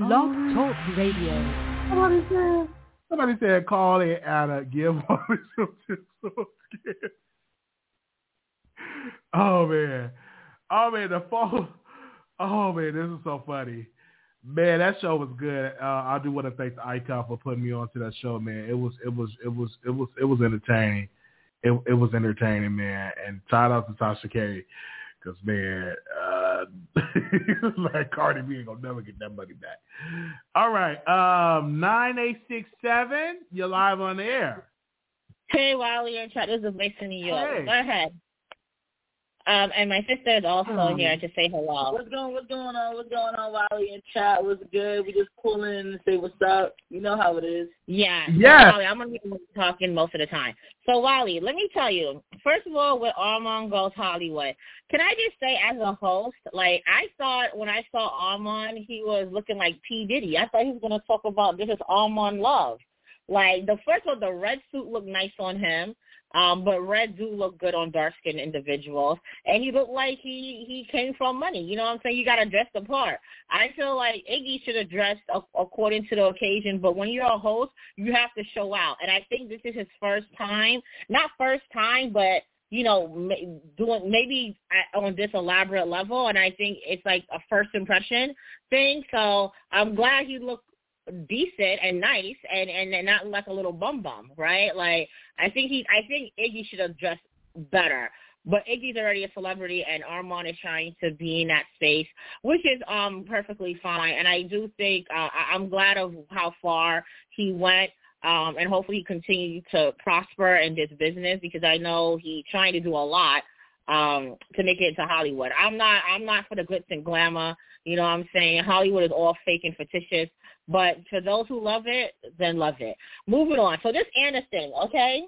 Blog Talk Radio. Somebody said, somebody said, call in Anna, give some so scared. Oh man. Oh man, the phone. Oh man, this is so funny. Man, that show was good. Uh, I do want to thank the icon for putting me onto that show, man. It was, it was, it was, it was, it was entertaining. It, it was entertaining, man. And shout out to Tasha K, because man, uh, like Cardi B ain't gonna never get that money back. All right, um, nine eight six seven. You're live on the air. Hey, Wally and chat. This is Mason New York. Hey. Go ahead. Um, and my sister is also Hmm. here to say hello. What's going What's going on? What's going on, Wally and chat? What's good? We just calling in and say what's up. You know how it is. Yeah. so Wally, I'm gonna be talking most of the time. So Wally, let me tell you. First of all, with Armand Goes Hollywood, can I just say, as a host, like I thought when I saw Armand, he was looking like P Diddy. I thought he was gonna talk about this is Armand love. Like the first one, the red suit looked nice on him. Um, but red do look good on dark skinned individuals. And he looked like he he came from money. You know what I'm saying? You gotta dress the part. I feel like Iggy should have dressed a- according to the occasion, but when you're a host, you have to show out. And I think this is his first time, not first time, but you know, doing maybe on this elaborate level. And I think it's like a first impression thing. So I'm glad he looked decent and nice and and not like a little bum bum, right? Like I think he I think Iggy should have dressed better. But Iggy's already a celebrity and Armand is trying to be in that space, which is um perfectly fine. And I do think uh, I- I'm glad of how far he went. Um, and hopefully he continues to prosper in this business because I know he's trying to do a lot um to make it into Hollywood. I'm not I'm not for the glitz and glamour. You know what I'm saying? Hollywood is all fake and fictitious. But for those who love it, then love it. Moving on. So this Anna thing, okay?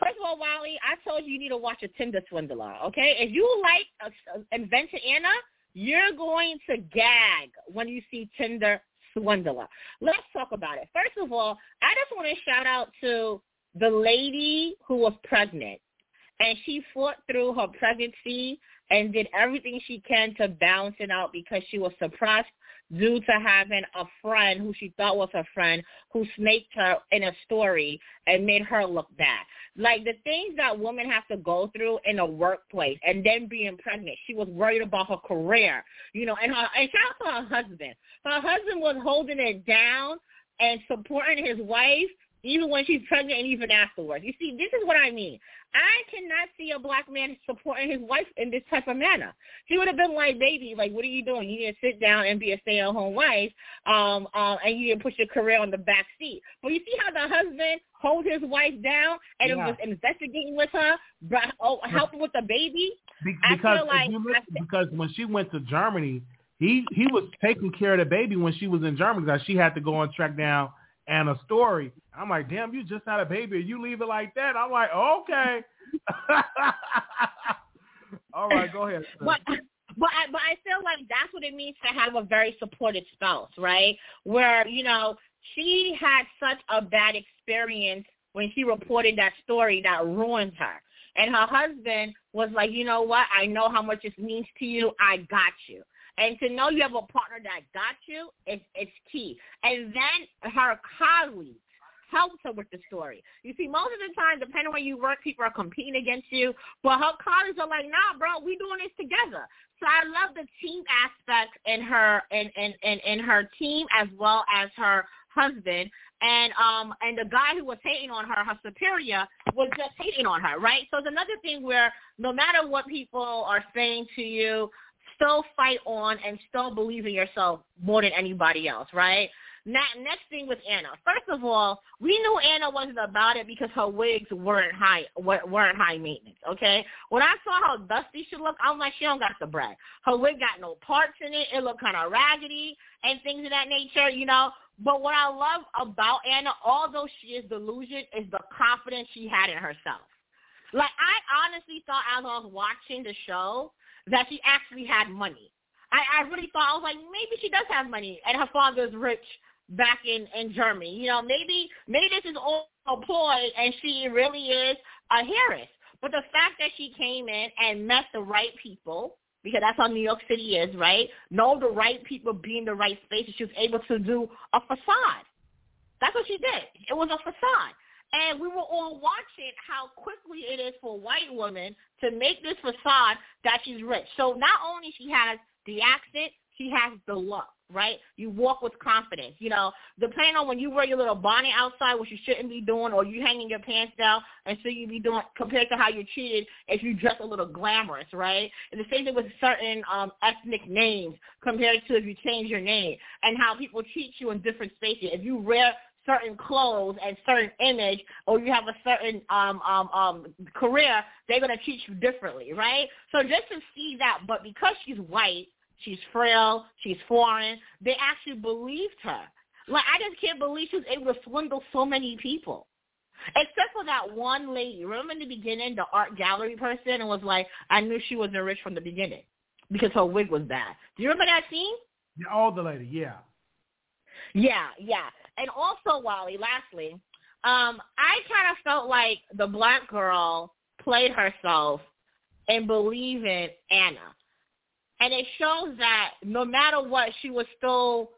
First of all, Wally, I told you you need to watch a Tinder swindler, okay? If you like uh, Inventing Anna, you're going to gag when you see Tinder swindler. Let's talk about it. First of all, I just want to shout out to the lady who was pregnant and she fought through her pregnancy and did everything she can to balance it out because she was suppressed due to having a friend who she thought was her friend who snaked her in a story and made her look bad. Like the things that women have to go through in a workplace and then being pregnant. She was worried about her career, you know, and her and shout out to her husband. Her husband was holding it down and supporting his wife even when she's pregnant and even afterwards. You see, this is what I mean. I cannot see a black man supporting his wife in this type of manner. She would have been like, baby, like, what are you doing? You need to sit down and be a stay-at-home wife, um, um, and you need to push your career on the back seat. But you see how the husband holds his wife down and Yeah. was investigating with her, brought, oh, helping with the baby? Be- I because feel like if you listen, because when she went to Germany, he he was taking care of the baby when she was in Germany because she had to go and track down Anna's story. I'm like, damn, you just had a baby and you leave it like that. I'm like, okay. All right, go ahead. But but I, but I feel like that's what it means to have a very supportive spouse, right? Where you know she had such a bad experience when she reported that story that ruined her, and her husband was like, you know what? I know how much this means to you. I got you. And to know you have a partner that got you is it's key. And then her colleagues helps her with the story. You see, most of the time, depending on where you work, people are competing against you. But her colleagues are like, nah, bro, we doing this together. So I love the team aspect in her in, in, in, in her team as well as her husband. And um and the guy who was hating on her, her superior, was just hating on her, right? So it's another thing where no matter what people are saying to you, still fight on and still believe in yourself more than anybody else, right? Now, next thing with Anna. First of all, we knew Anna wasn't about it because her wigs weren't high weren't high maintenance. Okay, when I saw how dusty she looked, I'm like, she don't got the brag. Her wig got no parts in it. It looked kind of raggedy and things of that nature, you know. But what I love about Anna, although she is delusion, is the confidence she had in herself. Like I honestly thought as I was watching the show that she actually had money. I, I really thought I was like, maybe she does have money and her father's rich back in, in Germany. You know, maybe maybe this is all a ploy and she really is a Harris. But the fact that she came in and met the right people because that's how New York City is, right? Know the right people, be in the right spaces. She was able to do a facade. That's what she did. It was a facade. And we were all watching how quickly it is for a white woman to make this facade that she's rich. So not only she has the accent, she has the look right? You walk with confidence. You know, depending on when you wear your little bonnet outside, which you shouldn't be doing, or you hanging your pants down, and so you be doing compared to how you're treated if you dress a little glamorous, right? And the same thing with certain um, ethnic names compared to if you change your name, and how people treat you in different spaces. If you wear certain clothes and certain image or you have a certain um um um career, they're gonna treat you differently, right? So just to see that, but because she's white She's frail. She's foreign. They actually believed her. Like I just can't believe she was able to swindle so many people. Except for that one lady. Remember in the beginning, the art gallery person, and was like, I knew she wasn't rich from the beginning because her wig was bad. Do you remember that scene? The lady, yeah. Yeah, yeah. And also, Wally, lastly, um, I kind of felt like the black girl played herself in believing Anna and it shows that no matter what, she was still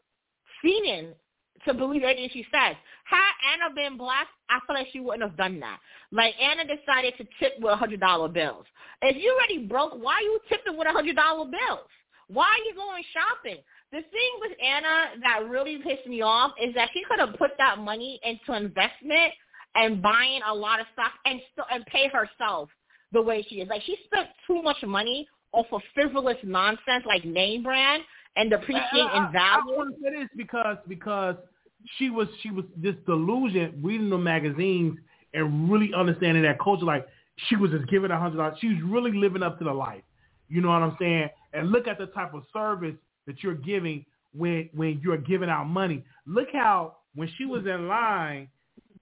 feeding to believe everything she says. Had Anna been black, I feel like she wouldn't have done that. Like Anna decided to tip with hundred dollar bills. If you already broke, why are you tipping with hundred dollar bills? Why are you going shopping? The thing with Anna that really pissed me off is that she could have put that money into investment and buying a lot of stuff and still and pay herself the way she is. Like she spent too much money off of frivolous nonsense like name brand and depreciating in value. I, I want to say this because because she was she was this delusion reading the magazines and really understanding that culture. Like she was just giving a hundred dollars. She was really living up to the life. You know what I'm saying? And look at the type of service that you're giving when when you're giving out money. Look how when she was in line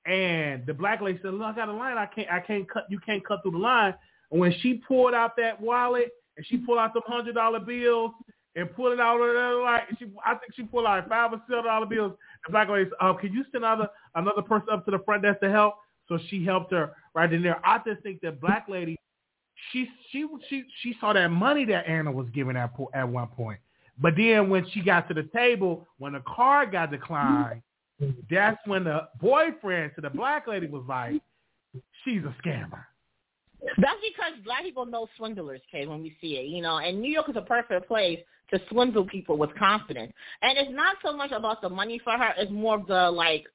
and the black lady said, "Look, I got a line. I can't I can't cut. You can't cut through the line." And when she pulled out that wallet and she pulled out some hundred dollar bills and pulled it out of like she I think she pulled out five or seven dollar bills. The black lady said, "Oh, can you send another another person up to the front desk to help?" So she helped her right in there. I just think that black lady, she she she she saw that money that Anna was giving at at one point, but then when she got to the table, when the card got declined, mm-hmm. that's when the boyfriend to the black lady was like, "She's a scammer." That's because black people know swindlers, Kay, when we see it, you know, and New York is a perfect place to swindle people with confidence. And it's not so much about the money for her, it's more of the, like,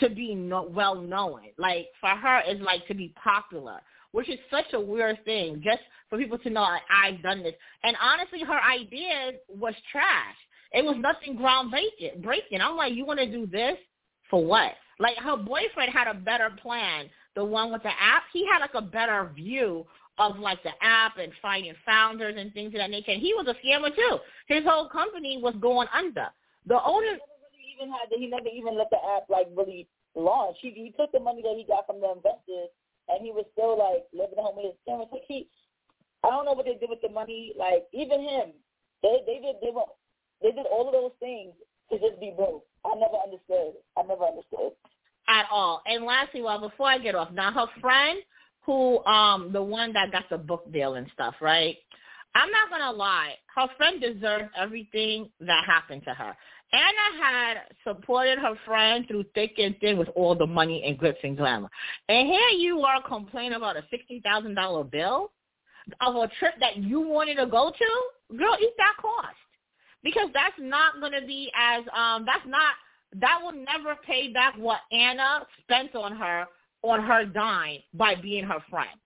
to be no, well known. Like, for her, it's like to be popular, which is such a weird thing, just for people to know I've done this. And honestly, her idea was trash. It was nothing groundbreaking. Breaking. I'm like, you want to do this for what? Like her boyfriend had a better plan the one with the app, he had like a better view of like the app and finding founders and things of that nature. And he was a scammer too. His whole company was going under. The owner really even had he never even let the app like really launch. He he took the money that he got from the investors and he was still like living at home with his parents. Like he I don't know what they did with the money. Like even him, they they did they were they did all of those things to just be broke. I never understood. I never understood at all. And lastly, well, before I get off, now her friend who, um, the one that got the book deal and stuff, right? I'm not gonna lie, her friend deserves everything that happened to her. Anna had supported her friend through thick and thin with all the money and glitz and glamour. And here you are complaining about a sixty thousand dollar bill of a trip that you wanted to go to. Girl, eat that cost. Because that's not gonna be as um that's not that will never pay back what Anna spent on her on her dime by being her friend.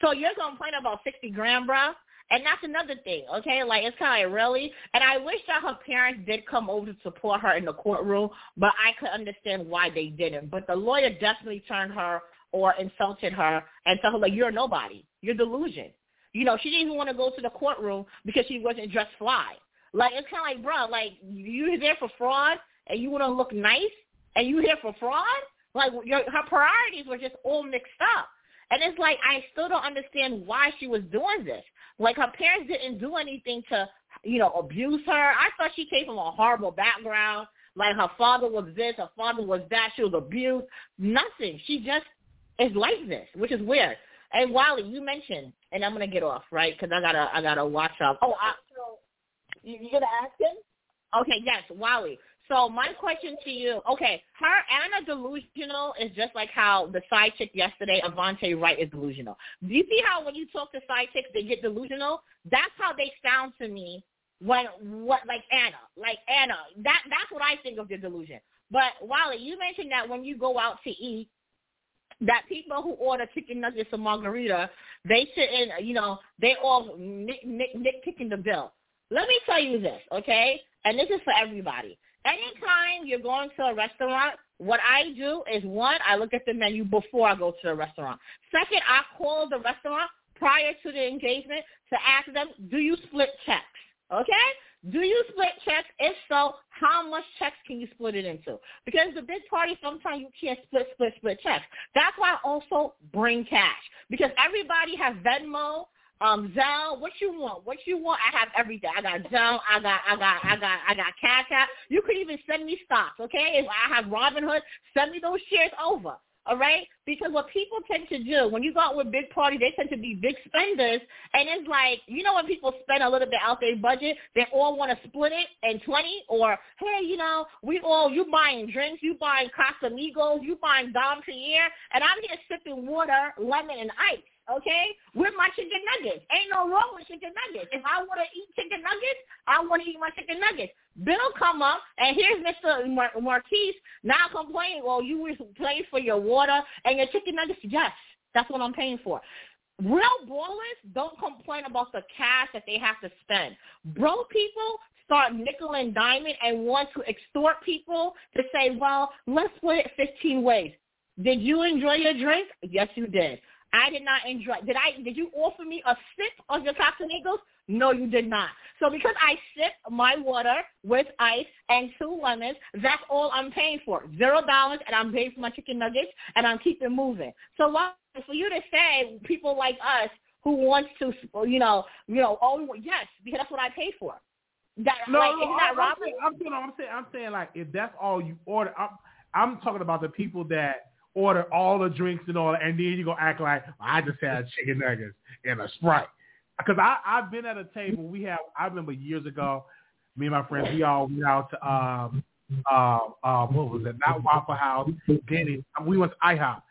So you're complaining about sixty grand, bruh? And that's another thing, okay? Like it's kind of like really. And I wish that her parents did come over to support her in the courtroom, but I could understand why they didn't. But the lawyer definitely turned her or insulted her and told her like you're nobody, you're delusion. You know, she didn't even want to go to the courtroom because she wasn't dressed fly. Like it's kind of like, bro, like you're there for fraud and you want to look nice and you here for fraud? Like your, her priorities were just all mixed up. And it's like I still don't understand why she was doing this. Like her parents didn't do anything to, you know, abuse her. I thought she came from a horrible background. Like her father was this, her father was that. She was abused. Nothing. She just is like this, which is weird. And Wally, you mentioned, and I'm gonna get off right because I gotta I gotta watch up. Oh, I, you, you gonna ask him? Okay, yes, Wally. So my question to you, okay, her Anna delusional is just like how the side chick yesterday, Avante Wright, is delusional. Do you see how when you talk to side chicks, they get delusional? That's how they sound to me when what like Anna, like Anna. That that's what I think of the delusion. But Wally, you mentioned that when you go out to eat, that people who order chicken nuggets or margarita, they sit in, you know, they all nick, nick, nick kicking the bill. Let me tell you this, okay? And this is for everybody. Anytime you're going to a restaurant, what I do is one, I look at the menu before I go to the restaurant. Second, I call the restaurant prior to the engagement to ask them, do you split checks? Okay? Do you split checks? If so, how much checks can you split it into? Because the big party, sometimes you can't split, split, split checks. That's why I also bring cash. Because everybody has Venmo, um, Zelle, what you want? What you want? I have everything. I got Zelle, I got, I got, I got, I got Cash App. You could even send me stocks, okay? If I have Robinhood, send me those shares over. All right? Because what people tend to do, when you go out with big parties, they tend to be big spenders. And it's like, you know when people spend a little bit out their budget, they all want to split it in 20 or, hey, you know, we all, you buying drinks, you buying Casamigos, you buying Dom Perignon, and I'm here sipping water, lemon, and ice okay, with my chicken nuggets. Ain't no wrong with chicken nuggets. If I want to eat chicken nuggets, I want to eat my chicken nuggets. Bill come up, and here's Mr. Mar- Marquise now complaining, well, you was paying for your water and your chicken nuggets. Yes, that's what I'm paying for. Real ballers don't complain about the cash that they have to spend. Broke people start nickel and diamond and want to extort people to say, well, let's split it 15 ways. Did you enjoy your drink? Yes, you did. I did not enjoy. Did I? Did you offer me a sip of your Casamigos? No, you did not. So because I sip my water with ice and two lemons, that's all I'm paying for. Zero dollars, and I'm paying for my chicken nuggets, and I'm keeping moving. So for you to say people like us who wants to, you know, you know, oh yes, because that's what I pay for. That, no, like, no, that I'm, saying, I'm, saying, I'm saying, I'm saying, like, if that's all you order, I'm, I'm talking about the people that order all the drinks and all, and then you gonna act like well, I just had chicken nuggets and a sprite. Because I I've been at a table. We have I remember years ago, me and my friends we all went out to um uh uh what was it? Not Waffle House, Denny. We went to IHOP.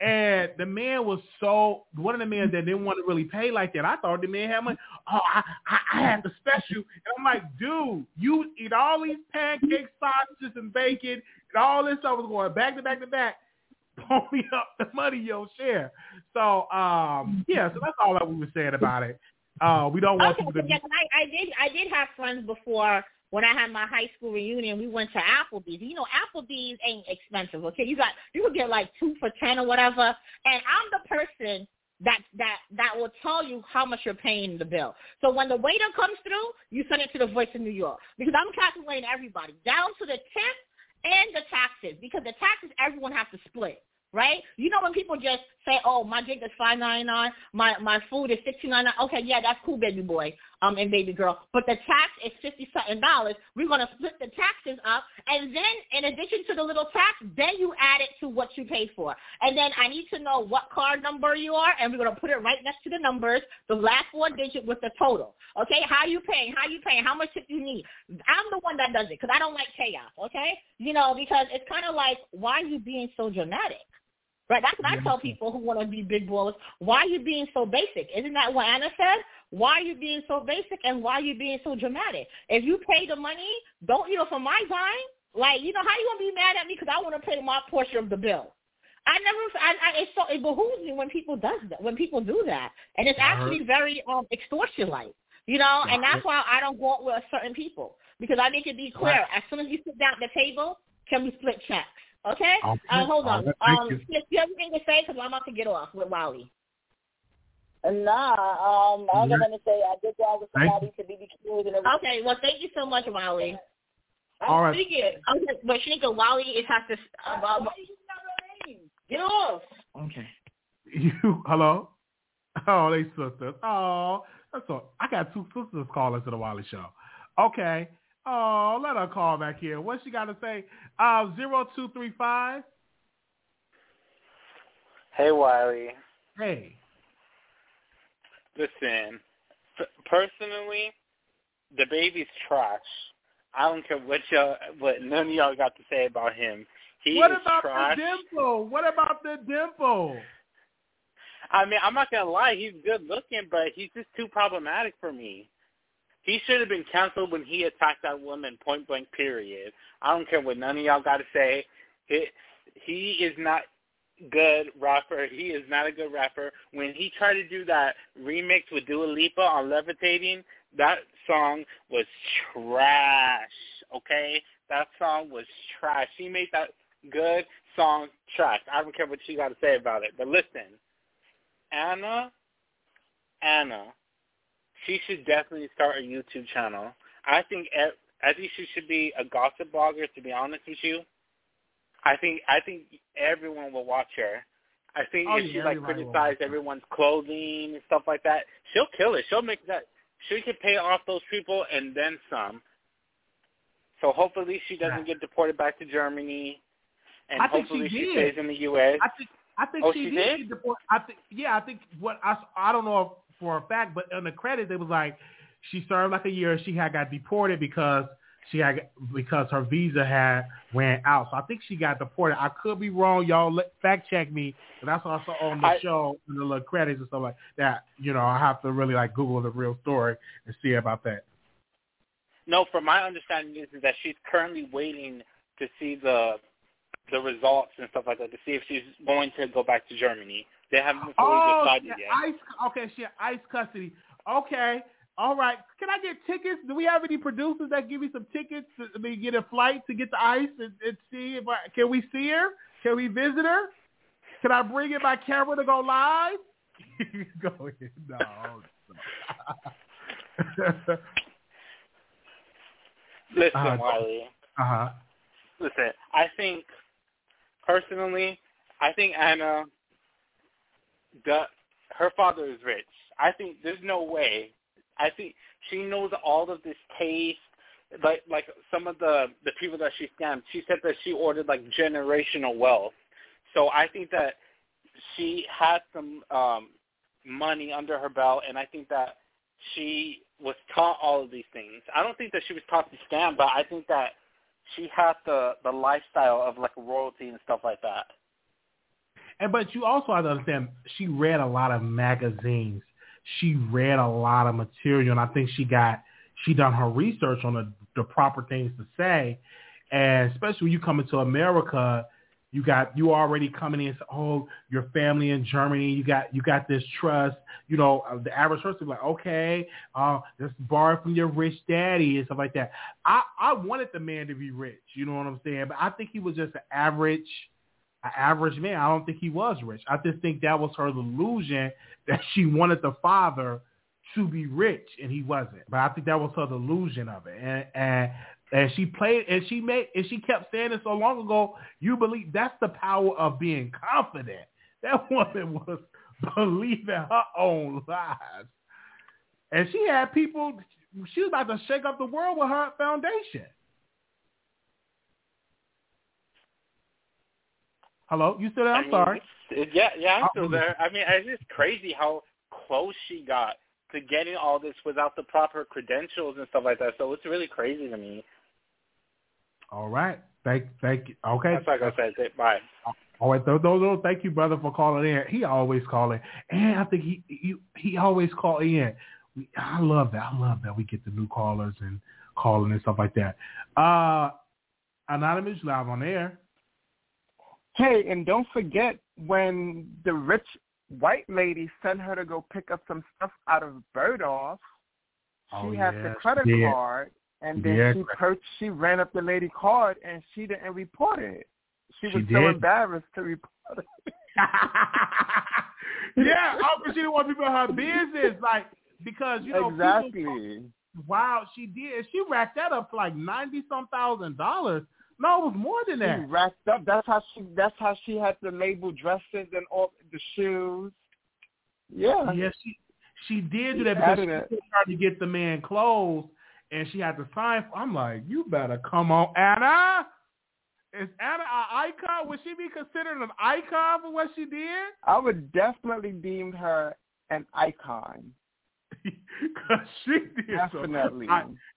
And the man was so one of the men that didn't want to really pay like that. I thought the man had money. Oh, I, I, I had the special, and I'm like, dude, you eat all these pancakes, sausages, and bacon, and all this stuff was going back to back to back pony up the money your share. So um yeah, so that's all that we were saying about it. Uh we don't want okay, people to yes, I, I did I did have friends before when I had my high school reunion, we went to Applebee's. You know, Applebee's ain't expensive, okay? You got you would get like two for ten or whatever. And I'm the person that that that will tell you how much you're paying the bill. So when the waiter comes through, you send it to the Voice of New York because I'm calculating everybody down to the tip and the taxes because the taxes everyone has to split right? You know when people just say, "Oh, my drink is five ninety nine, my my food is sixteen ninety nine. Okay, yeah, that's cool, baby boy, um, and baby girl. But the tax is fifty something dollars. We're gonna split the taxes up, and then in addition to the little tax, then you add it to what you paid for. And then I need to know what card number you are, and we're gonna put it right next to the numbers, the last four digit with the total. Okay, how you paying? How you paying? How much tip you need? I'm the one that does it because I don't like chaos. Okay, you know because it's kind of like why are you being so dramatic? Right? That's what I tell people who want to be big ballers. Why are you being so basic? Isn't that what Anna said? Why are you being so basic and why are you being so dramatic? If you pay the money, don't, you know, for my time, like, you know, how you going to be mad at me because I want to pay my portion of the bill? I never, I, I, it's so, it behooves me when people does that, when people do that. And it's actually very um, extortion-like, you know, and that's why I don't go out with certain people because I make it be clear. As soon as you sit down at the table, can we split checks? Okay? okay. Uh, hold on. Right, um, you. you have anything to say? Because I'm about to get off with Wally. Nah, um, I was yeah. going to say I did go with somebody to BBQ and everything. Okay, well, thank you so much, Wally. All right. Okay, but Shanika, Wally is has to. Uh, get off. Okay. You hello? Oh, they sisters. Oh, that's all. I got two sisters calling to the Wally show. Okay. Oh, let her call back here. What she got to say? Uh, zero two three five. Hey, Wiley. Hey. Listen, personally, the baby's trash. I don't care what y'all, what none of y'all got to say about him. He what is about trash. the dimple? What about the dimple? I mean, I'm not gonna lie, he's good looking, but he's just too problematic for me. He should have been canceled when he attacked that woman point blank. Period. I don't care what none of y'all got to say. He, he is not good rapper. He is not a good rapper. When he tried to do that remix with Dua Lipa on Levitating, that song was trash. Okay, that song was trash. He made that good song trash. I don't care what you got to say about it. But listen, Anna, Anna, she should definitely start a YouTube channel. I think I think she should be a gossip blogger. To be honest with you, I think I think everyone will watch her. I think oh, if yeah, she like criticize everyone's clothing and stuff like that, she'll kill it. She'll make that. She can pay off those people and then some. So hopefully she doesn't get deported back to Germany, and I hopefully she, she, stays in the U.S. I think I think oh, she, she did. did. get deported. I think yeah, I think what I I don't know for a fact, but in the credits it was like she served like a year. She had got deported because she had because her visa had ran out. So I think she got deported. I could be wrong. Y'all let, fact check me. But that's also on the I, show in the little credits and stuff like that. You know, I have to really like Google the real story and see about that. No, from my understanding is, is that she's currently waiting to see the the results and stuff like that to see if she's going to go back to Germany. They haven't fully oh, decided yeah, yet. Ice, okay, she ice custody. Okay, all right. Can I get tickets? Do we have any producers that give me some tickets to I mean, get a flight to get to ICE and, and see if I can we see her? Can we visit her? Can I bring in my camera to go live? go ahead. No. Listen, Uh, Wiley. uh huh. Listen, I think personally, I think Anna, the her father is rich. I think there's no way. I think she knows all of this taste. Like like some of the the people that she scammed, she said that she ordered like generational wealth. So I think that she has some um money under her belt, and I think that she was taught all of these things. I don't think that she was taught to scam, but I think that she has the the lifestyle of like royalty and stuff like that. And but you also have to understand, she read a lot of magazines. She read a lot of material, and I think she got she done her research on the, the proper things to say. And especially when you come into America, you got you already coming in. Oh, your family in Germany. You got you got this trust. You know, uh, the average person like, okay, uh, just borrow from your rich daddy and stuff like that. I I wanted the man to be rich. You know what I'm saying? But I think he was just an average, an average man. I don't think he was rich. I just think that was her delusion that she wanted the father to be rich and he wasn't. But I think that was her delusion of it. And and and she played and she made and she kept saying it so long ago, you believe that's the power of being confident. That woman was believing her own lies. And she had people she was about to shake up the world with her foundation. Hello, you still there? I'm I mean, sorry. Yeah, yeah, I'm still there. I mean, it's just crazy how close she got to getting all this without the proper credentials and stuff like that. So it's really crazy to me. All right. Thank thank you. Okay. That's like I said. Bye. All right, those, those, those, thank you, brother, for calling in. He always calling, and I think he he, he always call in. We, I love that. I love that we get the new callers and calling and stuff like that. Uh, anonymous live on air. Hey, and don't forget when the rich white lady sent her to go pick up some stuff out of Bergdorf, she Oh, had yeah, the credit did. card, and then Yeah. she per- she ran up the lady card, and she didn't report it. She She was so embarrassed to report it. yeah, oh, she didn't want people in her business, like because you know people- exactly. wow, she did. She racked that up to like ninety some thousand dollars. No, it was more than She that. racked up. That's how she. That's how she had the label dresses and all the shoes. Yeah. Yes, she she did do She that because she was trying to get the man clothes, and she had to sign. I'm like, you better come on, Anna. Is Anna an icon? Would she be considered an icon for what she did? I would definitely deem her an icon. Cause she did Definitely.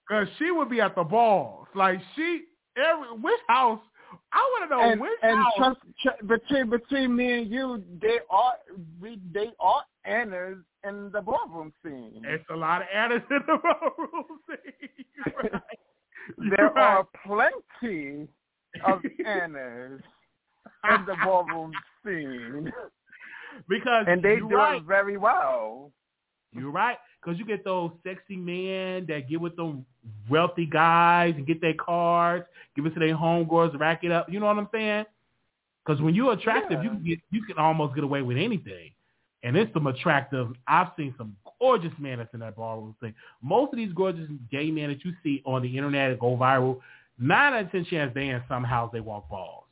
Cause she would be at the balls. Like she every which house I want to know and, which and house. trust, tr- between between me and you, they are we they are Annas in the ballroom scene. It's a lot of Annas in the ballroom scene. Right. there right. are plenty of Annas in the ballroom scene, because and they do right. it very well. You're right. Because you get those sexy men that get with them wealthy guys and get their cars, give it to their homegirls, rack it up. You know what I'm saying? Because when you're attractive, you can get you can almost get away with anything. And it's some attractive. I've seen some gorgeous men that's in that ballroom thing. Most of these gorgeous gay men that you see on the internet that go viral, nine out of ten chance they in some house they walk balls.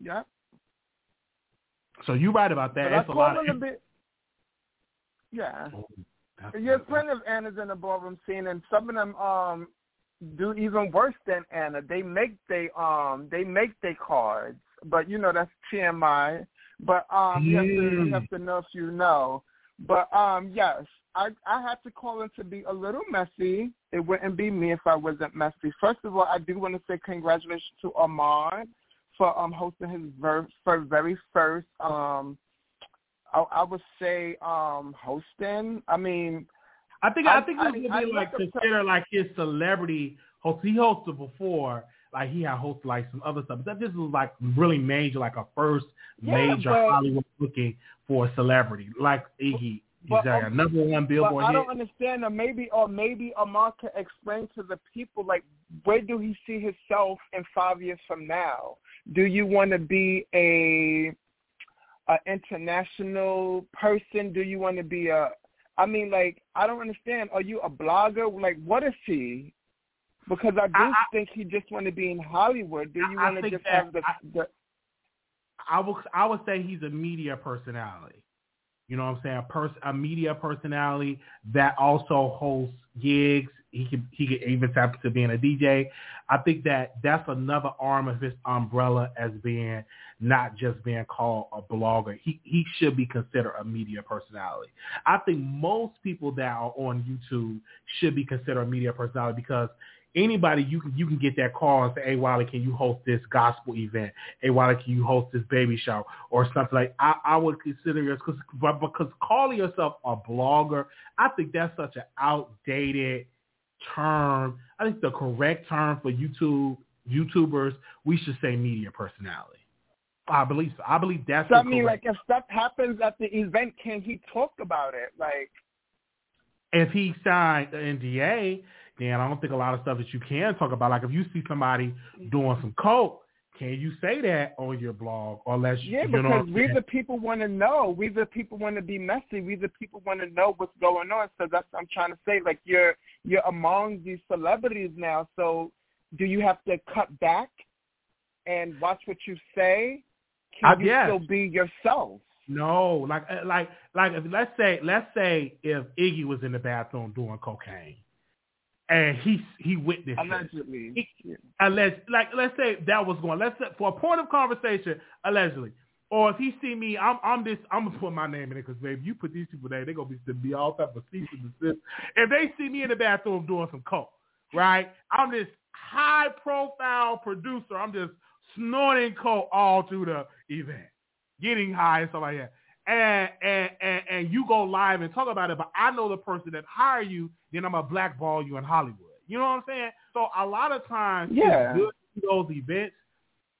Yeah, So you're right about that. but That's a lot of. bit. Yeah, That's- there's plenty of Annas in the ballroom scene, and some of them um do even worse than Anna. They make they um they make their cards, but you know that's TMI. But um you have to you Mm. have to know if you know. But um yes, I I had to call in to be a little messy. It wouldn't be me if I wasn't messy. First of all, I do want to say congratulations to Armand for um hosting his ver- for very first um I, I would say um hosting. I mean I think I, I- think it would be I like consider like his celebrity host. He hosted before, like he had hosted like some other stuff. But this was like really major, like a first Yeah, major but- Hollywood looking for a celebrity, like Iggy. But, Azalea, um, number one Billboard I hit. don't understand, or maybe, or maybe Amar can explain to the people, like, where do he see himself in five years from now? Do you want to be a, a international person? Do you want to be a? I mean, like, I don't understand. Are you a blogger? Like, what is he? Because I do I- think he just want to be in Hollywood. Do you I- want to just that- have the, I- the I would I would say he's a media personality. You know what I'm saying? A, pers- a media personality that also hosts gigs. He could he could even tap to being a DJ. I think that that's another arm of his umbrella as being not just being called a blogger. He he should be considered a media personality. I think most people that are on YouTube should be considered a media personality because anybody you can you can get that call and say, Hey Wiley, can you host this gospel event? Hey Wiley, can you host this baby show or something like I, I would consider because because calling yourself a blogger, I think that's such an outdated term. I think the correct term for YouTube YouTubers, we should say media personality. I believe so. I believe that's so the I mean, like, if stuff happens at the event, can he talk about it? Like, if he signed an NDA, then I don't think a lot of stuff that you can talk about. Like if you see somebody doing some coke, can you say that on your blog? Or unless Yeah, you know because we the people want to know. We the people want to be messy. We the people want to know what's going on. So that's what I'm trying to say. Like you're you're among these celebrities now. So do you have to cut back and watch what you say? Can I you guess. still be yourself? No, like uh, like like if let's say let's say if Iggy was in the bathroom doing cocaine, and he he witnessed it. Allegedly. He- Yeah. Alleged, like let's say that was going. Let's say for a point of conversation, allegedly, or if he see me, I'm I'm this. I'm gonna put my name in it because baby, you put these people there, they gonna be be all type of cease and desist. If they see me in the bathroom doing some coke, right? I'm this high profile producer. I'm just snorting coke all through the event, getting high and stuff like that. And, and and and you go live and talk about it, but I know the person that hired you, then I'm a blackball you in Hollywood. You know what I'm saying? So a lot of times Yeah. it's good to those events,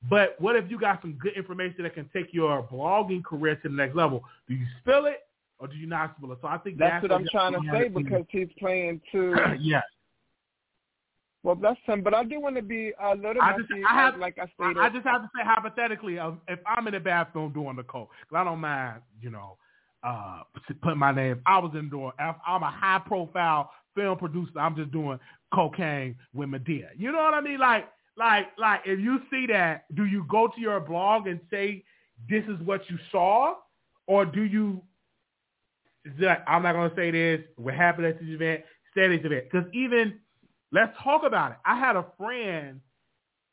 but what if you got some good information that can take your blogging career to the next level? Do you spill it or do you not spill it? So I think That's, that's, what I'm trying to say because he's playing to yes, well bless him. But I do want to be a little I just- messy, I have- like I stated. I just have to say hypothetically, uh, if I'm in the bathroom doing the coke, because I don't mind, you know, uh, putting my name. I was in doing. if I'm a high profile film producer. I'm just doing cocaine with Madea. You know what I mean? Like, like, like, if you see that, do you go to your blog and say this is what you saw, or do you? is that- I'm not gonna say this. What happened at this event? Say this event because even let's talk about it. I had a friend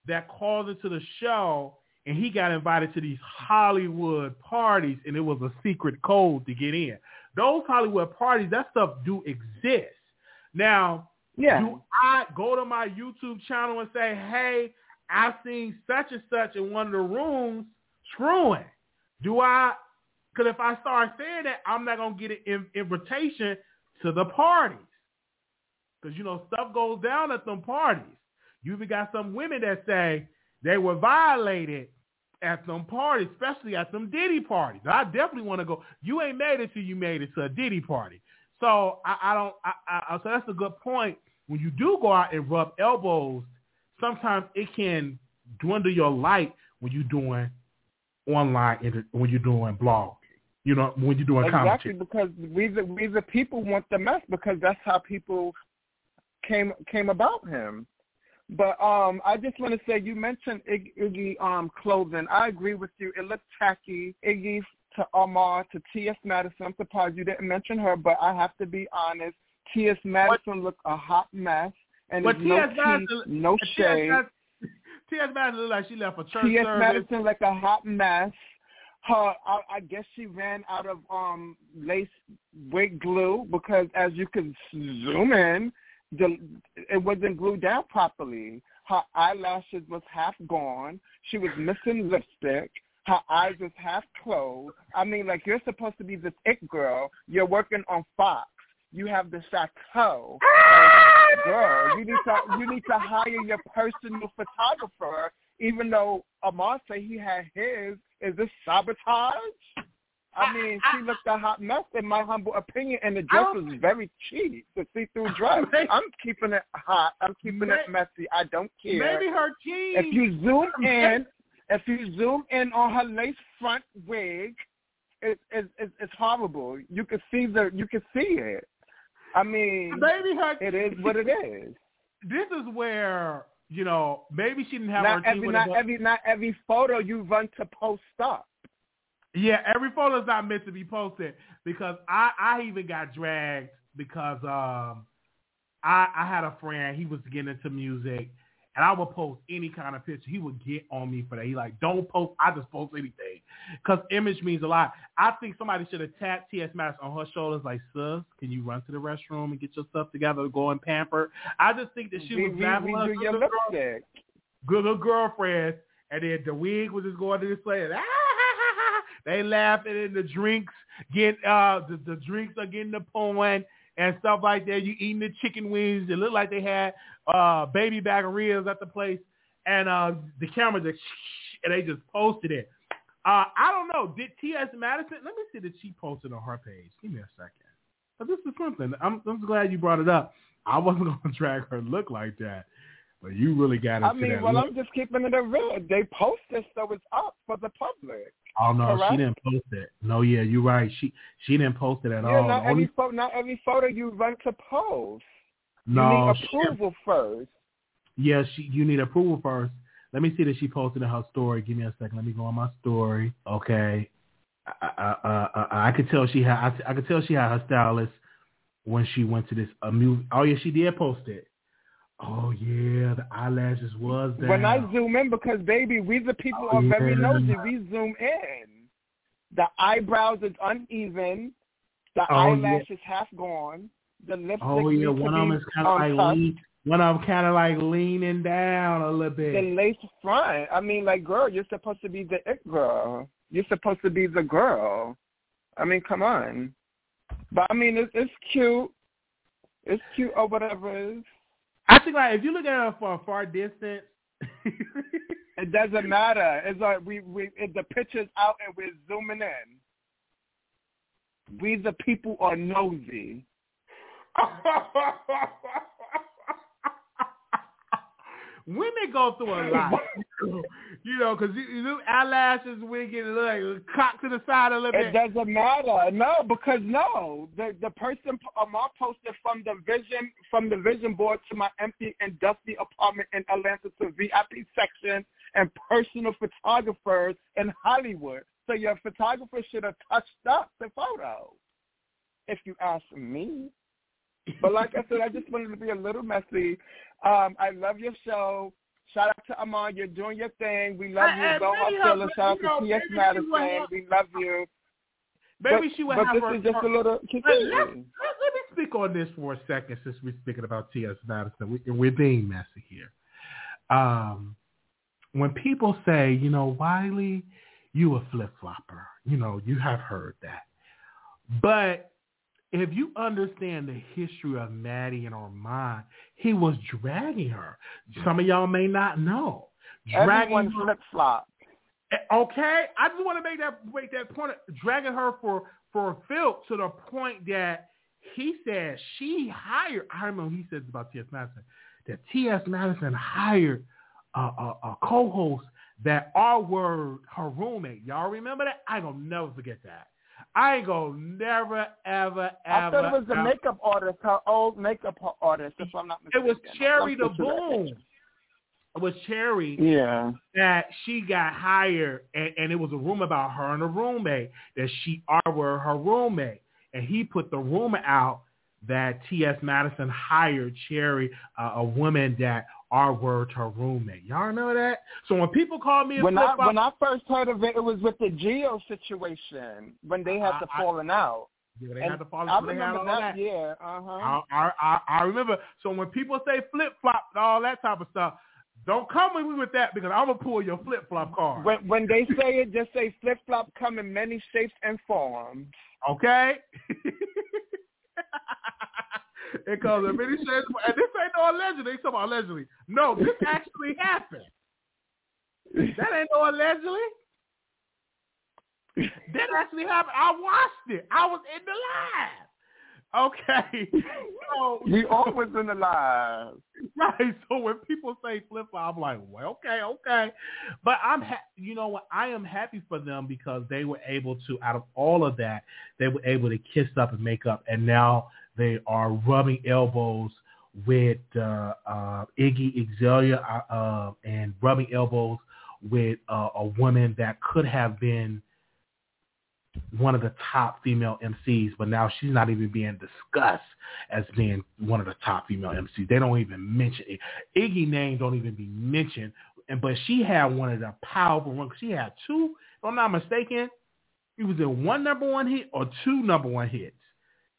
that called into the show and he got invited to these Hollywood parties and it was a secret code to get in. those Hollywood parties, that stuff do exist. Now, Yeah. do I go to my YouTube channel and say, hey, I seen such and such in one of the rooms screwing? Do I? Because if I start saying that, I'm not gonna get an invitation to the parties. Because you know stuff goes down at them parties. You even got some women that say they were violated at them parties, especially at them Diddy parties. I definitely want to go. You ain't made it till you made it to a Diddy party. So I, I don't. I, I, so that's a good point. When you do go out and rub elbows, sometimes it can dwindle your light when you're doing online when you're doing blogging. You know, when you're doing Exactly, commentary. because we the we the people want the mess because that's how people came came about him. But um, I just want to say you mentioned Iggy, Iggy um clothing. I agree with you. It looks tacky. Iggy to Omar to T.S. Madison. I'm surprised you didn't mention her, but I have to be honest. T.S. Madison looked a hot mess, and But no T.S. Madison- no shade. T.S. Madison looked like she left a church T.S. Madison like a hot mess. Her, I, I guess she ran out of um lace wig glue because as you can zoom in, it wasn't glued down properly. Her eyelashes was half gone. She was missing lipstick. Her eyes was half closed. I mean, like you're supposed to be this it girl. You're working on Fox. You have the chateau. Ah! Girl, you need to you need to hire your personal photographer. Even though Amar say he had his, is this sabotage? I mean, she looked a hot mess in my humble opinion, and the dress was very cheap, the see-through dress. I'm keeping it hot. I'm keeping it messy. I don't care. Maybe her jeans. If you zoom in, if you zoom in on her lace front wig, it, it, it, it's horrible. You can see the, you can see it. I mean, maybe her. it is what it is. This is where you know maybe she didn't have Not her every, not every, not every photo you run to post up. Yeah, every photo is not meant to be posted because I I even got dragged because um I I had a friend he was getting into music and I would post any kind of picture. He would get on me for that. He like don't post I just post anything. Because image means a lot. I think somebody should have tapped T.S. Madison on her shoulders like sis can you run to the restroom and get your stuff together to go and pamper? I just think that she we, was we, laughing we do little girl- good little girlfriend, and then the wig was just going to this place. Ah, they laughing in the drinks get uh the, the drinks are getting the and stuff like that. You eating the chicken wings. It looked like they had uh baby of ribs at the place, and uh the camera just and they just posted it. Uh, I don't know. Did T.S. Madison? Let me see that she posted on her page. Give me a second. But this is something. I'm, I'm glad you brought it up. I wasn't going to drag her look like that, but you really got into I mean, well, look. I'm just keeping it a real. They post it so it's up for the public. Oh no, Correct? she didn't post it. No, yeah, you're right. She she didn't post it at yeah, all. not The only- every photo, not every photo you run to post. no, you need approval first. yeah, she you need approval first. Let me see that she posted in her story. Give me a second. Let me go on my story. Okay, I I, I, I, I could tell she had I, I could tell she had her stylist when she went to this a movie. Oh yeah, she did post it. Oh yeah, the eyelashes was down. When I zoom in, because baby, we the people Oh, are very nosy. We zoom in. The eyebrows is uneven. The Oh, yeah. eyelashes half gone. The lipstick oh yeah, one of them is kind of like top. lean, one of them kind of like leaning down a little bit. the lace front. I mean, like, girl, you're supposed to be the it girl. You're supposed to be the girl. I mean, come on. But I mean, it's, it's cute. It's cute or whatever it is. I think like if you look at it from a far distance, It doesn't matter. It's like we we it, the picture's out and we're zooming in. We the people are nosy. women go through a lot, you know, because you, you eyelashes wigging, like cocked to the side a little bit. It doesn't matter. No, because no, the the person um, Amar posted from the vision from the vision board to my empty and dusty apartment in Atlanta to VIP section and personal photographers in Hollywood. So your photographer should have touched up the photo, if you ask me. But like I said, I just wanted to be a little messy. Um, I love your show. Shout out to Amar. You're doing your thing. We love Hey, you. Go Hot Shout out to T.S. maybe she will Madison. have- We love you. Maybe but, she would but have this her. is just her, a little. let, let, let, me speak on this for a second, since we're speaking about T.S. Madison. We, we're being messy here. Um, when people say, you know, Wiley, you a flip flopper, you know, you have heard that. But if you understand the history of Maddie and Armand, he was dragging her. Some of y'all may not know. Dragging flip flop. Eh, okay, I just want to make that make that point. Dragging her for for Phil to the point that he said she hired. I remember he said about T.S. Madison that T.S. Madison hired a, a, a co-host that our word her roommate. Y'all remember that? I gonna never forget that. I ain't gonna never ever ever. I thought it was the makeup artist, her old makeup artist. If I'm not mistaken. It was Cherry the pretty Boom. It was Cherry Yeah. that she got hired, and, and it was a rumor about her and a roommate that she are were her roommate, and he put the rumor out that T.S. Madison hired Cherry, uh, a woman that are were her roommate. Y'all know that? So when people call me When I when I first heard of it, it was with the Geo situation when they had to I- I- falling out. yeah, they and had to follow. I remember that. that. Yeah. Uh huh. I, I, I, I remember. So when people say flip flop and all that type of stuff, don't come with me with that because I'm gonna pull your flip flop card. When when they say it, just say flip flop come in many shapes and forms. Okay? it comes in many shades. And this ain't no allegedly. They talking about allegedly. No, this actually happened. That ain't no allegedly. That actually happened. I watched it. I was in the live. Okay. So We always in the live. right. So when people say flip flop, I'm like, well, okay, okay. But I'm, ha- you know what? I am happy for them because they were able to, out of all of that, they were able to kiss up and make up, and now they are rubbing elbows with uh, uh, Iggy Azalea uh, uh, and rubbing elbows with uh, a woman that could have been one of the top female MCs, but now she's not even being discussed as being one of the top female MCs. They don't even mention it. Iggy name don't even be mentioned, and but she had one of the powerful ones. She had two, if I'm not mistaken, it was in one number one hit or two number one hits.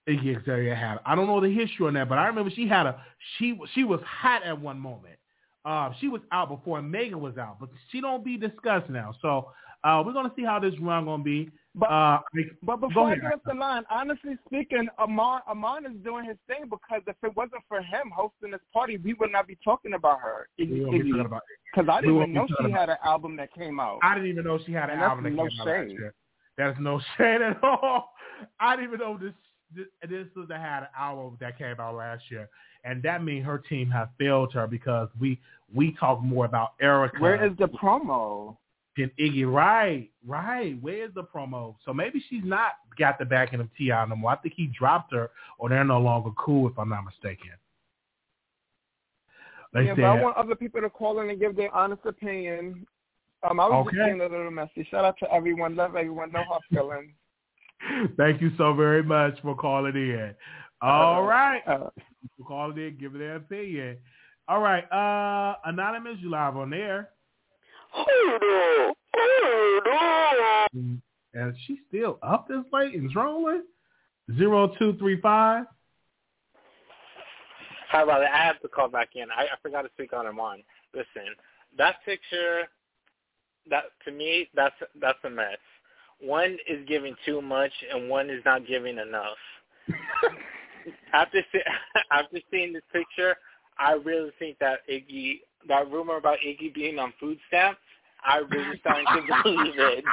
Iggy Azalea had. I don't know the history on that, but I remember she had a she she was hot at one moment. Uh, she was out before Megan was out, but she don't be discussed now. So uh, we're gonna see how this run gonna be. But Uh, but before I get off the line, honestly speaking, Armand Armand is doing his thing because if it wasn't for him hosting this party, we would not be talking about her. we won't be talking about Because I didn't even know she had an album that came out. I didn't even know she had an And album that no came out shade. year. That's no shade at all. I didn't even know this this, this was that had an album that came out last year, and that means her team has failed her because we we talk more about Erica Where is the promo? than Iggy. Right, right. Where is the promo? So maybe she's not got the backing of T.I. no more. I think he dropped her, or they're no longer cool, if I'm not mistaken. They yeah, said, but I want other people to call in and give their honest opinion. Um, I was Okay. just being a little messy. Shout out to everyone. Love everyone. No hard feelings. Thank you so very much for calling in. All right. Uh, People calling in, giving their opinion. All right. Uh, Anonymous, you live on there. And she's still up this late and trolling? Zero two three five. Hi, Riley. I have to call back in. I, I forgot to speak on him on. Listen, that picture, that to me, that's that's a mess. One is giving too much, and one is not giving enough. after see, after seeing this picture, I really think that Iggy, that rumor about Iggy being on food stamps, I really starting to believe it.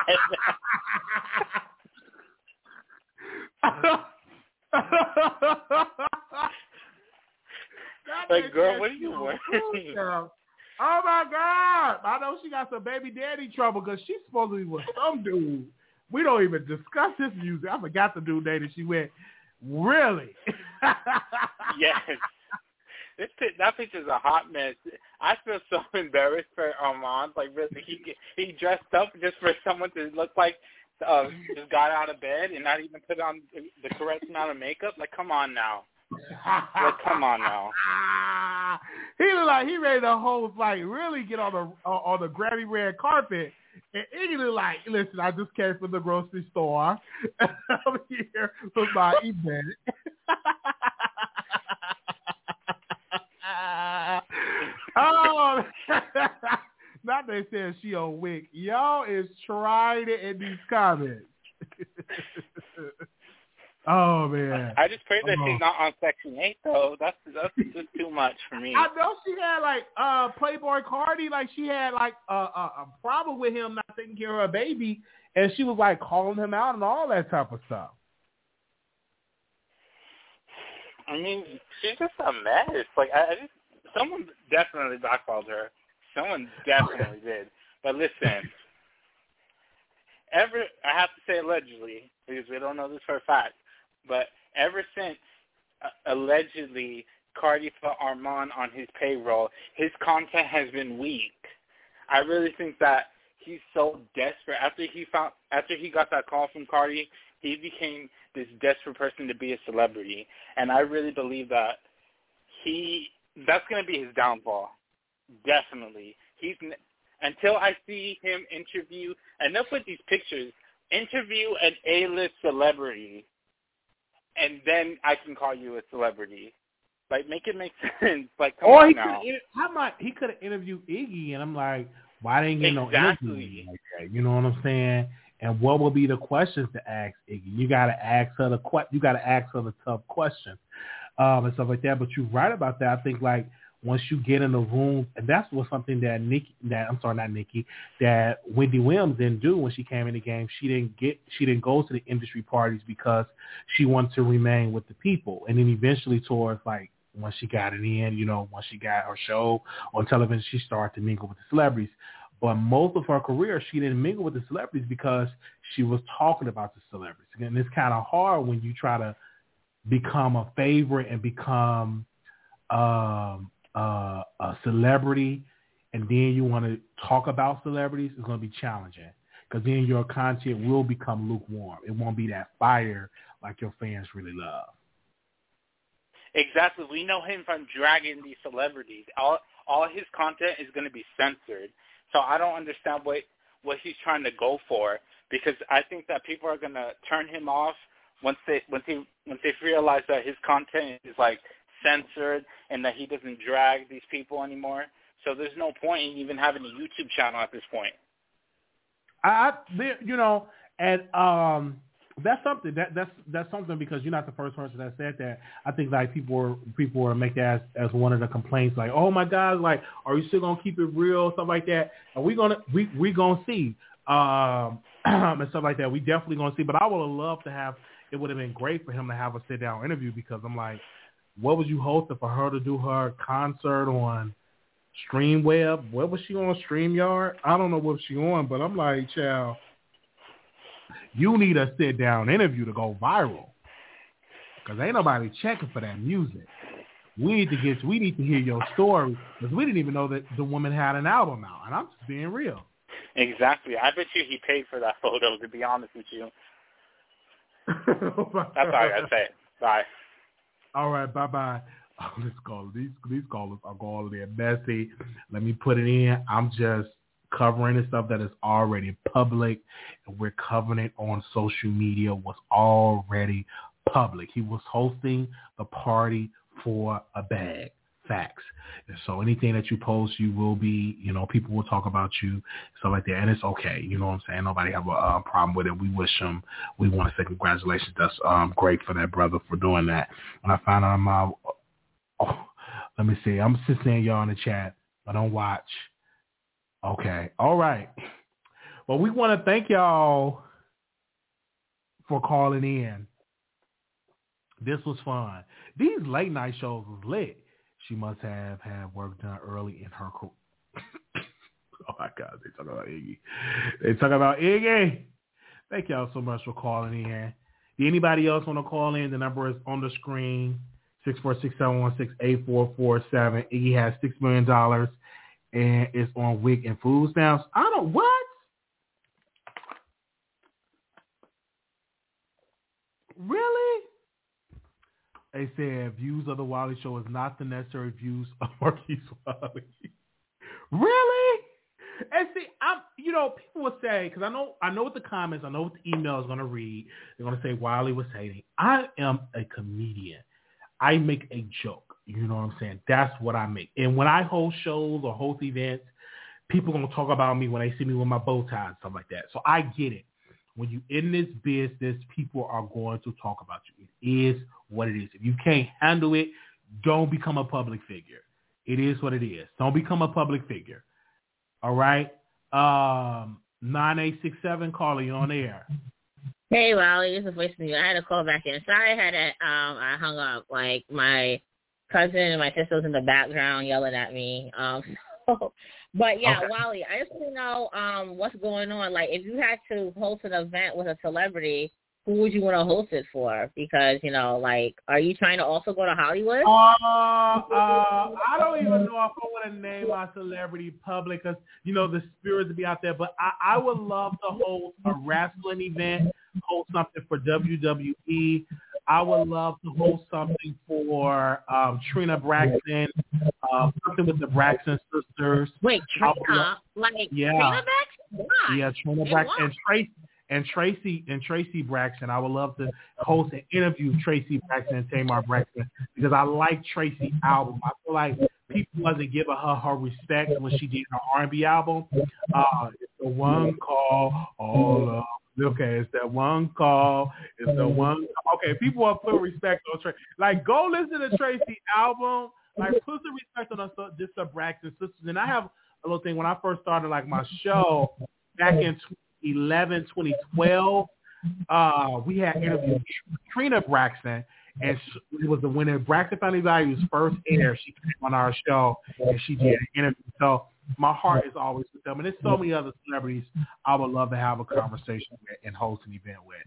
Like, girl, what are you wearing? Oh my God! I know she got some baby daddy trouble because she's supposed to be with some dude. We don't even discuss his music. I forgot the dude name and she went. Really? yes. This that picture's a hot mess. I feel so embarrassed for Armand. Like really, he he dressed up just for someone to look like uh, just got out of bed and not even put on the, correct amount of makeup. Like, come on now. like, come on now. he look like he ready to host, like really get on the on the Grammy red carpet. And Iggy like, listen, I just came from the grocery store. I'm here with my event. oh, not they said she on WIC. Y'all is trying it in these comments. oh man! I just pray that oh. she's not on Section Eight though. That's that's just too much for me. I know she had like uh Playboi Carti, like she had like a, a, a problem with him not taking care of her baby, and she was like calling him out and all that type of stuff. I mean, she's just a mess. Like I, I just someone definitely blackballed her. Someone definitely did. But listen, ever I have to say allegedly because we don't know this for a fact, but ever since uh, allegedly Cardi put Armand on his payroll, his content has been weak. I really think that he's so desperate after he found after he got that call from Cardi, he became this desperate person to be a celebrity, and I really believe that he that's going to be his downfall. Definitely. He's until I see him interview enough with these pictures, interview an A-list celebrity, and then I can call you a celebrity. Like, make it make sense. Like, come or on he now. could how about he could have interviewed Iggy, and I'm like, why didn't get no interview like that? You know what I'm saying? And what will be the questions to ask Iggy? You got to ask her the que- you got to ask her the tough questions um, and stuff like that. But you're right about that. I think like once you get in the room, and that's what something that Nikki, that I'm sorry, not Nikki, that Wendy Williams didn't do when she came in the game. She didn't get, she didn't go to the industry parties because she wanted to remain with the people. And then eventually, towards like once she got it in, you know, once she got her show on television, she started to mingle with the celebrities. But most of her career, she didn't mingle with the celebrities because she was talking about the celebrities. And it's kind of hard when you try to become a favorite and become um, uh, a celebrity, and then you want to talk about celebrities. It's going to be challenging because then your content will become lukewarm. It won't be that fire like your fans really love. Exactly. We know him from dragging these celebrities. All all his content is going to be censored. So I don't understand what what he's trying to go for because I think that people are going to turn him off once they once he once they realize that his content is like censored and that he doesn't drag these people anymore. So there's no point in even having a YouTube channel at this point. I, you know, and um, that's something that that's that's something because you're not the first person that said that. I think like people were people were make that as, as one of the complaints, like, oh my God, like, are you still gonna keep it real, stuff like that? And we gonna we we gonna see um and stuff like that. We definitely gonna see. But I would have loved to have. It would have been great for him to have a sit down interview because I'm like, what was you hosting for her to do her concert on Streamweb? What was she on Streamyard? I don't know what she on, but I'm like, child, you need a sit down interview to go viral. Cause ain't nobody checking for that music. We need to get, we need to hear your story because we didn't even know that the woman had an album out, and I'm just being real. Exactly. I bet you he paid for that photo. To be honest with you, oh that's all I gotta say. Bye. All right, bye bye. Oh, let's call these these callers are going there messy. Let me put it in. I'm just covering the stuff that is already public, and we're covering it on social media. Was already public. He was hosting the party for a bag. Facts. And so anything that you post, you will be, you know, people will talk about you, stuff like that, and it's okay. You know what I'm saying? Nobody have a uh, problem with it. We wish him. We want to say congratulations. That's um, great for that brother for doing that. When I found out my, oh, let me see. I'm just saying y'all in the chat. I don't watch. Okay. All right. Well, we want to thank y'all for calling in. This was fun. These late night shows was lit. She must have had work done early in her career. oh my God, they talk about Iggy. They talk about Iggy. Thank y'all so much for calling in. Did anybody else want to call in? The number is on the screen, 646-716-8447. Iggy has $6 million and it's on WIC and Food Stamps. I don't, what? Really? They said views of the Wiley Show is not the necessary views of Marquise Wiley. really? And see, I'm, you know, people will say because I know, I know what the comments, I know what the email is going to read. They're going to say Wiley was hating. I am a comedian. I make a joke. You know what I'm saying? That's what I make. And when I host shows or host events, people gonna talk about me when they see me with my bow tie and stuff like that. So I get it. When you in this business, people are going to talk about you. It is what it is. If you can't handle it, don't become a public figure. It is what it is. Don't become a public figure. All right. Um, nine eight six seven. Caller, you on air? Hey, Wally, it's a voice me. I had a call back in. Sorry, I had a, um, I hung up. Like my cousin and my sister was in the background yelling at me. Um, so, but yeah, okay. Wally, I just want to know um, what's going on. Like, if you had to host an event with a celebrity, who would you want to host it for? Because you know, like, are you trying to also go to Hollywood? Uh, uh I don't even know if I want to name my celebrity public because you know the spirits to be out there. But I, I would love to host a wrestling event, host something for WWE. I would love to host something for um, Trina Braxton, uh, something with the Braxton sisters. Wait, Trina, like yeah. Trina Braxton? Why? Yeah, Trina Braxton and Traci and Traci and Traci Braxton. I would love to host and interview Traci Braxton and Tamar Braxton because I like Traci album. I feel like people wasn't giving her her respect when she did her R&B album. Uh, it's the one called all of Okay, it's that one call. It's the one. Okay, people are putting respect on Traci. Like, go listen to Traci album. Like, put some respect on us, just the Braxton sisters. And I have a little thing when I first started like my show back in 2011, 2012. Uh, we had interviewed Trina Braxton, and it was the winner. Braxton Family Values first air. She came on our show and she did an interview. So my heart is always with them. And there's so many other celebrities I would love to have a conversation with and host an event with.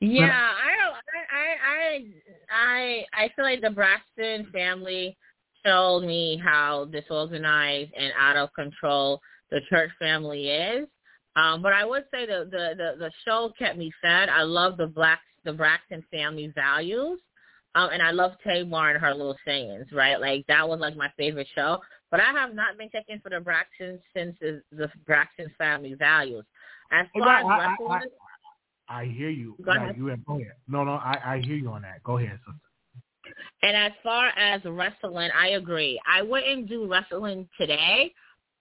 Yeah, I I I I I feel like the Braxton family showed me how disorganized and out of control the church family is. Um, but I would say the, the the the show kept me fed. I love the black the Braxton family values. Um, and I love Tamar and her little sayings, right? Like that was like my favorite show. But I have not been checking for the Braxton since the, the Braxton family values. As far no, as I, I, I, I, hear you. Go ahead. You go ahead. No, no, I, I hear you on that. Go ahead, sister. And as far as wrestling, I agree. I wouldn't do wrestling today,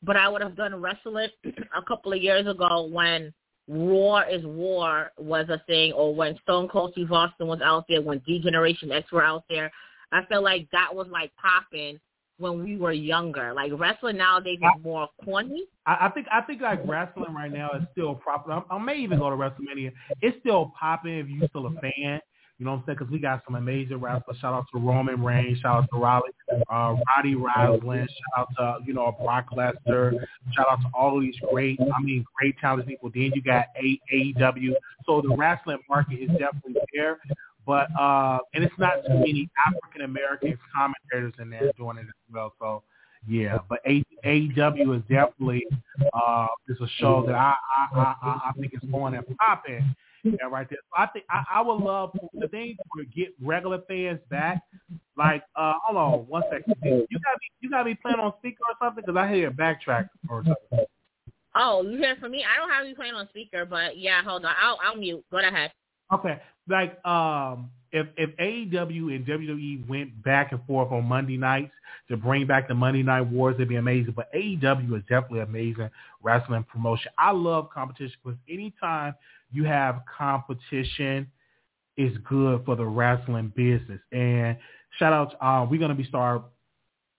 but I would have done wrestling a couple of years ago when War is War was a thing, or when Stone Cold Steve Austin was out there, when D Generation X were out there. I feel like that was like popping when we were younger. Like wrestling nowadays is more corny. I, I think I think like wrestling right now is still popular. I, I may even go to WrestleMania. It's still popping if you're still a fan. You know what I'm saying? Because we got some amazing wrestlers. Shout out to Roman Reigns. Shout out to Raleigh, uh, Roddy Roslin. Shout out to you know Brock Lesnar. Shout out to all these great, I mean, great talented people. Then you got AEW. So the wrestling market is definitely there. But uh, and it's not too many African American commentators in there doing it as well. So yeah, but AEW is definitely uh, is a show that I I, I I think is going and popping yeah, right there. So I think I, I would love the thing to get regular fans back. Like, uh, hold on one second. You got me, you got me playing on speaker or something? Because I hear a backtrack or something. Oh, you hear from me? I don't have you playing on speaker, but yeah, hold on. I'll I'll mute. Go ahead. Okay, like um, if if AEW and WWE went back and forth on Monday nights to bring back the Monday Night Wars, it'd be amazing. But AEW is definitely amazing wrestling promotion. I love competition because anytime you have competition is good for the wrestling business. And shout out, uh, we're going to be start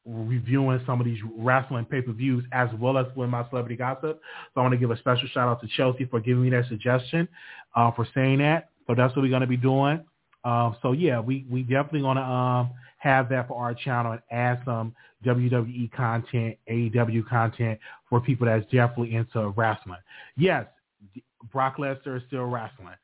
reviewing some of these wrestling pay-per-views as well as with my celebrity gossip. So I want to give a special shout out to Chelsea for giving me that suggestion, uh, for saying that. So that's what we're going to be doing. Um, so yeah, we, we definitely going to um, have that for our channel and add some WWE content, AEW content for people that's definitely into wrestling. Yes, Brock Lesnar is still wrestling.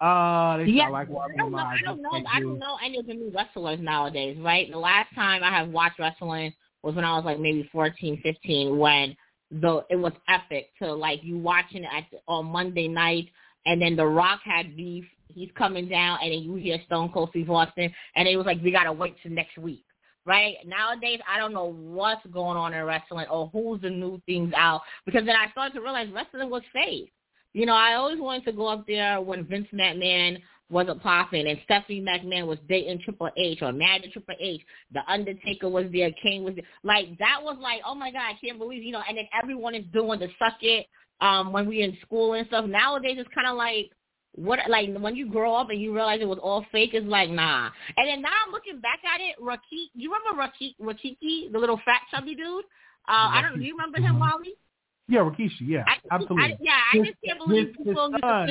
Uh, they yeah, like I don't know. I don't know. I don't know any of the new wrestlers nowadays. Right. The last time I have watched wrestling was when I was like maybe fourteen, fifteen, when the it was epic to like you watching it at on Monday night, and then The Rock had beef he's coming down, and then you hear Stone Cold Steve Austin, and it was like we gotta wait till next week. Right nowadays, I don't know what's going on in wrestling or who's the new things out because then I started to realize wrestling was fake. You know, I always wanted to go up there when Vince McMahon wasn't popping and Stephanie McMahon was dating Triple H or married to Triple H. The Undertaker was there, Kane was there. Like that was like, oh my God, I can't believe you know. And then everyone is doing the suck it um when we in school and stuff. Nowadays it's kind of like what like when you grow up and you realize it was all fake. It's like nah. And then now I'm looking back at it. Rakiki, you remember Rakiki, Rakiki, the little fat chubby dude? Uh, I don't. Do you remember him, Wally? Yeah, Rikishi. Yeah, I, absolutely. I, yeah, I just can't believe his, people his son.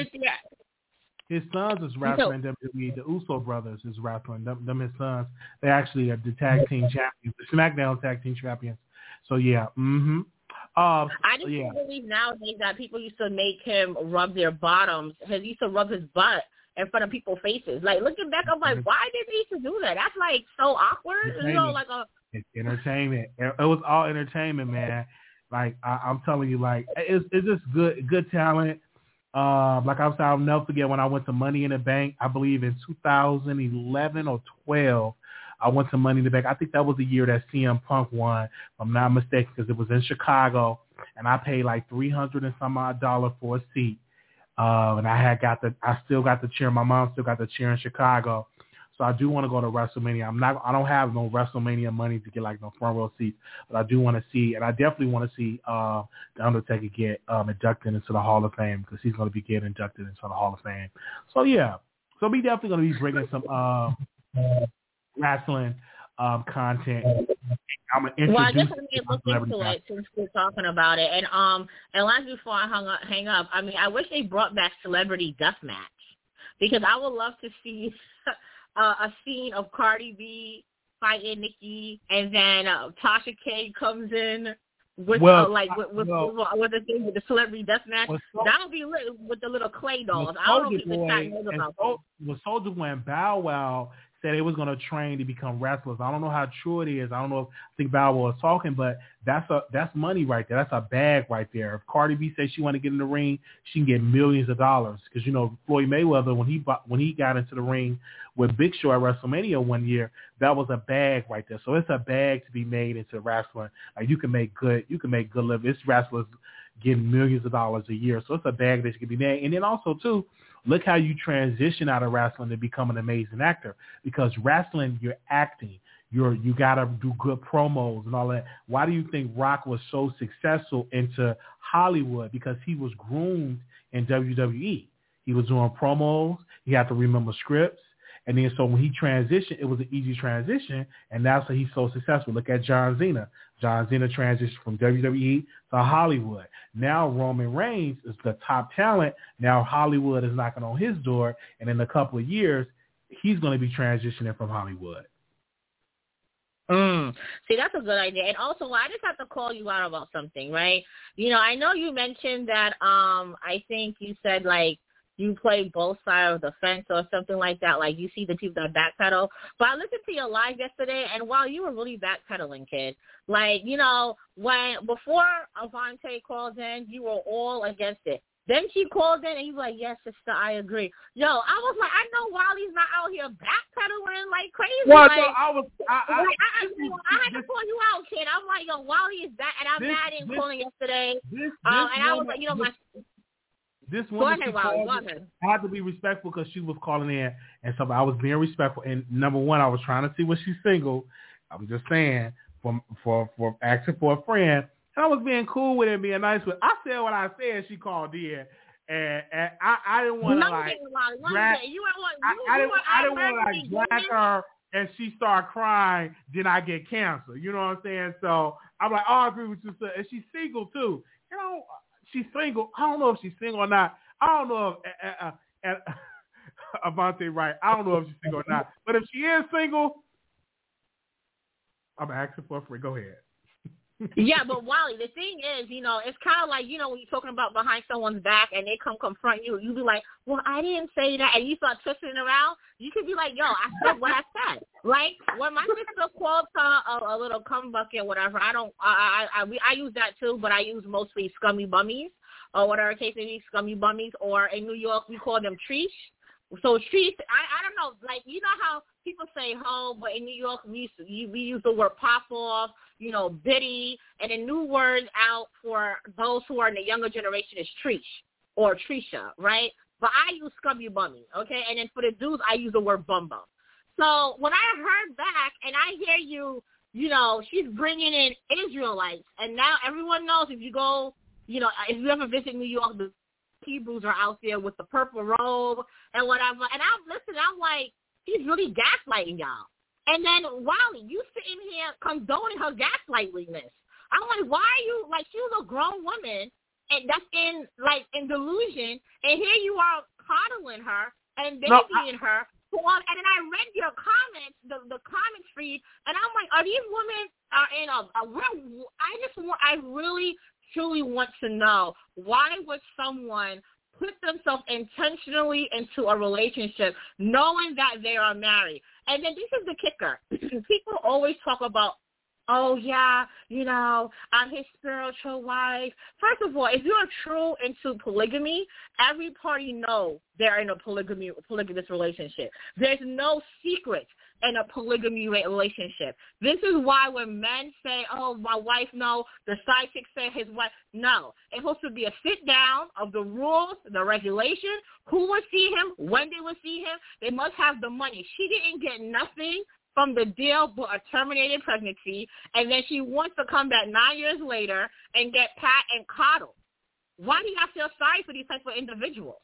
His sons is wrestling so, WWE. The Uso brothers is wrestling. Them, them his sons. They actually are the tag team champions, the SmackDown tag team champions. So yeah. Mm-hmm. Uh, I just yeah. can't believe nowadays that people used to make him rub their bottoms. He used to rub his butt in front of people's faces. Like looking back, I'm like, why did they used to do that? That's like so awkward. You know, like a it's entertainment. It was all entertainment, man. Like I, I'm telling you, like it's it's just good good talent. Uh, like I was, I'll never forget when I went to Money in the Bank. I believe in 2011 or 12. I went to Money in the Bank. I think that was the year that CM Punk won, if I'm not mistaken, because it was in Chicago, and I paid like 300 and some odd dollar for a seat. Uh, and I had got the, I still got the chair. My mom still got the chair in Chicago. So I do want to go to WrestleMania. I'm not. I don't have no WrestleMania money to get like no front row seats, but I do want to see, and I definitely want to see uh, the Undertaker get um, inducted into the Hall of Fame because he's going to be getting inducted into the Hall of Fame. So yeah, so we definitely going to be bringing some uh, wrestling um, content. I'm gonna introduce well, I definitely look into it since we're talking about it. And um, and last before I hung up, hang up, I mean, I wish they brought back Celebrity Deathmatch because I would love to see uh, a scene of Cardi B fighting Nikki, and then uh, Tasha K comes in with well, uh, like with with, well, with, with the thing with the celebrity death match. Well, so, That'll be lit with the little clay dolls. I don't know if chat knows about so, Well, Soulja Boy and Bow Wow said they was going to train to become wrestlers. I don't know how true it is. I don't know if I think Wow was talking, but that's a that's money right there. That's a bag right there. If Cardi B says she want to get in the ring, she can get millions of dollars because you know Floyd Mayweather when he when he got into the ring with Big Show at WrestleMania one year, that was a bag right there. So it's a bag to be made into wrestling. Like you can make good you can make good living. It's wrestlers getting millions of dollars a year. So it's a bag that can be made. And then also too, look how you transition out of wrestling to become an amazing actor. Because wrestling, you're acting. You're you gotta do good promos and all that. Why do you think Rock was so successful into Hollywood? Because he was groomed in WWE. He was doing promos. He had to remember scripts. And then so when he transitioned, it was an easy transition, and that's why he's so successful. Look at John Cena. John Cena transitioned from WWE to Hollywood. Now Roman Reigns is the top talent. Now Hollywood is knocking on his door, and in a couple of years, he's going to be transitioning from Hollywood. Mm. See, that's a good idea. And also, I just have to call you out about something, right? You know, I know you mentioned that. Um, I think you said like you play both sides of the fence or something like that. Like you see the people that backpedal. But I listened to your live yesterday, and while you were really backpedaling, kid, like you know when before Avante called in, you were all against it. Then she called in and you like, yes, sister, I agree. Yo, I was like, I know Wally's not out here backpedaling like crazy. Well, like, no, I was, I, I, like, I, I, I had to call you out, kid. I'm like, yo, Wally is back, and I'm this, mad in calling yesterday. This, um, this and I was like, you know, my this woman, ahead, she called. I had to be respectful because she was calling in, and so I was being respectful. And number one, I was trying to see was she's single. I'm just saying for for for asking for a friend, and I was being cool with it, and being nice with. I said what I said. She called in, and, and I I didn't want to like drag. You want, I, you, I didn't want, I didn't want to like drag her. And she started crying, then I get cancer. You know what I'm saying? So I'm like, oh, I agree with you. Sir. And she's single too. You know, she's single. I don't know if she's single or not. I don't know if uh, uh, uh, Avante right. I don't know if she's single or not. But if she is single, I'm asking for a friend. Go ahead. Yeah, but Wally, the thing is, you know, it's kind of like you know when you're talking about behind someone's back and they come confront you, you be like, "Well, I didn't say that," and you start twisting around. You could be like, "Yo, I said what I said." Like when my sister called her a, a little cum bucket, or whatever. I don't, I, I, I, we, I use that too, but I use mostly scummy bummies or whatever case may be, scummy bummies. Or in New York, we call them treesh. So she, I, I don't know, like you know how people say "ho," but in New York we use, we use the word "pop off," you know, "biddy," and a new word out for those who are in the younger generation is "treesh" or "trisha," right? But I use "scummy bummy," okay, and then for the dudes I use the word "bum bum." So when I heard back and I hear you, you know, she's bringing in Israelites, and now everyone knows if you go, you know, if you ever visit New York, the Hebrews are out there with the purple robe and whatever. And I'm listening, I'm like, he's really gaslighting y'all. And then Wally, you sitting here condoning her gaslightiness. I'm like, why are you like she was a grown woman and that's in like in delusion and here you are coddling her and babying no, I- her. On, and then I read your comments, the the comments feed, and I'm like, are these women are in a, a real? I just want, I really truly want to know why would someone put themselves intentionally into a relationship knowing that they are married. And then this is the kicker. People always talk about, oh yeah, you know, I'm his spiritual wife. First of all, if you're true into polygamy, every party knows they're in a polygamy polygamous relationship. There's no secret in a polygamy relationship. This is why when men say, oh, my wife, no, the chick say his wife, no. It's supposed to be a sit down of the rules, the regulations, who will see him, when they will see him. They must have the money. She didn't get nothing from the deal but a terminated pregnancy, and then she wants to come back nine years later and get pat and coddled. Why do y'all feel sorry for these type of individuals?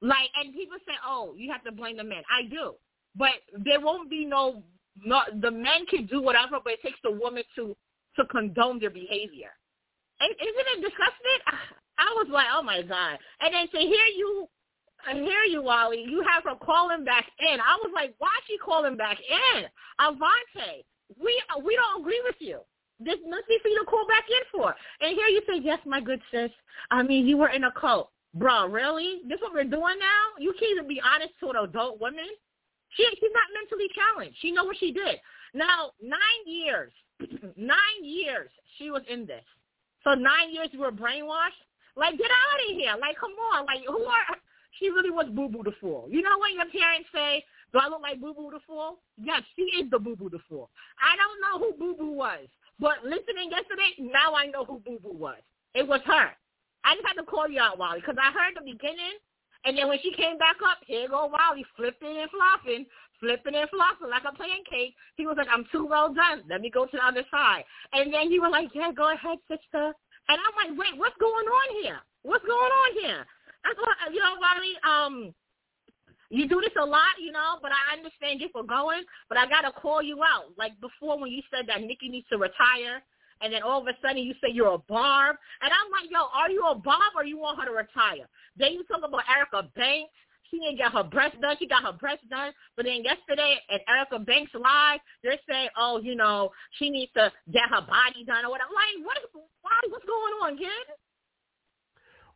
Like, and people say, oh, you have to blame the men. I do. But there won't be no, no the men can do whatever, but it takes the woman to to condone their behavior. Isn't it disgusting? I was like, oh my god! And then to hear you, I hear you, Wally. You have her calling back in. I was like, why she calling back in? Avante, we uh, we don't agree with you. There's nothing for you to call back in for. And here you say, yes, my good sis. I mean, you were in a cult. Bro, really? This what we're doing now? You can't even be honest to an adult woman? She she's not mentally challenged. She know what she did. Now nine years, nine years she was in this. So nine years you were brainwashed. Like get out of here. Like come on. Like who are? She really was Boo Boo the Fool. You know when your parents say, "Do I look like Boo Boo the Fool?" Yes, she is the Boo Boo the Fool. I don't know who Boo Boo was, but listening yesterday, now I know who Boo Boo was. It was her. I just had to call you out, Wally, because I heard the beginning and then when she came back up, here go Wally flipping and flopping, flipping and flopping like a pancake. He was like, I'm too well done. Let me go to the other side. And then you were like, yeah, go ahead, sister. And I'm like, wait, what's going on here? What's going on here? I thought, you know, Wally, um, you do this a lot, you know, but I understand you for going, but I got to call you out. Like before when you said that Nikki needs to retire, and then all of a sudden you say you're a Barb. And I'm like, yo, are you a Barb or you want her to retire? Then you talk about Erica Banks. She didn't get her breast done. She got her breast done. But then yesterday at Erica Banks Live, they're saying, oh, you know, she needs to get her body done or whatever. Like, what is, why, what's going on, kid?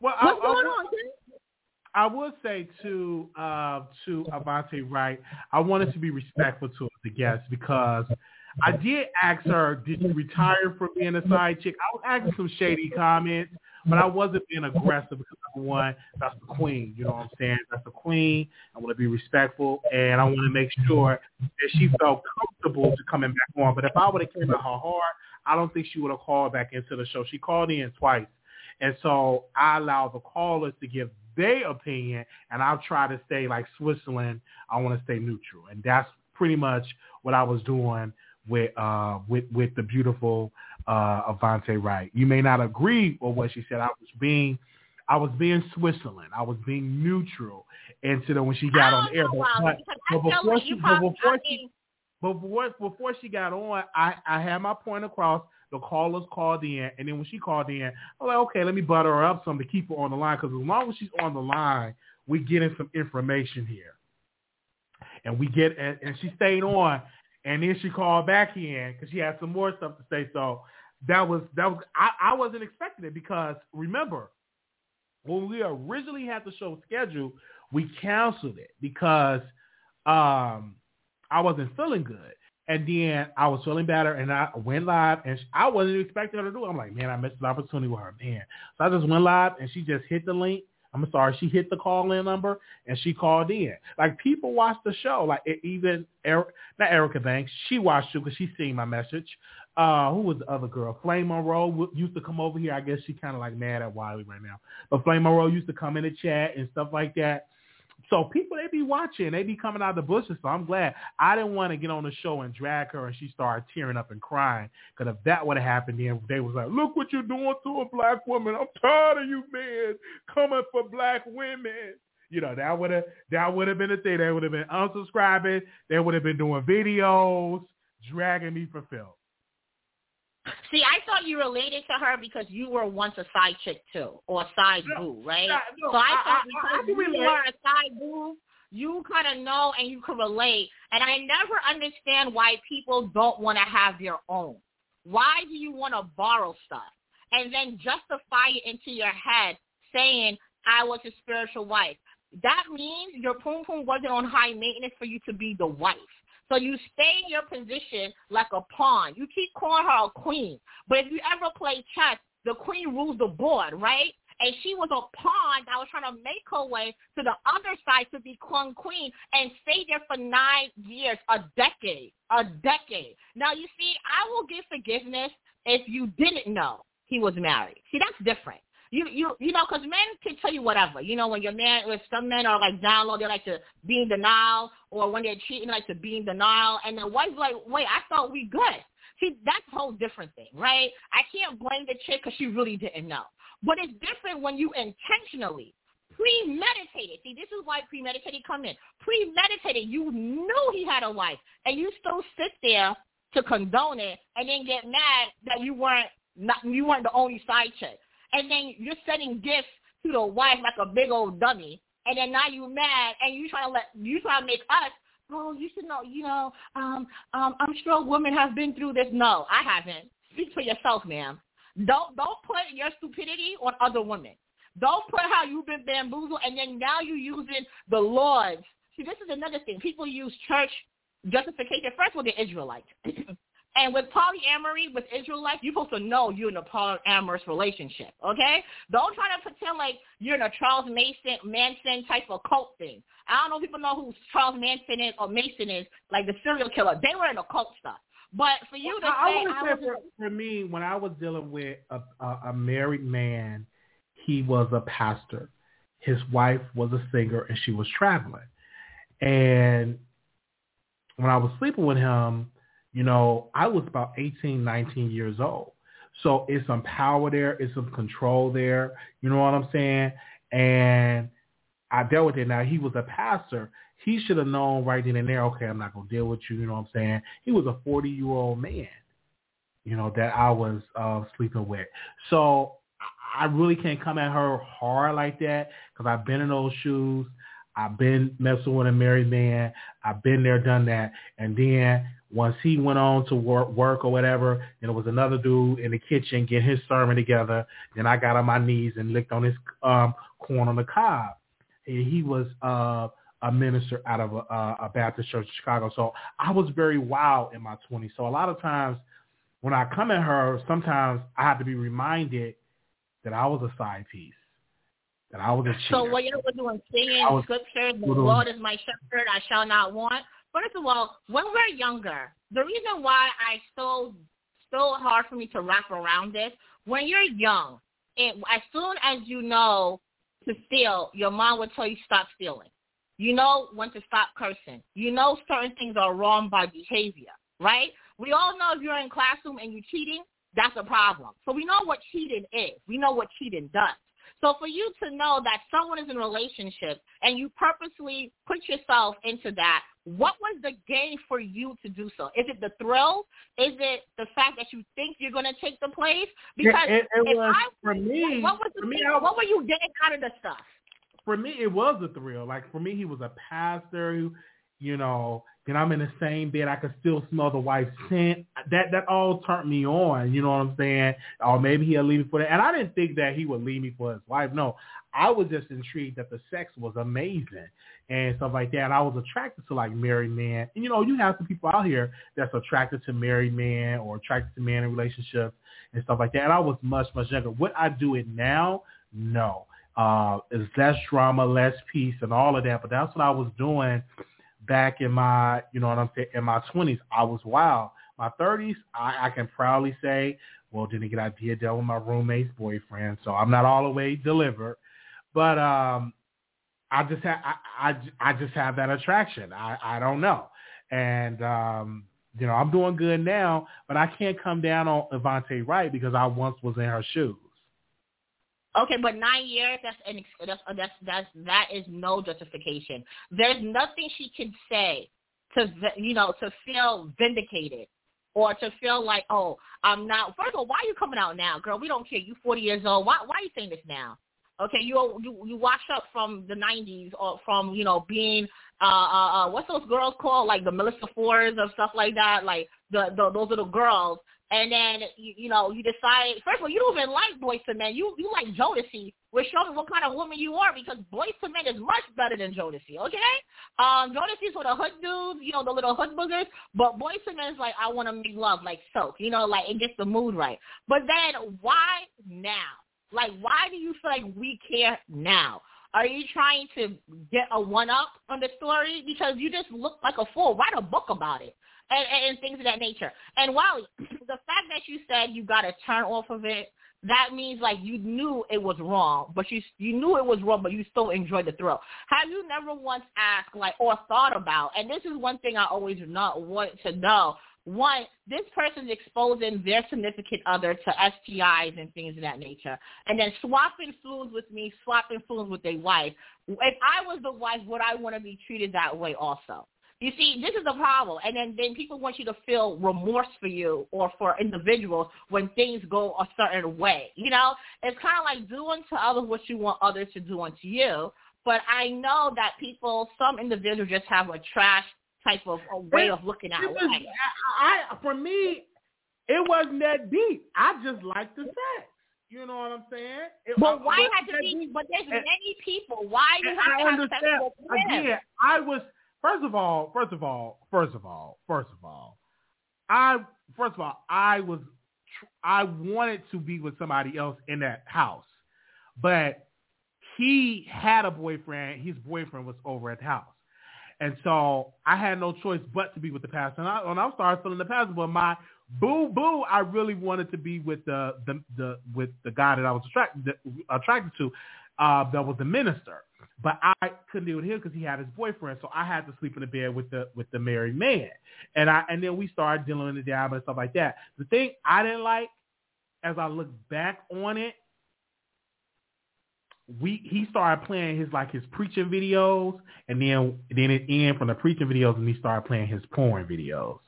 Well, what's I, going I, on, kid? I would say to uh, to Avante Wright, I wanted to be respectful to the guests because I did ask her, did you retire from being a side chick? I was asking some shady comments, but I wasn't being aggressive because number one, that's the queen. You know what I'm saying? That's the queen. I want to be respectful, and I want to make sure that she felt comfortable to coming back on. But if I would have came at her hard, I don't think she would have called back into the show. She called in twice. And so I allow the callers to give their opinion, and I'll try to stay like Switzerland. I want to stay neutral, and that's pretty much what I was doing with uh with with the beautiful uh Avante Wright. You may not agree with what she said. I was being I was being Switzerland. I was being neutral until when she got on air. But, but, before she, but before she, but before, before she got on, I, I had my point across. The callers called in, and then when she called in, I'm like, okay, let me butter her up some to keep her on the line because as long as she's on the line, we're getting some information here, and we get and, and she stayed on, and then she called back in because she had some more stuff to say. So that was that was I, I wasn't expecting it because remember when we originally had the show scheduled, we canceled it because um, I wasn't feeling good. And then I was feeling better, and I went live, and I wasn't expecting her to do it. I'm like, man, I missed the opportunity with her, man. So I just went live, and she just hit the link. I'm sorry, she hit the call in number and she called in. Like people watch the show. Like even Eric, not Erica Banks, she watched it because she seen my message. Uh, who was the other girl? Flame Monroe used to come over here. I guess she kind of like mad at Wiley right now. But Flame Monroe used to come in the chat and stuff like that. So people they be watching, they be coming out of the bushes. So I'm glad I didn't want to get on the show and drag her and she started tearing up and crying. Because if that would have happened, then they was like, "Look what you're doing to a black woman. I'm tired of you men coming for black women." You know that would have that would have been the thing. They would have been unsubscribing. They would have been doing videos, dragging me for Phil. See, I thought you related to her because you were once a side chick too, or a side no, boo, right? No, so I, thought because I, I, you were a side boo, you kind of know and you can relate. And I never understand why people don't want to have their own. Why do you want to borrow stuff and then justify it into your head saying, I was a spiritual wife? That means your poom poom wasn't on high maintenance for you to be the wife. So you stay in your position like a pawn. You keep calling her a queen. But if you ever play chess, the queen rules the board, right? And she was a pawn that was trying to make her way to the other side to become queen and stay there for nine years, a decade, a decade. Now, you see, I will give forgiveness if you didn't know he was married. See, that's different you you you know, because men can tell you whatever. You know, when your man, if some men are like down low, they like to be in denial, or when they're cheating, like to be in denial, and the wife's like, wait, I thought we good. See, that's a whole different thing, right? I can't blame the chick because she really didn't know. But it's different when you intentionally premeditated. See, this is why premeditated come in. Premeditated. You knew he had a wife, and you still sit there to condone it, and then get mad that you weren't not you weren't the only side chick and then you're sending gifts to the wife like a big old dummy, and then now you mad and you trying to let you trying to make us. Oh, you should know. You know, um, um, I'm sure women have been through this. No, I haven't. Speak for yourself, ma'am. Don't don't put your stupidity on other women. Don't put how you've been bamboozled, and then now you're using the Lord's. See, this is another thing. People use church justification. First of all, they're Israelites. And with polyamory, with Israelites, you're supposed to know you're in a polyamorous relationship, okay? Don't try to pretend like you're in a Charles Mason, Manson type of cult thing. I don't know if people know who Charles Manson is or Mason is, like the serial killer. They were in occult stuff. But for you to I, say, I, I was, for, for me, when I was dealing with a, a, a married man, he was a pastor. His wife was a singer, and she was traveling. And when I was sleeping with him, you know, I was about 18, 19 years old. So it's some power there. It's some control there. You know what I'm saying? And I dealt with it. Now, he was a pastor. He should have known right then and there, okay, I'm not going to deal with you. You know what I'm saying? He was a 40-year-old man, you know, that I was uh, sleeping with. So I really can't come at her hard like that because I've been in those shoes. I've been messing with a married man. I've been there, done that. And then once he went on to work, work or whatever, and it was another dude in the kitchen getting his sermon together. Then I got on my knees and licked on his um, corn on the cob. And he was uh, a minister out of a, a Baptist church in Chicago. So I was very wild in my 20s. So a lot of times when I come at her, sometimes I have to be reminded that I was a side piece. That I was a cheater. So what you were doing, singing scripture, the Lord is my shepherd, I shall not want. First of all, when we're younger, the reason why I so so hard for me to wrap around this, when you're young, it, as soon as you know to steal, your mom will tell you stop stealing. You know when to stop cursing. You know certain things are wrong by behavior, right? We all know if you're in classroom and you're cheating, that's a problem. So we know what cheating is. We know what cheating does. So for you to know that someone is in a relationship and you purposely put yourself into that, what was the gain for you to do so? Is it the thrill? Is it the fact that you think you're going to take the place? Because it, it, it was I, for me. What was the for me, thing, what were you getting out of the stuff? For me, it was a thrill. Like for me, he was a pastor. You know, then I'm in the same bed. I could still smell the wife's scent. That that all turned me on. You know what I'm saying? Or maybe he'll leave me for that. And I didn't think that he would leave me for his wife. No, I was just intrigued that the sex was amazing and stuff like that. And I was attracted to like married men. And you know, you have some people out here that's attracted to married men or attracted to men in relationships and stuff like that. And I was much much younger. Would I do it now? No. Uh, it's less drama, less peace, and all of that. But that's what I was doing back in my, you know what I'm saying, in my 20s. I was wild. My 30s, I, I can proudly say, well, didn't get idea dealt with my roommate's boyfriend, so I'm not all the way delivered. But um, I just have, I, I, I just have that attraction. I, I don't know, and um, you know, I'm doing good now, but I can't come down on Avante Wright because I once was in her shoes. Okay, but nine years, that's an, that's, that's, that's, that is no justification. There's nothing she can say to, you know, to feel vindicated or to feel like, oh, I'm not. First of all, why are you coming out now, girl? We don't care. You 40 years old. Why, why are you saying this now? Okay, you you you washed up from the '90s or from you know being uh uh, uh what's those girls called like the Melissa Fords or stuff like that, like the, the those little girls and then you, you know you decide first of all you don't even like Boyz II Men. You you like Jodeci, which shows what kind of woman you are because Boyz II Men is much better than Jodeci. Okay, um, Jodeci's for the hood dudes, you know the little hood boogers, but Boyz II Men is like I want to make love like soap, you know, like it gets the mood right. But then why now? Like why do you feel like we care now? Are you trying to get a one up on the story because you just look like a fool? Write a book about it and, and things of that nature. And Wally, the fact that you said you got to turn off of it, that means like you knew it was wrong, but you you knew it was wrong, but you still enjoyed the thrill. Have you never once asked like or thought about? And this is one thing I always not want to know. One, this person's exposing their significant other to STIs and things of that nature, and then swapping foods with me, swapping foods with their wife. If I was the wife, would I want to be treated that way also? You see, this is the problem. And then, then people want you to feel remorse for you or for individuals when things go a certain way. You know, it's kind of like doing to others what you want others to do unto you. But I know that people, some individuals just have a trash type of a way of looking at life. I, I, for me, it wasn't that deep. I just like the sex. You know what I'm saying? It, but why have to be? But there's and, many people. Why do you have I to understand. have sex with? Again, I was First of all, first of all, first of all, first of all, I first of all, I was I wanted to be with somebody else in that house, but he had a boyfriend. His boyfriend was over at the house. And so I had no choice but to be with the pastor. And I, when I started feeling the pastor, but my boo boo, I really wanted to be with the the, the with the guy that I was attracted attracted to, uh, that was the minister. But I couldn't deal with him because he had his boyfriend, so I had to sleep in the bed with the with the married man. And I and then we started dealing with the job and stuff like that. The thing I didn't like, as I look back on it, we he started playing his like his preaching videos, and then then it ended from the preaching videos, and he started playing his porn videos.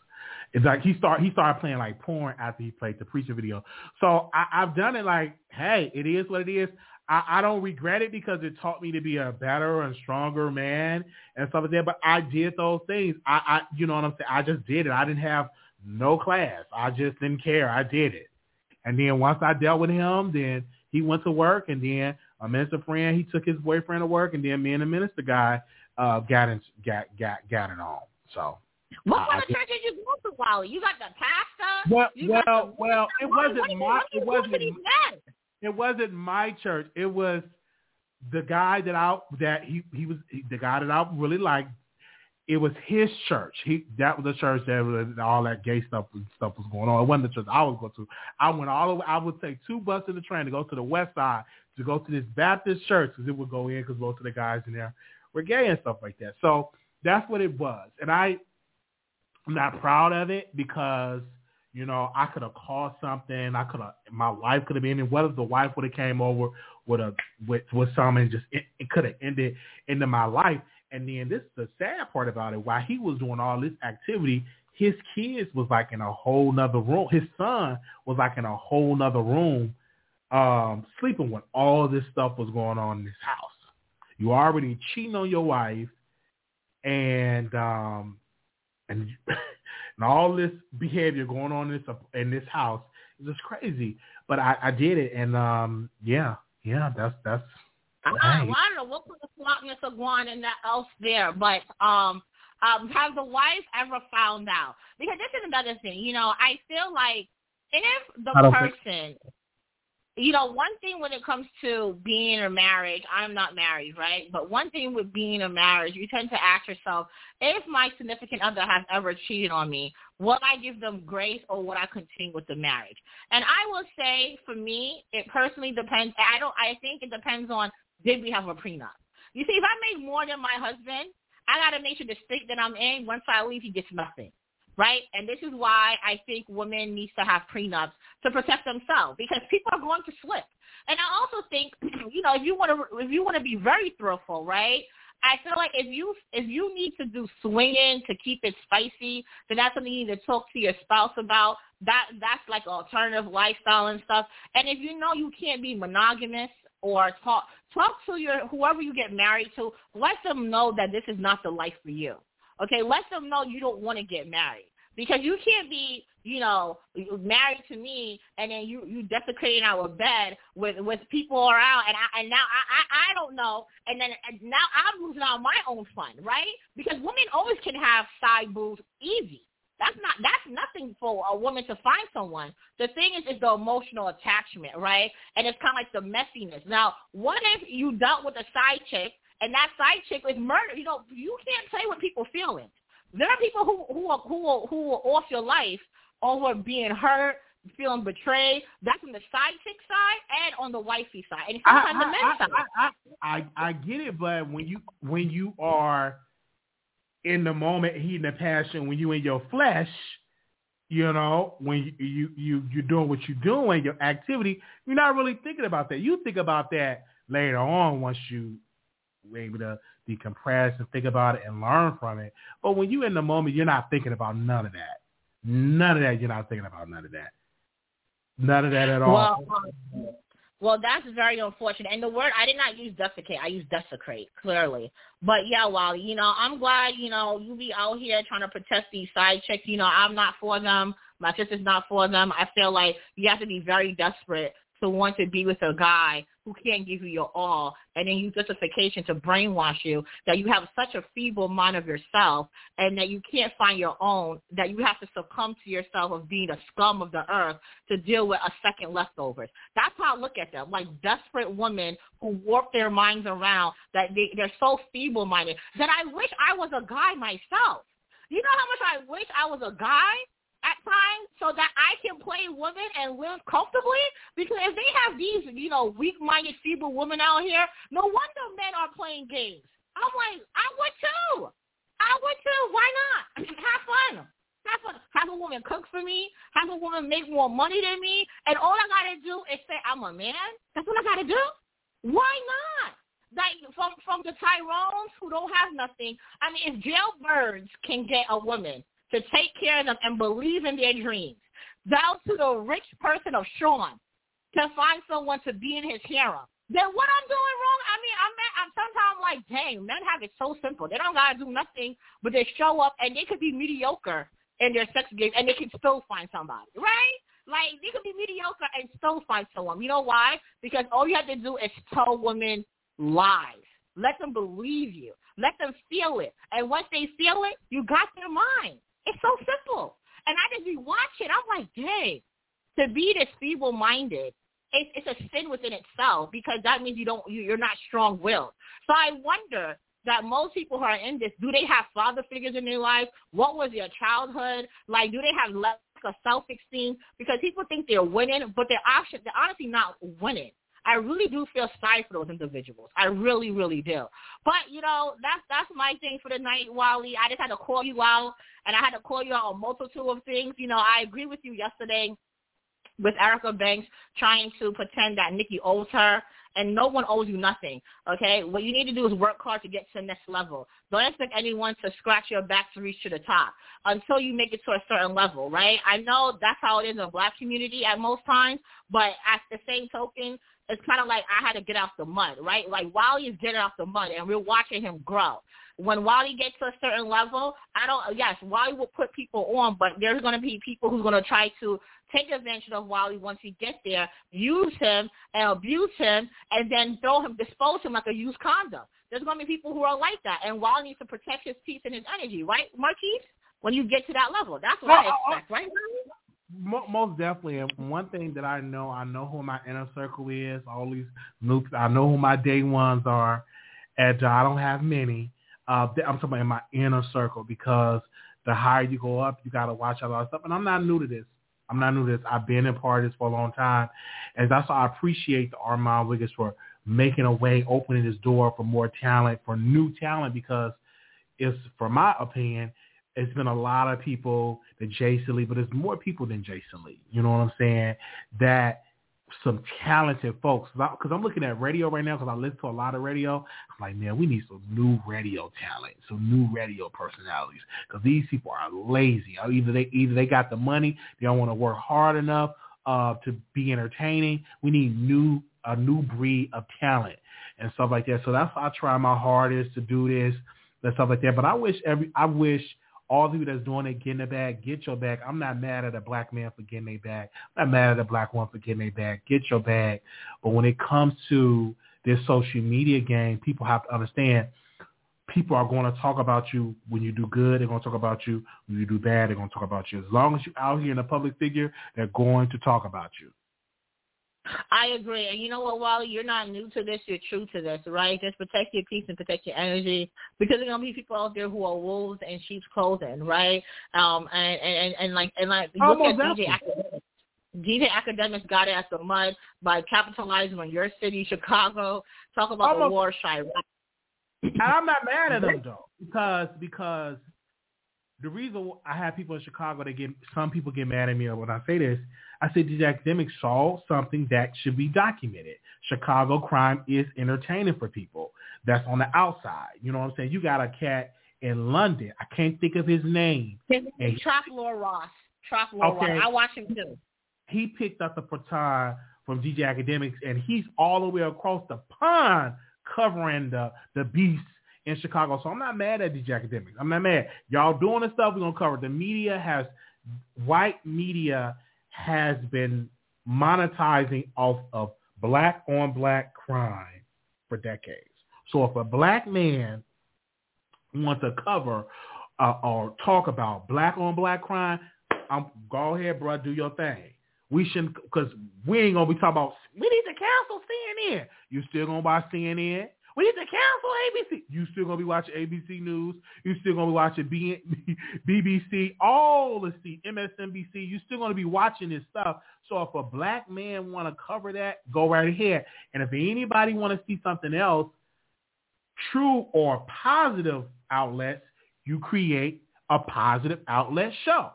It's like he start he started playing like porn after he played the preaching video. So I, I've done it like, hey, it is what it is. I, I don't regret it because it taught me to be a better and stronger man and stuff like that. But I did those things. I, I you know what I'm saying? I just did it. I didn't have no class. I just didn't care. I did it. And then once I dealt with him, then he went to work and then a minister friend, he took his boyfriend to work and then me and the minister guy uh got in, got got got it on. So what kind of church did you go to, Wally? You got the pastor? Well, well, well, it wasn't my, it wasn't, it wasn't my church. It was the guy that I that he he was he, the guy that I really liked. It was his church. He that was the church that was, all that gay stuff and stuff was going on. It wasn't the church I was going to. I went all the way. I would take two buses and a train to go to the west side to go to this Baptist church because it would go in because most of the guys in there were gay and stuff like that. So that's what it was, and I I'm not proud of it because you know, I could have caused something. I could have, my wife could have been in. What if the wife would have came over with a with with something? Just it, it could have ended into my life. And then this is the sad part about it. While he was doing all this activity, his kids was like in a whole nother room. His son was like in a whole nother room, um, sleeping when all this stuff was going on in this house. You already cheating on your wife, and um, and and all this behavior going on in this in this house is just crazy. But I, I did it, and um, yeah, yeah, that's that's. I, I don't know what kind the smartness of going and that else there, but um, um, has the wife ever found out? Because this is another thing, you know. I feel like if the person, think... you know, one thing when it comes to being in a marriage, I'm not married, right? But one thing with being in a marriage, you tend to ask yourself, if my significant other has ever cheated on me, will I give them grace or would I continue with the marriage? And I will say, for me, it personally depends. I don't. I think it depends on did we have a prenup. You see, if I make more than my husband, I got to make sure the state that I'm in, once I leave, he gets nothing right? And this is why I think women need to have prenups to protect themselves because people are going to slip. And I also think, you know, if you want to if you want to be very thrillful, right? I feel like if you if you need to do swinging to keep it spicy, then that's something you need to talk to your spouse about. That that's like alternative lifestyle and stuff. And if you know you can't be monogamous or talk talk to your whoever you get married to, let them know that this is not the life for you. Okay, let them know you don't want to get married because you can't be, you know, married to me and then you you desecrating our bed with with people around and I and now I I, I don't know and then and now I'm losing out my own fun, right? Because women always can have side boobs easy. That's not that's nothing for a woman to find someone. The thing is is the emotional attachment, right? And it's kind of like the messiness. Now, what if you dealt with a side chick and that side chick is murder. You know, you can't play with people's feelings. There are people who who are who are, who are off your life over being hurt, feeling betrayed. That's on the side chick side and on the wifey side, and sometimes I, the men's side. I, I, I get it, but when you when you are in the moment, heat the passion, when you in your flesh, you know, when you you you you're doing what you're doing, your activity, you're not really thinking about that. You think about that later on once you able to decompress and think about it and learn from it. But when you're in the moment, you're not thinking about none of that. None of that. You're not thinking about none of that. None of that at all. Well, well, that's very unfortunate. And the word I did not use desiccate. I used desecrate clearly. But yeah, Wally, you know, I'm glad you know you be out here trying to protest these side chicks. You know, I'm not for them. My sister's not for them. I feel like you have to be very desperate to want to be with a guy who can't give you your all and then use justification to brainwash you that you have such a feeble mind of yourself and that you can't find your own, that you have to succumb to yourself of being a scum of the earth to deal with a second leftovers. That's how I look at them, like desperate women who warp their minds around that they, they're so feeble-minded that I wish I was a guy myself. You know how much I wish I was a guy at times so that I can play women and live comfortably? Because if they have these, you know, weak-minded, feeble women out here, no wonder men are playing games. I'm like, I would too. I would too. Why not? have fun. Have fun. Have a woman cook for me. Have a woman make more money than me. And all I got to do is say, I'm a man. That's what I got to do. Why not? Like from from the Tyrones who don't have nothing. I mean, if jailbirds can get a woman, to take care of them and believe in their dreams. Down to the rich person of Sean to find someone to be in his harem. Then what I'm doing wrong? I mean, I'm, I'm sometimes like, dang, men have it so simple. They don't gotta do nothing, but they show up and they could be mediocre in their sex game and they can still find somebody, right? Like they could be mediocre and still find someone. You know why? Because all you have to do is tell women lies. Let them believe you. Let them feel it. And once they feel it, you got their mind. It's so simple. And I just be watching. I'm like, dang, to be this feeble-minded, it's, it's a sin within itself because that means you don't, you, you're not strong-willed. So I wonder that most people who are in this, do they have father figures in their life? What was their childhood? Like, do they have lack of self-esteem? Because people think they're winning, but they're actually, they're honestly not winning. I really do feel sorry for those individuals. I really, really do. But you know, that's that's my thing for the night, Wally. I just had to call you out, and I had to call you out on multitude of things. You know, I agree with you yesterday with Erica Banks trying to pretend that Nikki owes her, and no one owes you nothing. Okay, what you need to do is work hard to get to the next level. Don't expect anyone to scratch your back to reach to the top until you make it to a certain level, right? I know that's how it is in the black community at most times, but at the same token, it's kind of like I had to get off the mud, right? Like Wally is getting off the mud, and we're watching him grow. When Wally gets to a certain level, I don't. Yes, Wally will put people on, but there's going to be people who's going to try to take advantage of Wally once he gets there, use him and abuse him, and then throw him, dispose him like a used condom. There's going to be people who are like that, and Wally needs to protect his peace and his energy, right, Marquise? When you get to that level, that's what well, I expect, right? Most definitely. And one thing that I know, I know who my inner circle is. All these nukes, I know who my day ones are. And uh, I don't have many. Uh, I'm talking about in my inner circle because the higher you go up, you got to watch a lot of stuff. And I'm not new to this. I'm not new to this. I've been in parties for a long time. And that's why I appreciate the Armand Wiggins for making a way, opening this door for more talent, for new talent, because it's, for my opinion, it's been a lot of people that Jason Lee, but there's more people than Jason Lee. You know what I'm saying? That some talented folks. Because I'm looking at radio right now because I listen to a lot of radio. I'm like, man, we need some new radio talent, some new radio personalities. Because these people are lazy. Either they either they got the money, they don't want to work hard enough uh, to be entertaining. We need new a new breed of talent and stuff like that. So that's why I try my hardest to do this and stuff like that. But I wish every I wish all of you that's doing it, getting it back, get your bag. I'm not mad at a black man for getting their bag. I'm not mad at a black woman for getting their bag. Get your bag. But when it comes to this social media game, people have to understand people are going to talk about you when you do good. They're going to talk about you when you do bad. They're going to talk about you. As long as you're out here in a public figure, they're going to talk about you. I agree. And you know what, Wally? You're not new to this. You're true to this, right? Just protect your peace and protect your energy because there's going to be people out there who are wolves in sheep's clothing, right? Um, and, and, and like, and like, look at DJ Akademiks. DJ Akademiks got it at the mud by capitalizing on your city, Chicago. Talk about Almost. the war shy. And I'm not mad at them though, because because the reason I have people in Chicago that get some people get mad at me when I say this I said these academics saw something that should be documented. Chicago crime is entertaining for people. That's on the outside. You know what I'm saying? You got a cat in London. I can't think of his name. TrapLore Ross. TrapLore okay. Ross. I watch him too. He picked up the baton from DJ Akademiks, and he's all the way across the pond covering the the beast in Chicago. So I'm not mad at DJ Akademiks. I'm not mad. Y'all doing the stuff we're gonna cover. The media has white media has been monetizing off of black on black crime for decades. So if a black man wants to cover uh, or talk about black on black crime, I'm, go ahead, bro, do your thing. We shouldn't, because we ain't gonna be talking about. We need to cancel CNN. You still gonna buy CNN? We need to cancel ABC. You still gonna be watching ABC News. You still gonna be watching BBC, all the C, MSNBC. You still gonna be watching this stuff. So if a black man want to cover that, go right ahead. And if anybody want to see something else, true or positive outlets, you create a positive outlet show.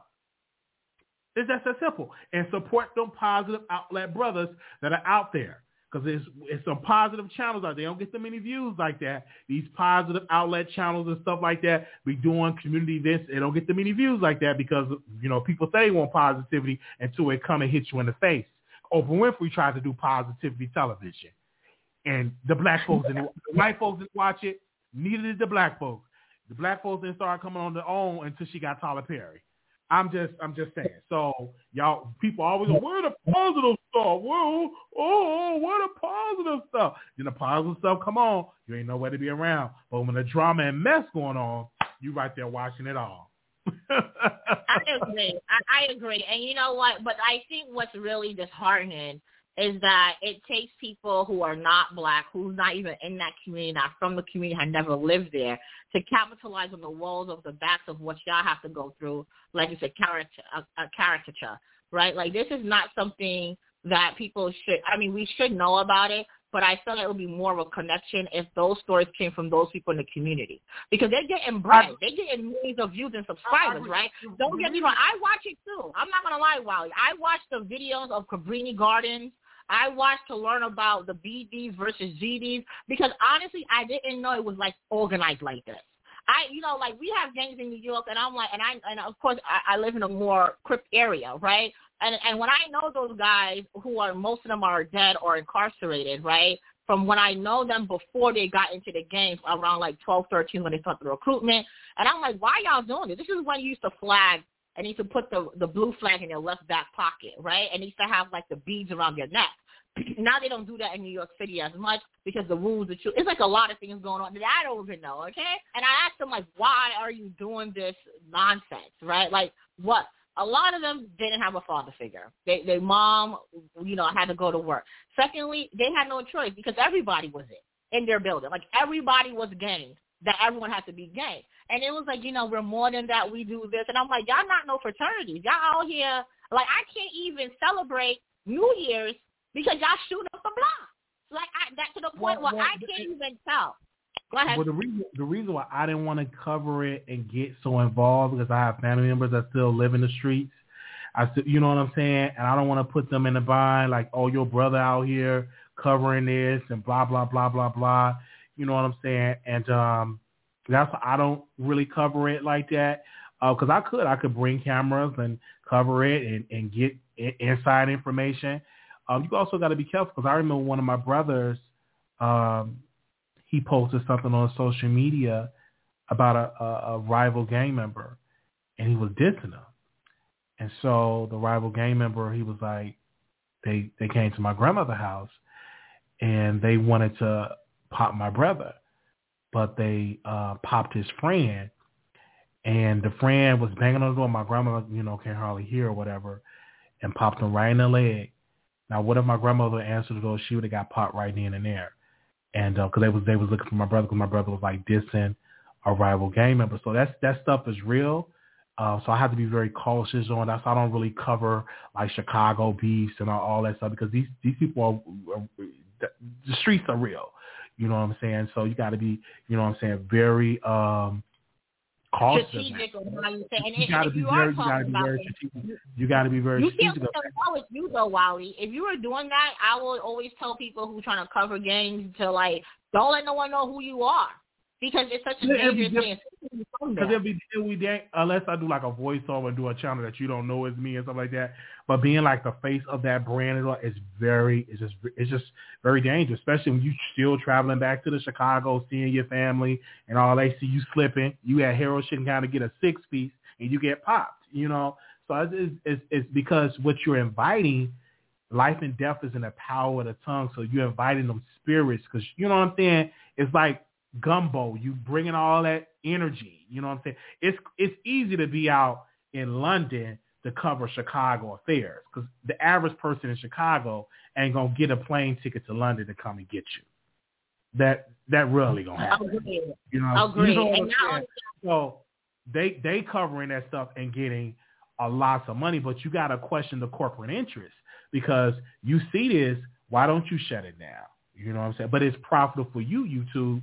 It's just that simple. And support them positive outlet brothers that are out there because it's, it's some positive channels out there. They don't get so many views like that. These positive outlet channels and stuff like that, be doing community events. They don't get the many views like that because, you know, people say they want positivity until it come and hit you in the face. Oprah Winfrey tried to do positivity television. And the black folks and the white folks didn't watch it. Neither did the black folks. The black folks didn't start coming on their own until she got Tyler Perry. I'm just I'm just saying. So y'all people always go, where the positive stuff? Whoa, oh, where the positive stuff? Then the positive stuff come on, you ain't nowhere to be around. But when the drama and mess going on, you right there watching it all. I agree. I, I agree. And you know what? But I think what's really disheartening is that it takes people who are not black, who's not even in that community, not from the community, have never lived there, to capitalize on the walls of the backs of what y'all have to go through, like it's a caricature, a, a caricature, right? Like this is not something that people should. I mean, we should know about it, but I feel like it would be more of a connection if those stories came from those people in the community because they're getting bread, they're getting millions of views and subscribers, right? Don't get me wrong, I watch it too. I'm not gonna lie, Wally. I watch the videos of Cabrini Gardens I watched to learn about the BDs versus GDs because honestly, I didn't know it was like organized like this. I, you know, like we have gangs in New York, and I'm like, and I, and of course, I, I live in a more Crip area, right? And and when I know those guys, who are most of them are dead or incarcerated, right? From when I know them before they got into the game, around like 12, 13, when they started the recruitment, and I'm like, why y'all doing this? This is when you used to flag and you to put the the blue flag in your left back pocket, right? And used to have like the beads around your neck. now they don't do that in New York City as much because the rules are true. It's like a lot of things going on that I don't even know, okay? And I asked them like, why are you doing this nonsense, right? Like what? a lot of them didn't have a father figure. They, their mom, you know, had to go to work. Secondly, they had no choice because everybody was in in their building. Like everybody was gang. That everyone had to be gang. And it was like, you know, we're more than that. We do this, and I'm like, y'all not no fraternities. Y'all out here like I can't even celebrate New Year's because y'all shoot up the block. Like I, that to the point well, where well, I can't even tell. Go ahead. Well, the reason the reason why I didn't want to cover it and get so involved because I have family members that still live in the streets. I still, you know what I'm saying, and I don't want to put them in the bind like, oh, your brother out here covering this and blah blah blah blah blah. You know what I'm saying? And um, that's why I don't really cover it like that because uh, I could I could bring cameras and cover it and, and get inside information. Um, you also got to be careful because I remember one of my brothers, um, he posted something on social media about a, a, a rival gang member, and he was dissing him. And so the rival gang member, he was like, they they came to my grandmother's house, and they wanted to pop my brother, but they uh, popped his friend, and the friend was banging on the door. My grandmother, you know, can't hardly hear or whatever, and popped him right in the leg. Now, what if my grandmother answered the door? She would have got popped right in and there, and because uh, they was they was looking for my brother because my brother was like dissing a rival gang member. So that's that stuff is real. Uh, so I have to be very cautious on that. So I don't really cover like Chicago beefs and all, all that stuff because these these people are, are the streets are real. You know what I'm saying? So you got to be, you know what I'm saying, very um cautious. Strategic on how you say, and, you got to be very, you got to be very strategic. You got to be very you strategic. You can't with you though, Wally. If you were doing that, I would always tell people who trying to cover gangs to like, don't let no one know who you are because it's such a dangerous thing. Because it'll be, it'll be dang, unless I do like a voiceover and do a channel that you don't know is me and stuff like that. But being like the face of that brand is very, it's just, it's just very dangerous, especially when you still traveling back to the Chicago, seeing your family, and all they see you slipping. You at Hero shit and kind of get a six piece, and you get popped. You know, so it's, it's, it's because what you're inviting life and death is in the power of the tongue. So you're inviting them spirits because you know what I'm saying. It's like gumbo. You bringing all that energy. You know what I'm saying? It's it's easy to be out in London to cover Chicago affairs because the average person in Chicago ain't gonna get a plane ticket to London to come and get you. That that really gonna happen. Agree. You know, Agree. You know now, so they they covering that stuff and getting a lots of money, but you gotta question the corporate interest because you see this. Why don't you shut it down? You know what I'm saying? But it's profitable for you, YouTube,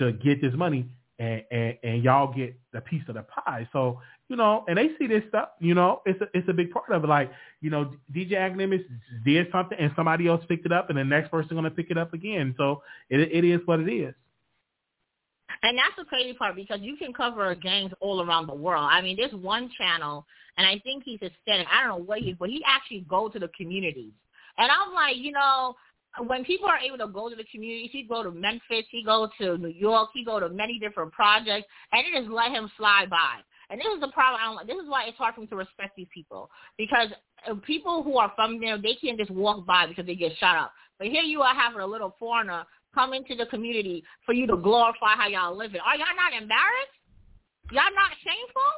to get this money and, and, and y'all get the piece of the pie. So, you know, and they see this stuff, you know, it's a, it's a big part of it. Like, you know, DJ Akademiks did something and somebody else picked it up and the next person going to pick it up again. So it, it is what it is. And that's the crazy part because you can cover gangs all around the world. I mean, there's one channel, and I think he's a Hispanic. I don't know what he but he actually go to the communities. And I'm like, you know, when people are able to go to the community, he go to Memphis, he go to New York, he go to many different projects, and it just let him slide by. And this is the problem. I don't, this is why it's hard for me to respect these people because uh, people who are from there, they can't just walk by because they get shot up. But here you are having a little foreigner come into the community for you to glorify how y'all living. Are y'all not embarrassed? Y'all not shameful?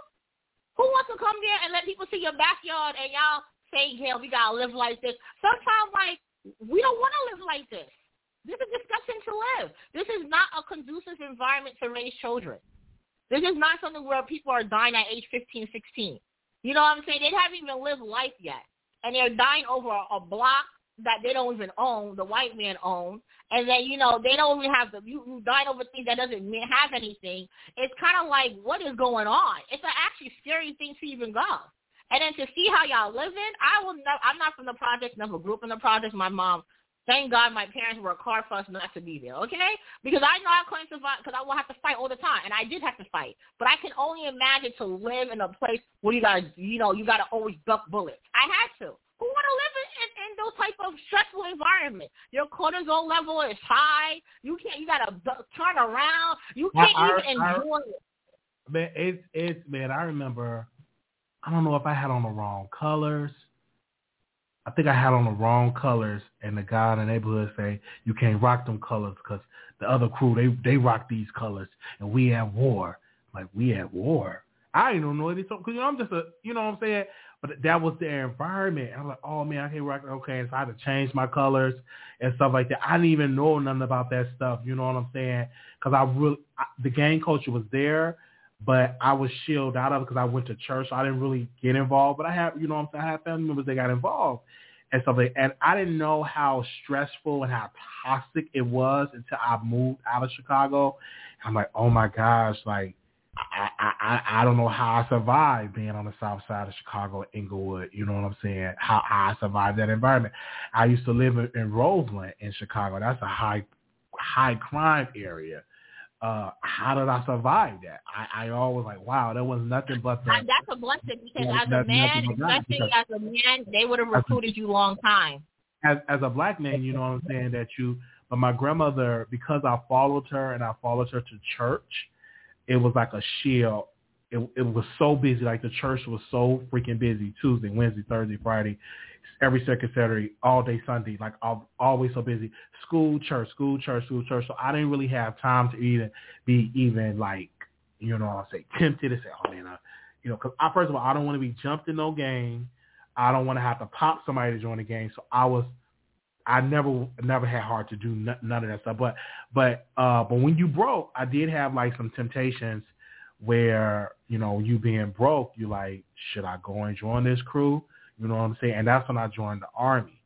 Who wants to come there and let people see your backyard and y'all say, yeah, we gotta live like this? Sometimes, like we don't want to live like this. This is disgusting to live. This is not a conducive environment to raise children. This is not something where people are dying at age 15, 16. You know what I'm saying? They haven't even lived life yet. And they're dying over a block that they don't even own, the white man owns. And then, you know, they don't even have the, you, you dying over things that doesn't have anything. It's kind of like, what is going on? It's an actually scary thing to even go. And then to see how y'all living, I will never, I'm not from the project, never grew up in the project. My mom, thank God my parents worked hard for us not to be there, okay? Because I know I couldn't survive because I will have to fight all the time. And I did have to fight. But I can only imagine to live in a place where you got to, you know, you got to always duck bullets. I had to. Who want to live in, in, in those type of stressful environment? Your cortisol level is high. You can't. You got to turn around. You can't I, even enjoy I, it. Man, it's it's man. I remember I don't know if I had on the wrong colors. I think I had on the wrong colors, and the guy in the neighborhood say you can't rock them colors because the other crew they they rock these colors, and we at war. Like we at war. I don't know anything because I'm just a you know what I'm saying. But that was their environment. I'm like, oh man, I can't rock. Okay, and so I had to change my colors and stuff like that. I didn't even know nothing about that stuff. You know what I'm saying? Because I really I, the gang culture was there, but I was shielded out of it because I went to church. So I didn't really get involved. But I have, you know I'm saying? I have family members that got involved and stuff like And I didn't know how stressful and how toxic it was until I moved out of Chicago. I'm like, oh my gosh, like I, I I don't know how I survived being on the south side of Chicago, Englewood. You know what I'm saying? How I survived that environment. I used to live in, in Roseland in Chicago. That's a high high crime area. Uh, how did I survive that? I, I always like, wow, that was nothing but the, That's a blessing because as a man, especially as a man, they would have recruited you long time. As as a black man, you know what I'm saying that you. But my grandmother, because I followed her and I followed her to church, it was like a shield. It, it was so busy. Like the church was so freaking busy. Tuesday, Wednesday, Thursday, Friday, every second Saturday, all day Sunday. Like all, always so busy. School, church, school, church, school, church. So I didn't really have time to even be even like, you know, I'll say tempted to say, oh man, I, you know, because I first of all, I don't want to be jumped in no game. I don't want to have to pop somebody to join the game. So I was I never never had hard to do none of that stuff. But but uh but when you broke, I did have like some temptations where you know you being broke, you like should I go and join this crew? You know what I'm saying? And that's when I joined the army.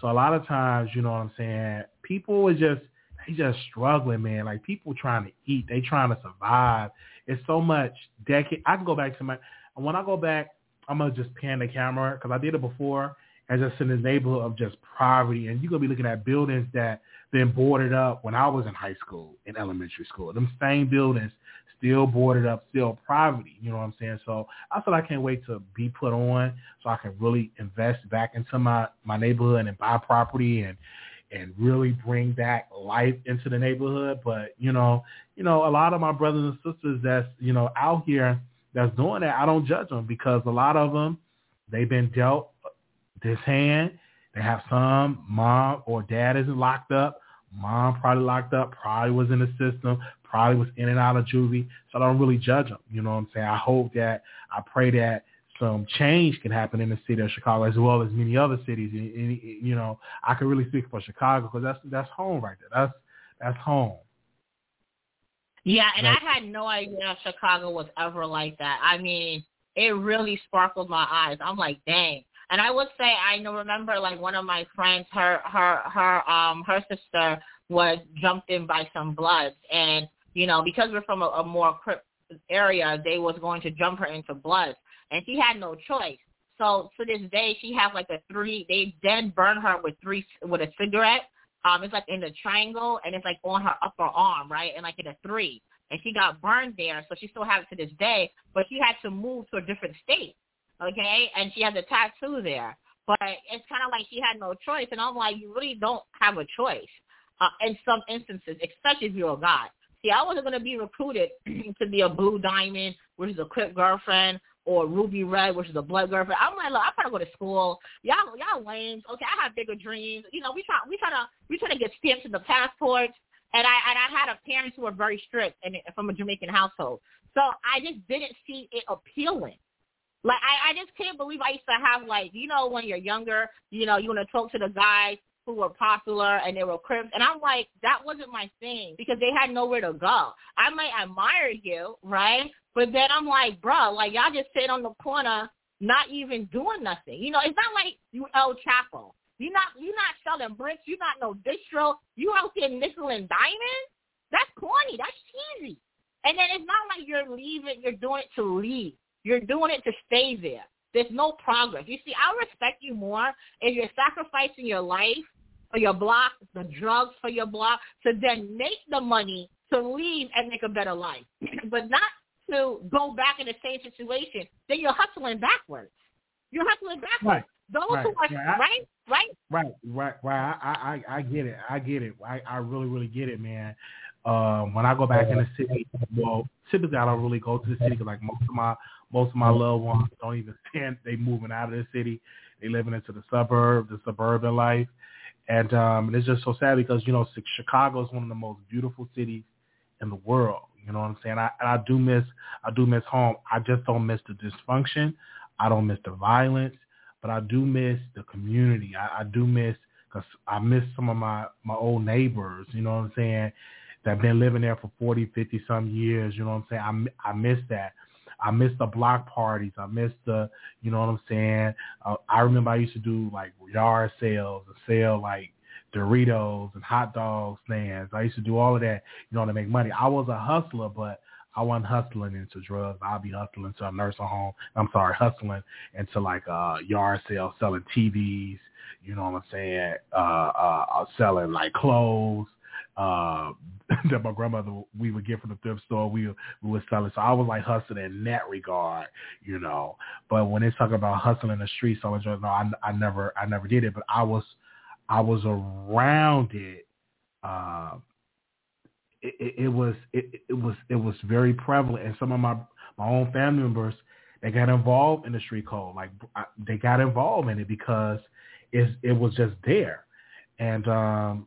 So a lot of times, you know what I'm saying, people are just they just struggling, man. Like people trying to eat, they trying to survive. It's so much decade. I can go back to my when I go back, I'm gonna just pan the camera because I did it before and just in the neighborhood of just poverty. And you're going to be looking at buildings that been boarded up when I was in high school, in elementary school. Them same buildings still boarded up, still poverty. You know what I'm saying? So I said I can't wait to be put on so I can really invest back into my, my neighborhood and buy property and and really bring back life into the neighborhood. But, you know, you know, a lot of my brothers and sisters that's, you know, out here that's doing that, I don't judge them because a lot of them, they've been dealt this hand. They have some mom or dad isn't locked up. Mom probably locked up, probably was in the system, probably was in and out of juvie. So I don't really judge them. You know what I'm saying? I hope that, I pray that some change can happen in the city of Chicago as well as many other cities. And, and, you know, I can really speak for Chicago because that's that's home right there. That's that's home. Yeah, and I had no idea Chicago was ever like that. I mean, it really sparkled my eyes. I'm like, dang, and I would say I know remember like one of my friends, her her her um her sister was jumped in by some bloods, and you know because we're from a, a more Crip area, they was going to jump her into blood, and she had no choice. So to this day, she has like a three. They then burn her with three with a cigarette. Um, it's like in the triangle, and it's like on her upper arm, right, and like in a three. And she got burned there, so she still has it to this day. But she had to move to a different state okay, and she has a tattoo there. But it's kind of like she had no choice, and I'm like, you really don't have a choice uh, in some instances, especially if you're a guy. See, I wasn't going to be recruited to be a blue diamond, which is a quick girlfriend, or ruby red, which is a blood girlfriend. I'm like, look, trying to go to school. Y'all, y'all lame. Okay, I have bigger dreams. You know, we try, we try to, we try to get stamps in the passports. And I, and I had a parents who were very strict and from a Jamaican household. So I just didn't see it appealing. Like I, I just can't believe I used to have like you know when you're younger, you know you want to talk to the guys who were popular and they were crips, and I'm like that wasn't my thing because they had nowhere to go. I might admire you, right? But then I'm like, bro, like y'all just sit on the corner, not even doing nothing. You know, it's not like you El Chapo. You're not you're not selling bricks. You're not no distro. You out there nickel and diamond. That's corny. That's cheesy. And then it's not like you're leaving. You're doing it to leave. You're doing it to stay there. There's no progress. You see, I respect you more if you're sacrificing your life for your block, the drugs for your block, to then make the money to leave and make a better life, but not to go back in the same situation. Then you're hustling backwards. You're hustling backwards. Right. Those right. who are yeah, right, right, right, right, right. I, I, I get it. I get it. I, I really, really get it, man. Um, when I go back in the city, well, typically I don't really go to the city because like most of my most of my loved ones don't even stand. They moving out of the city. They living into the suburb, the suburban life, and um, and it's just so sad because you know Chicago is one of the most beautiful cities in the world. You know what I'm saying? I and I do miss I do miss home. I just don't miss the dysfunction. I don't miss the violence, but I do miss the community. I, I do miss because I miss some of my my old neighbors. You know what I'm saying? That been living there for 40, 50 some years. You know what I'm saying? I I miss that. I miss the block parties. I miss the, you know what I'm saying? Uh, I remember I used to do like yard sales and sell like Doritos and hot dog stands. I used to do all of that, you know, to make money. I was a hustler, but I wasn't hustling into drugs. I'll be hustling to a nursing home. I'm sorry, hustling into like uh yard sales, selling TVs, you know what I'm saying? Uh uh, uh selling like clothes, uh that my grandmother we would get from the thrift store we we would sell it. So I was like hustling in that regard, you know. But when they talk about hustling in the streets, I was just no, I I never I never did it. But I was I was around it. Uh, it, it, it was it, it was it was very prevalent, and some of my my own family members they got involved in the street code. Like they got involved in it because it it was just there, and um,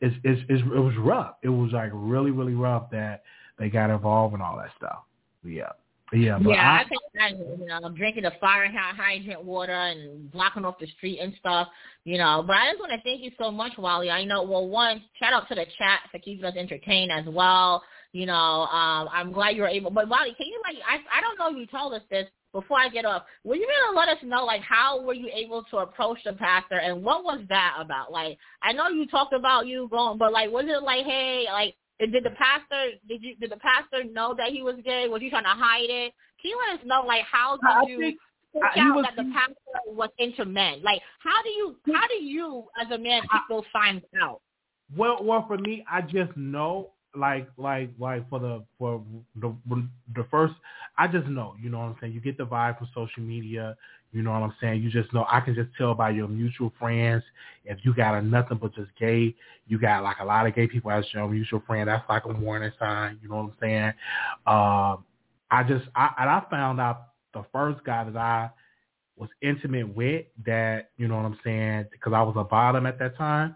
it's, it's, it's it was rough. It was like really really rough that they got involved in all that stuff. Yeah. Yeah, but yeah, I, I think that you know, drinking the fire hydrant water and blocking off the street and stuff, you know. But I just want to thank you so much, Wally. I know. Well, one, shout out to the chat for keeping us entertained as well. You know, um, I'm glad you were able. But Wally, can you like? I I don't know if you told us this before I get off. Will you gonna let us know like how were you able to approach the pastor and what was that about? Like, I know you talked about you going, but like, was it like, hey, like did the pastor did you did the pastor know that he was gay? Was he trying to hide it? Can you let us know like how did you think, uh, out was, that the pastor was into men? Like how do you how do you as a man keep those signs out? Well, well, for me, I just know like like like for the for the the first I just know, you know what I'm saying? You get the vibe from social media, you know what I'm saying? You just know I can just tell by your mutual friends if you got a nothing but just gay, you got like a lot of gay people as your mutual friend, that's like a warning sign, you know what I'm saying? Uh, I just I and I found out the first guy that I was intimate with that, you know what I'm saying, because I was a bottom at that time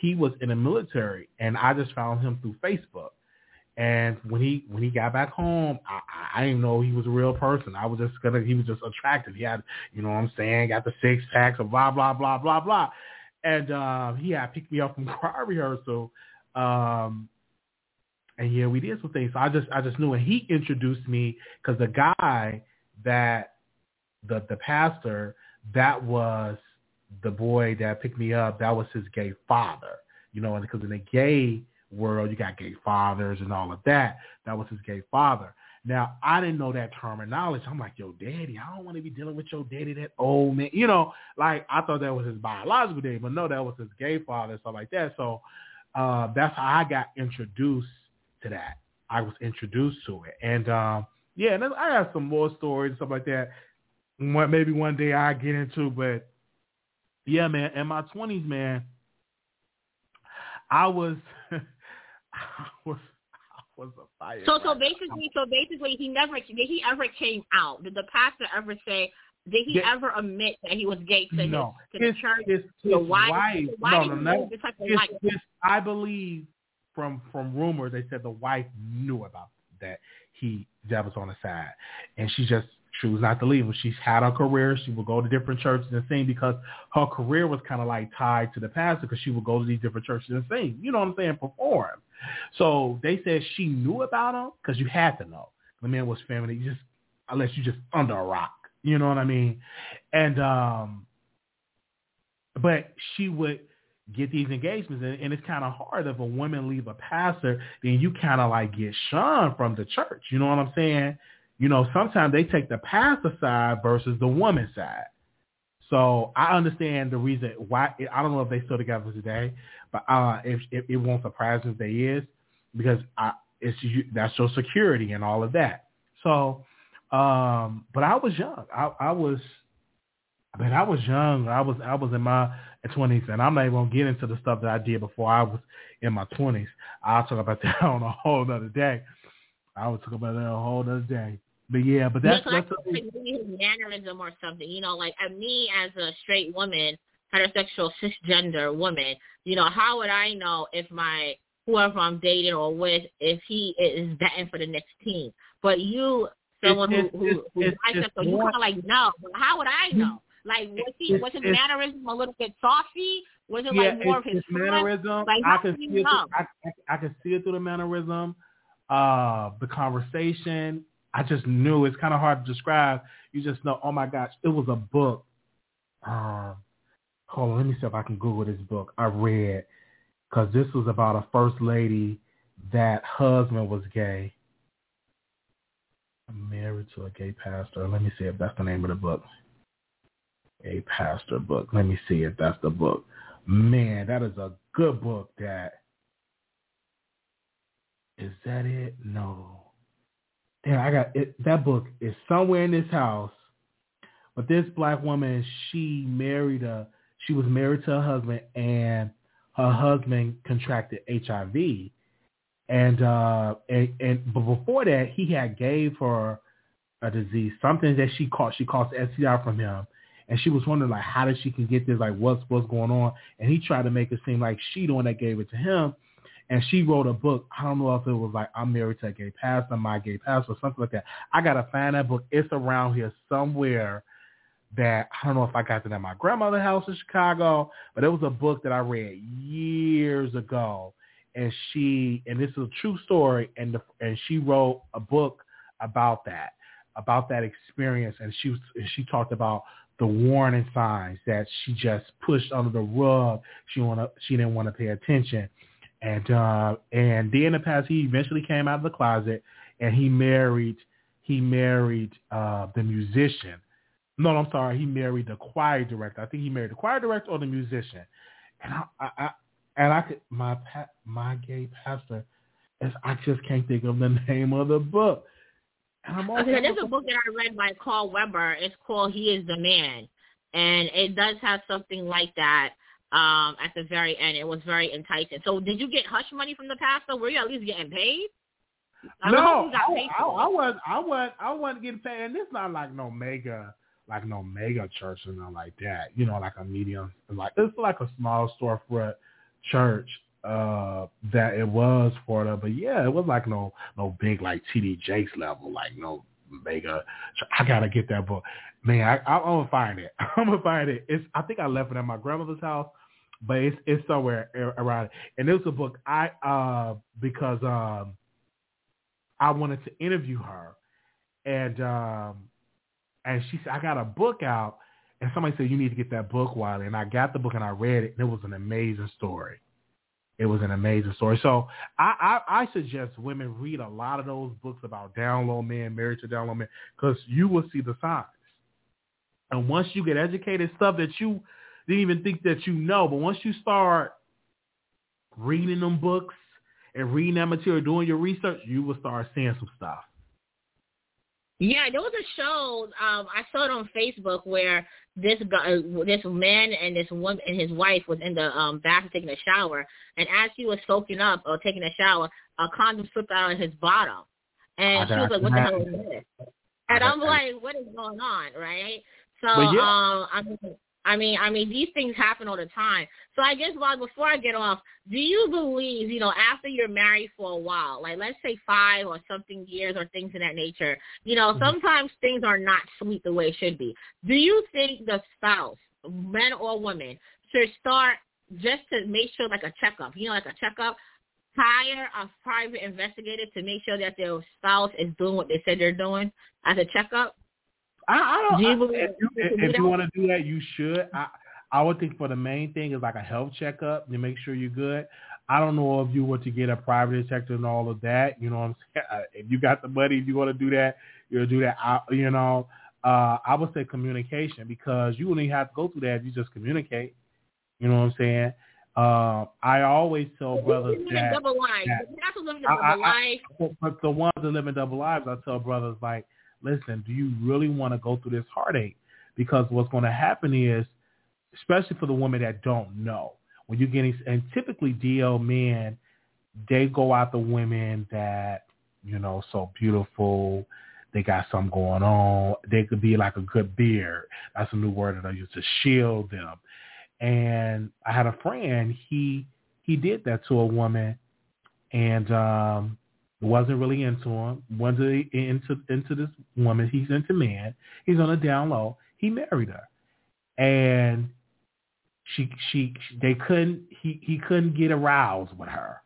he was in the military, and I just found him through Facebook. And when he when he got back home, I, I didn't know he was a real person. I was just gonna he was just attractive. He had you know what I'm saying, got the six packs of blah blah blah blah blah. And uh, he had picked me up from choir rehearsal. Um, and yeah, we did some things. So I just I just knew, and he introduced me because the guy that the the pastor that was the boy that picked me up, that was his gay father. You know, because in the gay world, you got gay fathers and all of that. That was his gay father. Now, I didn't know that terminology. I'm like, yo, daddy, I don't want to be dealing with your daddy, that old man. You know, like I thought that was his biological daddy, but no, that was his gay father stuff like that. So uh, that's how I got introduced to that. I was introduced to it. And um, yeah, and I have some more stories and stuff like that. Maybe one day I get into, but yeah, man. In my twenties, man, I was, I was, I was a fire. So, so basically, so basically, he never did he ever came out? Did the pastor ever say? Did he ever admit that he was gay to no. his to his, the church? His, his wife? Why no, no, no. This type of His, his, I believe from from rumors they said the wife knew about that he that was on the side, and she just choose not to leave. When she's had her career, she would go to different churches and sing because her career was kind of like tied to the pastor because she would go to these different churches and sing. You know what I'm saying? Perform. So they said she knew about him because you had to know. The man was family. You just unless you just under a rock. You know what I mean? And um, but she would get these engagements and, and it's kind of hard if a woman leave a pastor then you kind of like get shunned from the church you know what i'm saying you know, sometimes they take the pastor side versus the woman side. So I understand the reason why. I don't know if they still together today, but uh, if, if it won't surprise me if they is because I, it's that's your security and all of that. So, um, but I was young. I, I was, I mean, I was young. I was I was in my twenties, and I'm not even gonna get into the stuff that I did before I was in my twenties. I'll talk about that on a whole other day. I will talk about that a whole other day. But yeah, but that's that's like his mannerism or something. You know, like me as a straight woman, heterosexual cisgender woman. You know, how would I know if my whoever I'm dating or with if he is betting for the next team. But you, someone who who, who likes it, so you kind of like no. But how would I know? Like was he was his mannerism a little bit saucy? Was it yeah, like more of his mannerism. Like, I can see it. Through, I, I, I can see it through the mannerism, uh, the conversation. I just knew it's kind of hard to describe. You just know. Oh my gosh, it was a book. Um, hold on, let me see if I can Google this book I read because this was about a first lady that husband was gay. Married to a gay pastor. Let me see if that's the name of the book. A pastor book. Let me see if that's the book. Man, that is a good book. That is that it? No. Damn, I got it. That book is somewhere in this house. But this black woman, she married a. She was married to a husband, and her husband contracted HIV, and uh, and, and but before that, he had gave her a disease, something that she caught. She caught STI from him, and she was wondering like how did she can get this, like what's what's going on, and he tried to make it seem like she the one that gave it to him, and she wrote a book. I don't know if it was like I'm married to a gay pastor, my gay pastor, or something like that. I gotta find that book. It's around here somewhere. That I don't know if I got it at my grandmother's house in Chicago, but it was a book that I read years ago, and she and this is a true story, and the, and she wrote a book about that, about that experience, and she she talked about the warning signs that she just pushed under the rug. She wanna she didn't want to pay attention, and uh, and then in the past he eventually came out of the closet and he married he married uh, the musician. No, I'm sorry, he married the choir director. I think he married the choir director or the musician. And I, I, I and I could my pa- my gay pastor is I just can't think of the name of the book. And I'm Okay, there's a book that I read by Carl Weber. It's called He Is the Man, and it does have something like that um, at the very end. It was very enticing. So, did you get hush money from the pastor? Were you at least getting paid? I no, I, I, I was I was I wasn't getting paid, and it's not like no mega like no mega church or nothing like that. You know, like a medium, like it's like a small storefront church uh that it was for the but yeah it was like no no big like TD Jakes level like no mega I gotta get that book man I, I'm gonna find it I'm gonna find it it's I think I left it at my grandmother's house but it's it's somewhere around it. And it was a book I uh because um I wanted to interview her. And um and she said I got a book out. And somebody said you need to get that book Wiley and I got the book and I read it and it was an amazing story. It was an amazing story. So I, I, I suggest women read a lot of those books about down low men, married to down low men, because you will see the signs. And once you get educated, stuff that you didn't even think that you know, but once you start reading them books and reading that material, doing your research, you will start seeing some stuff. Yeah, there was a show. Um, I saw it on Facebook where this guy, this man and this woman and his wife was in the um bathroom taking a shower, and as he was soaking up or taking a shower, a condom slipped out of his bottom, and she was like, "What the hell is this?" And I'm like, "What is going on?" Right? So, yeah. um, I mean, I mean, I mean, these things happen all the time. So I guess, Bob, before I get off, do you believe, you know, after you're married for a while, like let's say five or something years or things of that nature, you know, Mm-hmm. sometimes things are not sweet the way it should be. Do you think the spouse, men or women, should start just to make sure, like a checkup, you know, like a checkup, hire a private investigator to make sure that their spouse is doing what they said they're doing as a checkup? I, I don't. Do you believe if you, you can do if you want to do that, you should. I I would think for the main thing is like a health checkup to make sure you're good. I don't know if you were to get a private detective and all of that. You know what I'm saying? Uh, If you got the money, if you want to do that, you'll do that. I, you know, uh, I would say communication because you wouldn't have to go through that if you just communicate. You know what I'm saying? Uh, I always tell brothers You that double life. that- You have to live a I- double I- life. but, but the ones that live in double lives, I tell brothers like, listen, do you really want to go through this heartache? Because what's going to happen is, especially for the women that don't know, when you're getting, and typically DL men, they go out the women that, you know, so beautiful, they got something going on. They could be like a good beard. That's a new word that I use to shield them. And I had a friend, he he did that to a woman and um, wasn't really into him. wasn't into into this woman. He's into man. He's on a down low. He married her, and she she they couldn't he he couldn't get aroused with her.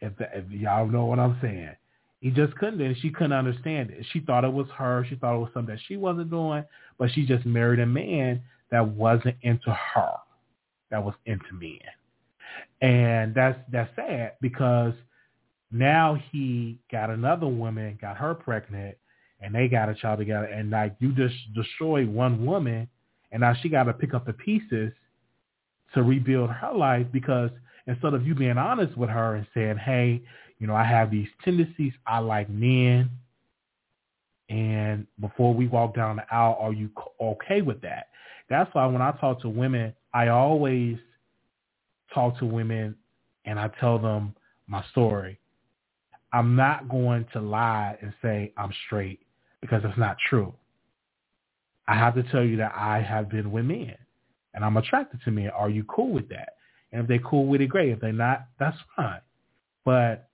If, if y'all know what I'm saying, he just couldn't. And she couldn't understand it. She thought it was her. She thought it was something that she wasn't doing, but she just married a man that wasn't into her, that was into men, and that's that's sad because now he got another woman, got her pregnant, and they got a child together. And like you just destroyed one woman, and now she got to pick up the pieces to rebuild her life because instead of you being honest with her and saying, hey, you know, I have these tendencies. I like men. And before we walk down the aisle, are you okay with that? That's why when I talk to women, I always talk to women and I tell them my story. I'm not going to lie and say I'm straight because it's not true. I have to tell you that I have been with men and I'm attracted to men. Are you cool with that? And if they're cool with it, great. If they're not, that's fine. But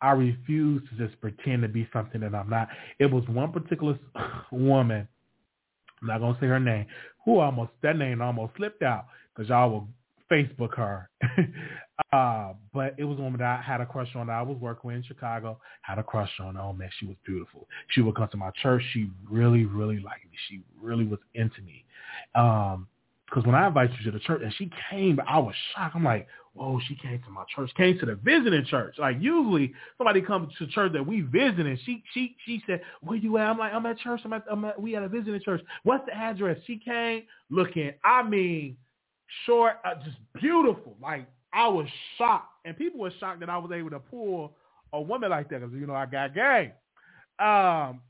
I refuse to just pretend to be something that I'm not. It was one particular woman, I'm not going to say her name, who almost, that name almost slipped out because y'all will Facebook her. uh, but it was a woman that I had a crush on that I was working with in Chicago. Had a crush on. Oh man, she was beautiful. She would come to my church. She really, really liked me. She really was into me. Um, because when I invited you to the church and she came, I was shocked. I'm like, whoa, she came to my church, came to the visiting church. Like usually somebody comes to church that we visit and she she she said, where you at? I'm like, I'm at church. I'm at, I'm at we at a visiting church. What's the address? She came looking, I mean, short, uh, just beautiful. Like I was shocked, and people were shocked that I was able to pull a woman like that because you know I got game. Um,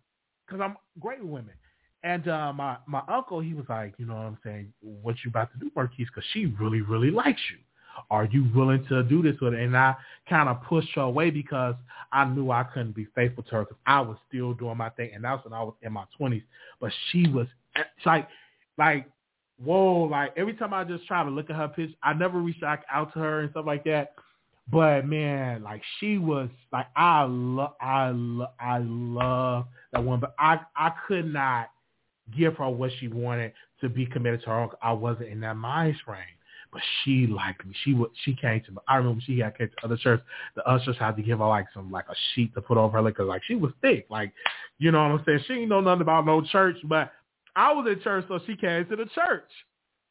because I'm great with women. And uh, my my uncle, he was like, you know what I'm saying? What you about to do, Marquise? Because she really, really likes you. Are you willing to do this with her? And I kind of pushed her away because I knew I couldn't be faithful to her because I was still doing my thing, and that's when I was in my 20s. But she was like, like, whoa! Like every time I just try to look at her pitch, I never reached out to her and stuff like that. But man, like she was like I love, I love, I love that one, but I I could not give her what she wanted to be committed to her. I wasn't in that mind frame. But she liked me. She would. She came to me. I remember she had came to other church. The ushers had to give her like some like a sheet to put over her like, cause like she was thick. Like, you know what I'm saying? She ain't know nothing about no church, but I was in church, so she came to the church.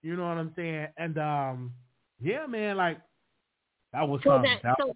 You know what I'm saying? And um, yeah, man, like that was so something. That, so,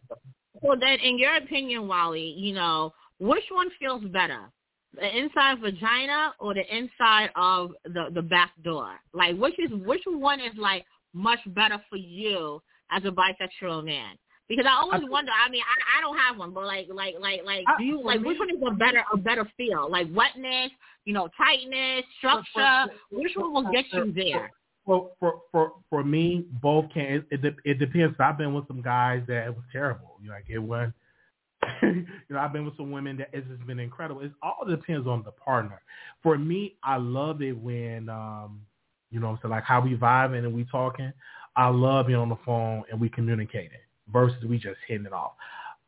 so then, in your opinion, Wally, you know, which one feels better? the inside vagina or the inside of the the back door? Like which is which one is like much better for you as a bisexual man? Because I always I, wonder. I mean, I, I don't have one, but like, like, like, like, do you like which one is a better a better feel? Like wetness, you know, tightness, structure. which one will get you there? Well, for for for me, both can. It it, it depends. I've been with some guys that it was terrible. You know, like it was you know, I've been with some women that it's just been incredible. It all depends on the partner. For me, I love it when, um, you know, so like how we vibing and we talking. I love being on the phone and we communicating versus we just hitting it off.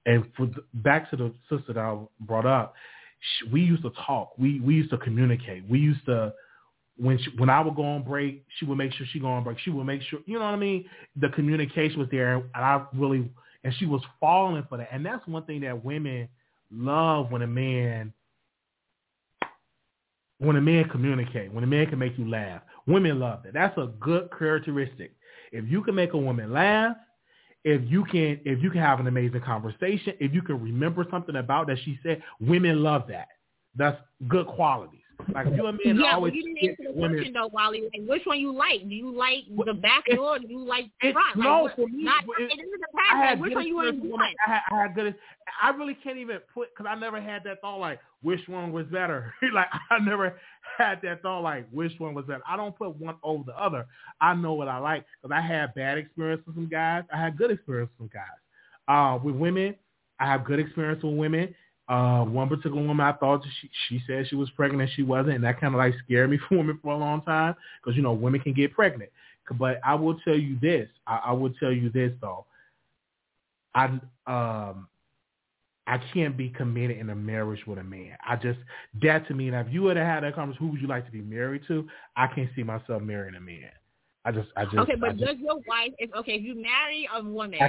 And for the, back to the sister that I brought up, she, we used to talk. We we used to communicate. We used to when she, when I would go on break, she would make sure she go on break. She would make sure, you know what I mean. The communication was there, and I really and she was falling for that. And that's one thing that women love when a man when a man communicate, when a man can make you laugh. Women love that. That's a good characteristic. If you can make a woman laugh, if you can if you can have an amazing conversation, if you can remember something about that she said, women love that. That's good qualities. Like you and me, yeah, always you didn't answer the question though, Wally. Like, which one you like? Do you like the back door? Or do you like the front? Like, no, for me, not, it, it is the past. Like, which one you want to I had, I had good. I really can't even put because I never had that thought like which one was better. like I never had that thought like which one was better. I don't put one over the other. I know what I like because I had bad experience with some guys. I had good experience with some guys. Uh, with women, I have good experience with women. Uh, one particular woman, I thought she she said she was pregnant and she wasn't, and that kind of like scared me for women for a long time because you know women can get pregnant. But I will tell you this, I, I will tell you this though, I um I can't be committed in a marriage with a man. I just that to me. And if you would have had that conversation, who would you like to be married to? I can't see myself marrying a man. I just, I just. Okay, but does your wife? If okay, if you marry a woman,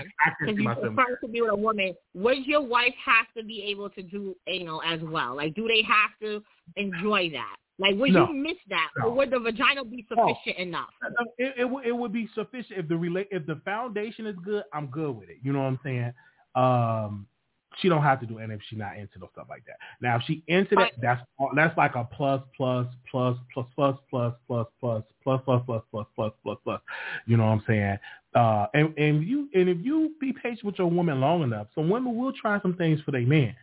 because you prefer to be with a woman, would your wife have to be able to do anal as well? Like, do they have to enjoy that? Like, would no. you miss that, no. or would the vagina be sufficient no. enough? It, it, it would be sufficient if the rela- if the foundation is good. I'm good with it. You know what I'm saying? Um, she don't have to do anything if she's not into the stuff like that. Now, if she into that, that's that's like a plus, plus, plus, plus, plus, plus, plus, plus, plus, plus, plus, plus, plus, plus, plus. You know what I'm saying? Uh, and and you and if you be patient with your woman long enough, some women will try some things for their man.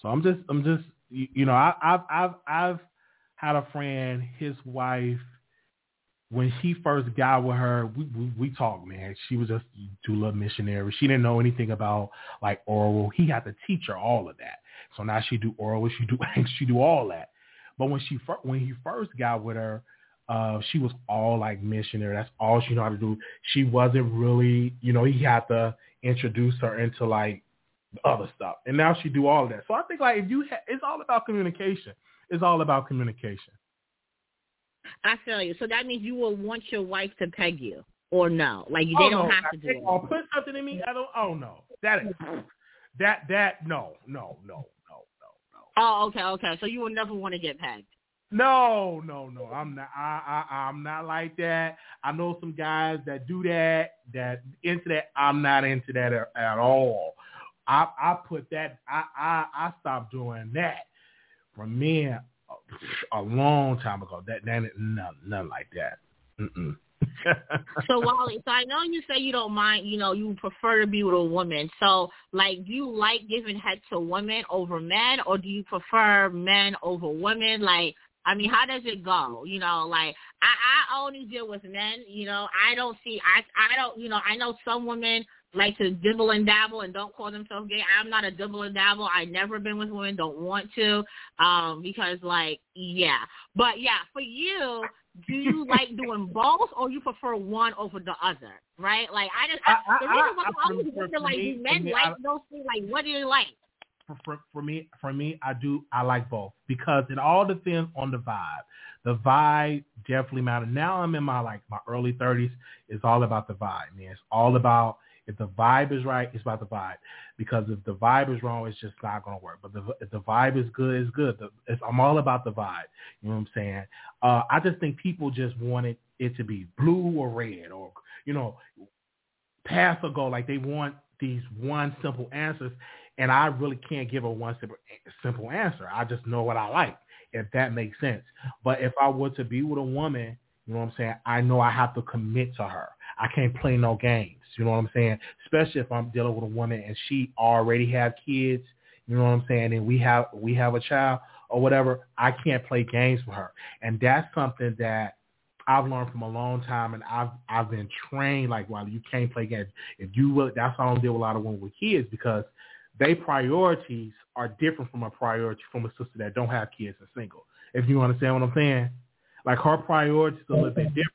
So I'm just I'm just you, you know I, I've I've I've had a friend, his wife when he first got with her, we, we, we talked, man. She was just doula missionary. She didn't know anything about like oral. He had to teach her all of that. So now she do oral, she do she do all that. But when she when he first got with her, uh, she was all like missionary. That's all she knew how to do. She wasn't really, you know, he had to introduce her into like other stuff, and now she do all of that. So I think like if you, ha- it's all about communication. It's all about communication. I feel you. So that means you will want your wife to peg you, or no? Like they oh, don't no. have to do it. Or put something in me. I don't. Oh no, that is that that no no no no no no. Oh okay okay. So you will never want to get pegged. No no no. I'm not. I I I'm not like that. I know some guys that do that. That into that. I'm not into that at, at all. I I put that. I I I stopped doing that. For men, a long time ago. That that none like that. Mm-mm. so Wally, so I know you say you don't mind, you know, you prefer to be with a woman. So like do you like giving head to women over men or do you prefer men over women? Like I mean, how does it go? You know, like I, I only deal with men, you know, I don't see I I don't you know, I know some women like to dibble and dabble and don't call themselves gay. I'm not a dibble and dabble. I never been with women, don't want to, um, because like yeah. But yeah, for you, do you like doing both or you prefer one over the other? Right? Like I just I, I, the reason why I, I, I was wondering like do men me, like those things like what do you like? For, for me, for me, I do. I like both because it all depends on the vibe. The vibe definitely matters. Now I'm in my like my early 30s. It's all about the vibe, man. It's all about if the vibe is right, it's about the vibe. Because if the vibe is wrong, it's just not going to work. But the, if the vibe is good, it's good. The, it's, I'm all about the vibe. You know what I'm saying? Uh, I just think people just wanted it to be blue or red or, you know, pass or go. Like they want these one simple answers. And I really can't give a one simple, simple answer. I just know what I like, if that makes sense. But if I were to be with a woman, you know what I'm saying, I know I have to commit to her. I can't play no games. You know what I'm saying? Especially if I'm dealing with a woman and she already have kids. You know what I'm saying? And we have we have a child or whatever. I can't play games with her, and that's something that I've learned from a long time, and I've I've been trained like, well, you can't play games. If you will, that's why I don't deal with a lot of women with kids because they priorities are different from a priority from a sister that don't have kids and single. If you understand what I'm saying, like her priorities are a little bit different.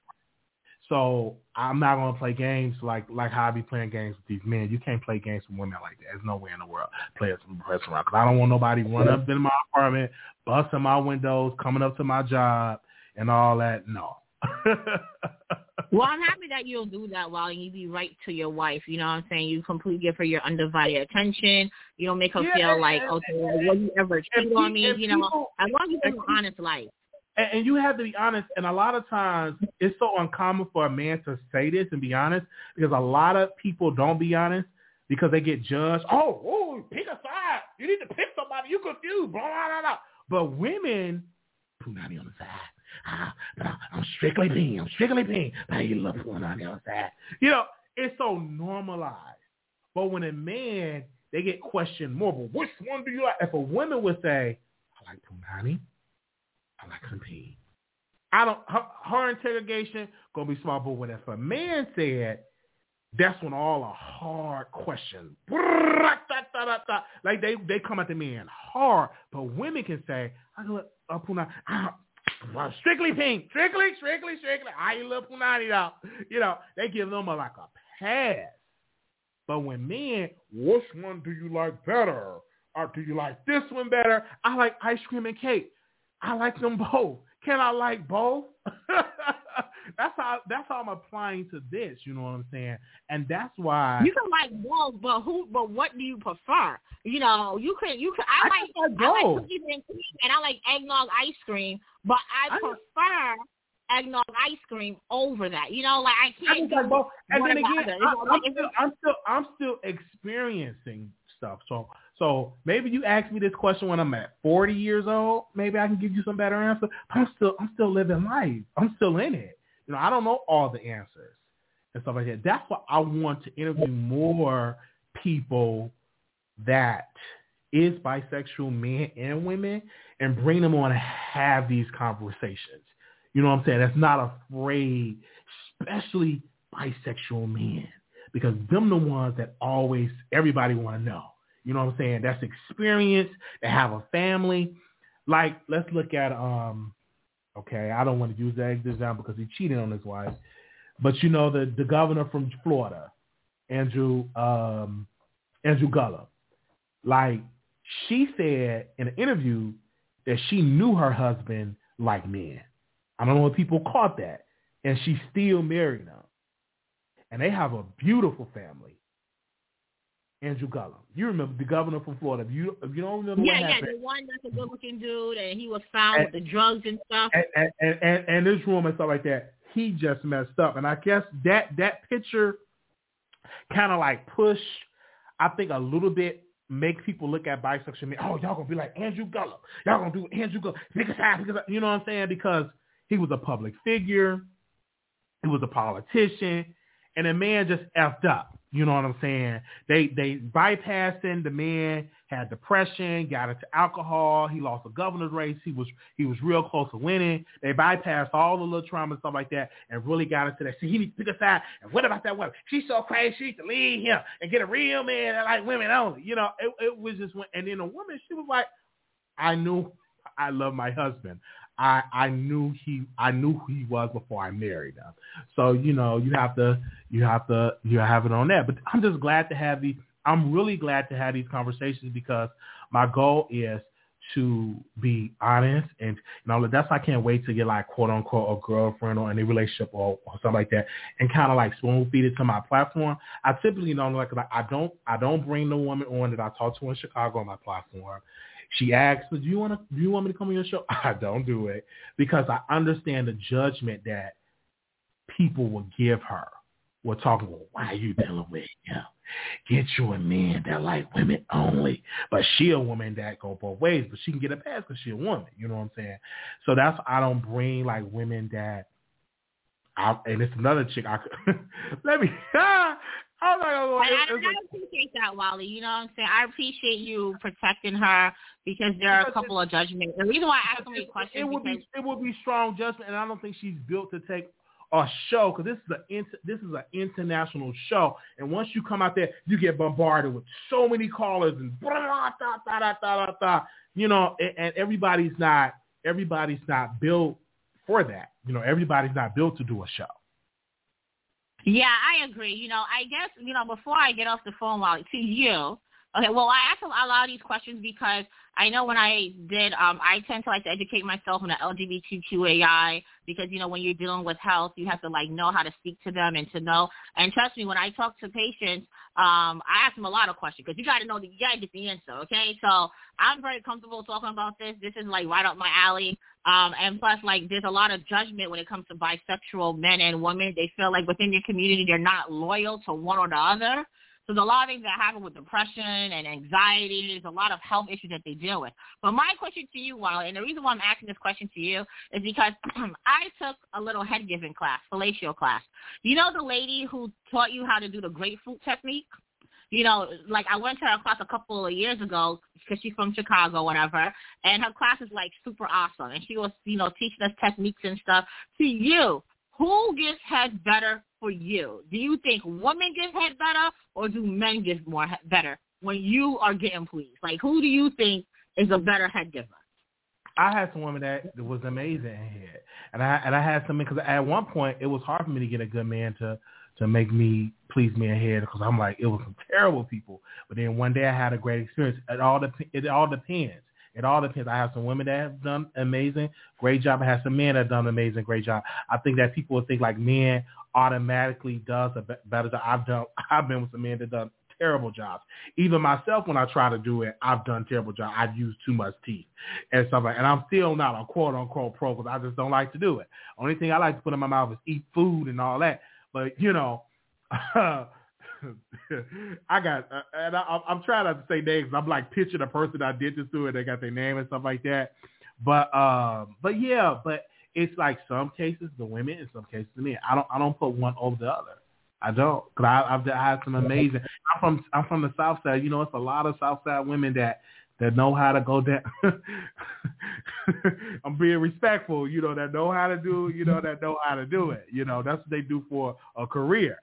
So I'm not gonna play games like like how I be playing games with these men. You can't play games with women like that. There's no way in the world playing some restaurant because I don't want nobody running up in my apartment, busting my windows, coming up to my job, and all that. No. well, I'm happy that you'll do that while you be right to your wife. You know what I'm saying? You completely give her your undivided attention. You don't make her yeah, feel like, okay, well, will you ever cheat on me? You know, people, as long as you live an honest life and, and you have to be honest. And a lot of times, it's so uncommon for a man to say this and be honest because a lot of people don't be honest because they get judged. Oh, oh, pick a side. You need to pick somebody. You confused. Blah blah blah. But women, punani on the side. Ah, but I'm strictly being. I'm strictly being. But you love punani on the side. You know, it's so normalized. But when a man, they get questioned more. But which one do you like? If a woman would say, I like punani. I like pee. I don't. Her, her interrogation gonna be small, but when if a man said, that's when all a hard questions, like they they come at the man hard. But women can say, I go up uh, strictly pink, strictly, strictly, strictly. I love punani out. You know, they give them a, like a pass. But when men, which one do you like better? or do you like this one better? I like ice cream and cake. I like them both. Can I like both? that's how that's how I'm applying to this. You know what I'm saying? And that's why you can like both, but who? But what do you prefer? You know, you can you can. I, I like I like cookies and cream, and I like eggnog ice cream, but I, I prefer eggnog ice cream over that. You know, like I can't. I both. And then again, I, am still, I'm still I'm still experiencing stuff. So so maybe you ask me this question when I'm at 40 years old. Maybe I can give you some better answer. But I'm still I'm still living life. I'm still in it. You know, I don't know all the answers and stuff like that. That's why I want to interview more people that is bisexual men and women and bring them on to have these conversations. You know what I'm saying? That's not afraid, especially bisexual men, because them the ones that always everybody want to know. You know what I'm saying? That's experience. They have a family. Like, let's look at um. Okay, I don't want to use that example because he cheated on his wife, but you know the the governor from Florida, Andrew um, Andrew Gillum, like she said in an interview that she knew her husband like men. I don't know if people caught that. And she still married him. And they have a beautiful family. Andrew Gillum. You remember the governor from Florida. If you if you don't remember yeah, what yeah, the one that's a good looking dude and he was found and, with the drugs and stuff. And, and, and, and this room and stuff like that, he just messed up. And I guess that that picture kind of like push, I think a little bit make people look at bisexual men. Oh, y'all gonna be like Andrew Gillum. Y'all gonna do Andrew Gillum. Because you know what I'm saying? Because he was a public figure. He was a politician. And the man just effed up. You know what I'm saying? They they bypassed him. The man had depression, got into alcohol. He lost a governor's race. He was he was real close to winning. They bypassed all the little trauma and stuff like that, and really got into that. See, he needs to pick a side. And what about that woman? She's so crazy. She needs to leave him and get a real man that like women only. You know, it, it was just. And then a woman, she was like, I knew I love my husband. I I knew he I knew who he was before I married him. So you know you have to you have to you have it on that. But I'm just glad to have these. I'm really glad to have these conversations because my goal is to be honest and you know that's why I can't wait to get like quote unquote a girlfriend or any relationship or, or something like that and kind of like spoon feed it to my platform. I typically don't like I don't I don't bring the woman on that I talk to in Chicago on my platform. She asks, "Do you want to? Do you want me to come on your show?" I don't do it because I understand the judgment that people will give her. We're talking about why are you dealing with him? Get you a man that like women only, but she a woman that go both ways, but she can get a pass because she a woman. You know what I'm saying? So that's I don't bring like women that. I, and it's another chick. I could, let me. I'm not gonna I, I, I appreciate that, Wally. You know what I'm saying? I appreciate you protecting her because there are a couple of judgments. The reason why I ask so many questions it would be it would be strong judgment, and I don't think she's built to take a show because this is a this is an international show, and once you come out there, you get bombarded with so many callers and blah, da, da, da, da, da, da, you know, and, and everybody's not everybody's not built for that. You know, everybody's not built to do a show. Yeah, I agree. You know, I guess, you know, before I get off the phone, Wally, to you, okay, well, I ask a lot of these questions because I know when I did, um, I tend to like to educate myself on the LGBTQAI because, you know, when you're dealing with health, you have to like know how to speak to them and to know. And trust me, when I talk to patients, um, I ask them a lot of questions because you got to know, the, you got to get the answer, okay? So I'm very comfortable talking about this. This is like right up my alley. Um, and plus, like, there's a lot of judgment when it comes to bisexual men and women. They feel like within your community, they're not loyal to one or the other. There's a lot of things that happen with depression and anxiety. There's a lot of health issues that they deal with. But my question to you, Wally, and the reason why I'm asking this question to you is because I took a little head giving class, fellatio class. You know the lady who taught you how to do the grapefruit technique? you know, like I went to her class a couple of years ago because she's from Chicago, whatever, and her class is like super awesome, and she was, you know, teaching us techniques and stuff. To you, who gives head better for you? Do you think women give head better, or do men give more better when you are getting pleased? Like, who do you think is a better head giver? I had some women that was amazing in head, and I and I had some because at one point it was hard for me to get a good man to to make me please me ahead because I'm like it was some terrible people. But then one day I had a great experience. It all dep- it all depends. It all depends. I have some women that have done amazing, great job. I have some men that have done amazing, great job. I think that people would think like men automatically does a better job. I've done. I've been with some men that done terrible jobs. Even myself, when I try to do it, I've done terrible jobs. I've used too much teeth and stuff like. And I'm still not a quote unquote pro because I just don't like to do it. Only thing I like to put in my mouth is eat food and all that. But you know. I got, uh, and I, I'm trying not to say names. I'm like picturing the person I did this to, and they got their name and stuff like that. But, um, but yeah, but it's like some cases the women, in some cases the men. I don't, I don't put one over the other. I don't, cause I, I've had some amazing. I'm from, I'm from the South Side. You know, it's a lot of South Side women that that know how to go down. I'm being respectful, you know, that know how to do, you know, that know how to do it. You know, that's what they do for a career.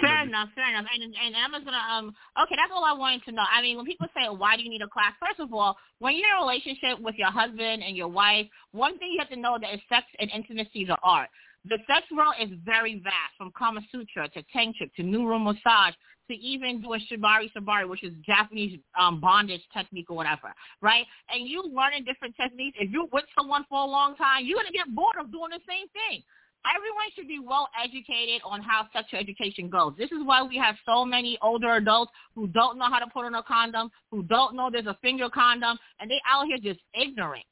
Fair enough, fair enough. And and gonna um okay, that's all I wanted to know. I mean, when people say why do you need a class, first of all, when you're in a relationship with your husband and your wife, one thing you have to know that is sex and intimacy is an art. The sex world is very vast, from Kama Sutra to Tantric to Nuru massage to even doing Shibari Shibari, which is Japanese um, bondage technique or whatever, right? And you learning different techniques. If you're with someone for a long time, you're gonna get bored of doing the same thing everyone should be well educated on how sexual education goes. This is why we have so many older adults who don't know how to put on a condom, who don't know there's a finger condom, and they out here just ignorant.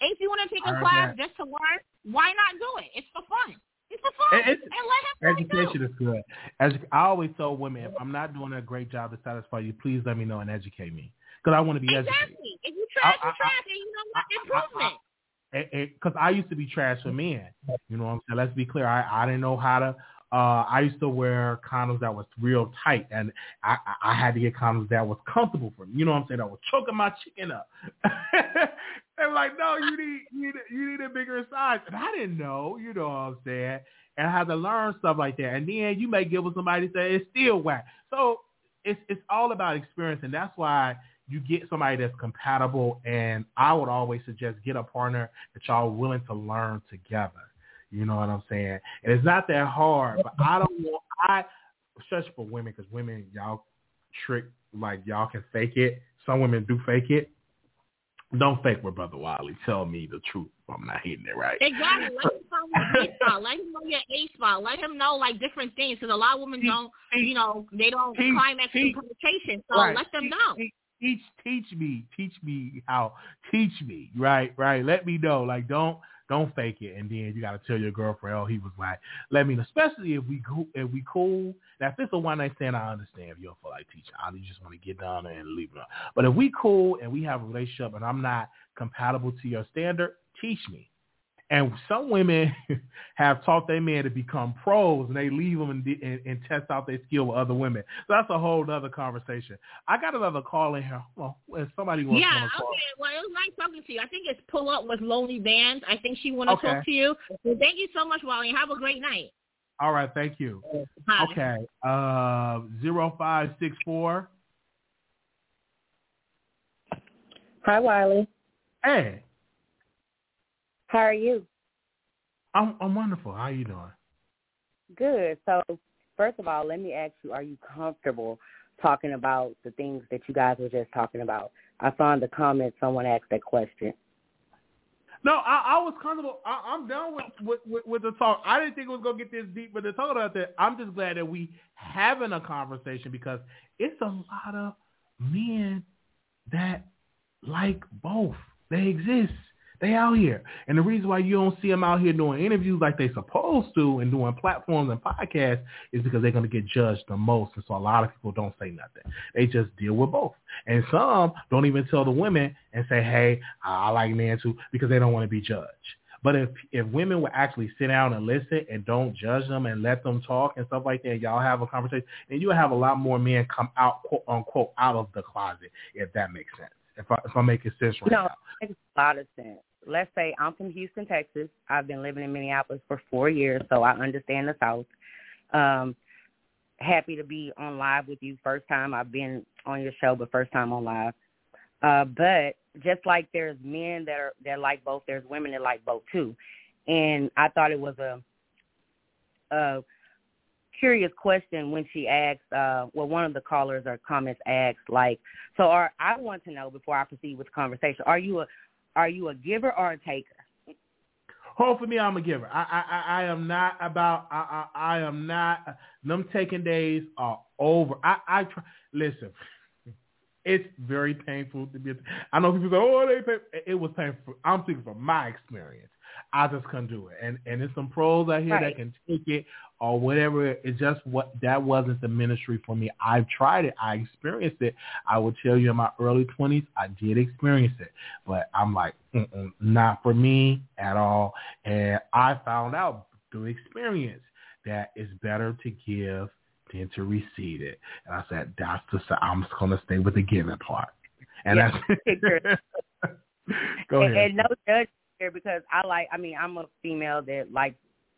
If you want to take a class that. just to learn, why not do it? It's for fun. It's for fun. It's, and let education is good. As I always tell women, if I'm not doing a great job to satisfy you, please let me know and educate me because I want to be exactly. educated. Exactly. If you trash, you trash, and you know what? Improvement because I used to be trash for men. You know what I'm saying? Let's be clear. I, I didn't know how to. Uh, I used to wear condoms that was real tight, and I, I had to get condoms that was comfortable for me. You know what I'm saying? That was choking my chicken up. were like, "No, you need you need you need a bigger size," and I didn't know. You know what I'm saying? And I had to learn stuff like that. And then you may give with somebody say it's still whack. So it's it's all about experience, and that's why you get somebody that's compatible, and I would always suggest get a partner that y'all willing to learn together. You know what I'm saying? And it's not that hard, but I don't want I especially for women because women y'all trick like y'all can fake it. Some women do fake it. Don't fake with Brother Wiley. Tell me the truth. I'm not hitting it right. Exactly. Let him know your A spot. Let him know your A spot. Let him know like different things because a lot of women don't, you know, they don't climax in penetration. So right. let them know teach teach me teach me how. Teach me right right. Let me know. Like don't don't fake it. And then you got to tell your girlfriend oh he was like let me know. Especially if we go if we cool. Now if it's a one night stand i understand if you don't feel like teaching. I just want to get down there and leave it but if we cool and we have a relationship and i'm not compatible to your standard teach me and some women have taught their men to become pros, and they leave them and, and, and test out their skill with other women. So that's a whole other conversation. I got another call in here. Well, somebody wants yeah, to call. Yeah, okay. Well, it was nice talking to you. I think it's pull up with Lonely Bands. I think she want to okay. talk to you. Well, thank you so much, Wally. Have a great night. All right, thank you. Hi. Okay, uh, zero five six four. Hi, Wiley. Hey. How are you? I'm I'm wonderful. How are you doing? Good. So first of all, let me ask you, are you comfortable talking about the things that you guys were just talking about? I saw in the comments someone asked that question. No, I, I was comfortable. I, I'm done with, with, with, with the talk. I didn't think it was gonna get this deep, but the talk about that, I'm just glad that we having a conversation because it's a lot of men that like both. They exist. They out here. And the reason why you don't see them out here doing interviews like they supposed to and doing platforms and podcasts is because they're going to get judged the most. And so a lot of people don't say nothing. They just deal with both. And some don't even tell the women and say, hey, I like men too, because they don't want to be judged. But if if women would actually sit down and listen and don't judge them and let them talk and stuff like that, y'all have a conversation, and you have a lot more men come out quote unquote out of the closet, if that makes sense. If I if I'm making sense right no, now. it makes a lot of sense let's say I'm from Houston, Texas. I've been living in Minneapolis for four years, so I understand the South. Um, happy to be on live with you. First time I've been on your show, but first time on live. Uh, but just like there's men that are that like both, there's women that like both too. And I thought it was a a curious question when she asked, uh, well, one of the callers or comments asked, like, so are I want to know before I proceed with the conversation, are you a are you a giver or a taker? Oh, for me, I'm a giver. I I I, am not about. I, I I am not. Them taking days are over. I I try. Listen, it's very painful to be. I know people say, oh, they pay. It was painful. I'm speaking from my experience. I just couldn't do it. And and there's some pros out here Right. that can take it or whatever. It's just what that wasn't the ministry for me. I've tried it. I experienced it. I will tell you in my early 20s, I did experience it. But I'm like, not for me at all. And I found out through experience that it's better to give than to receive it. And I said, that's the, I'm just going to stay with the giving part. And Yeah, that's, go ahead. and no judge here because I like. I mean, I'm a female that likes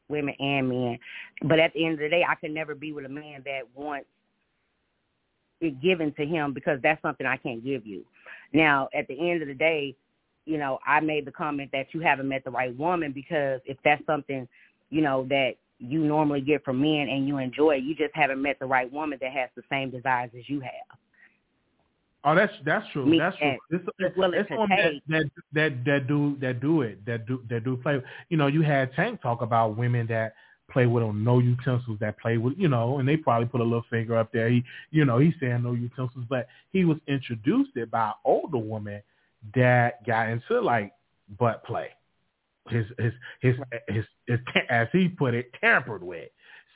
women and men, but at the end of the day, I could never be with a man that wants it given to him because that's something I can't give you. Now, at the end of the day, you know, I made the comment that you haven't met the right woman because if that's something, you know, that you normally get from men and you enjoy, you just haven't met the right woman that has the same desires as you have. Oh, that's that's true. Me that's true. It's, well it's women that, that that that do that do it that do that do play. You know, you had Tank talk about women that play with them, no utensils that play with you know, and they probably put a little finger up there. He you know he's saying no utensils, but he was introduced it by an older woman that got into like butt play. His His his his his, his, as he put it, tampered with.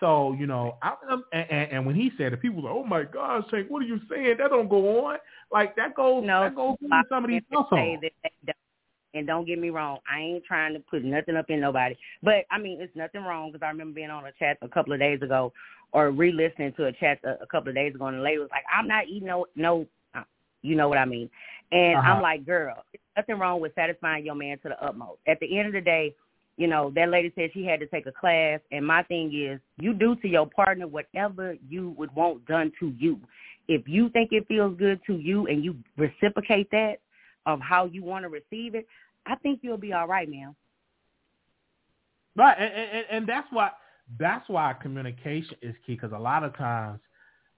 So you know, I, I'm- and, and, and when he said it, people were like, "Oh my gosh, Tank, what are you saying? That don't go on." Like that goes No, that goes through some of these households. that they don't. And don't get me wrong, I ain't trying to put nothing up in nobody. But I mean, it's nothing wrong because I remember being on a chat a couple of days ago, or re-listening to a chat a, a couple of days ago, and the lady was like, "I'm not eating no no." uh, You know what I mean? And Uh-huh. I'm like, girl, nothing wrong with satisfying your man to the utmost. At the end of the day, you know, that lady said she had to take a class, and my thing is, you do to your partner whatever you would want done to you. If you think it feels good to you and you reciprocate that of how you want to receive it, I think you'll be all right, man. Right, and, and and that's why that's why communication is key because a lot of times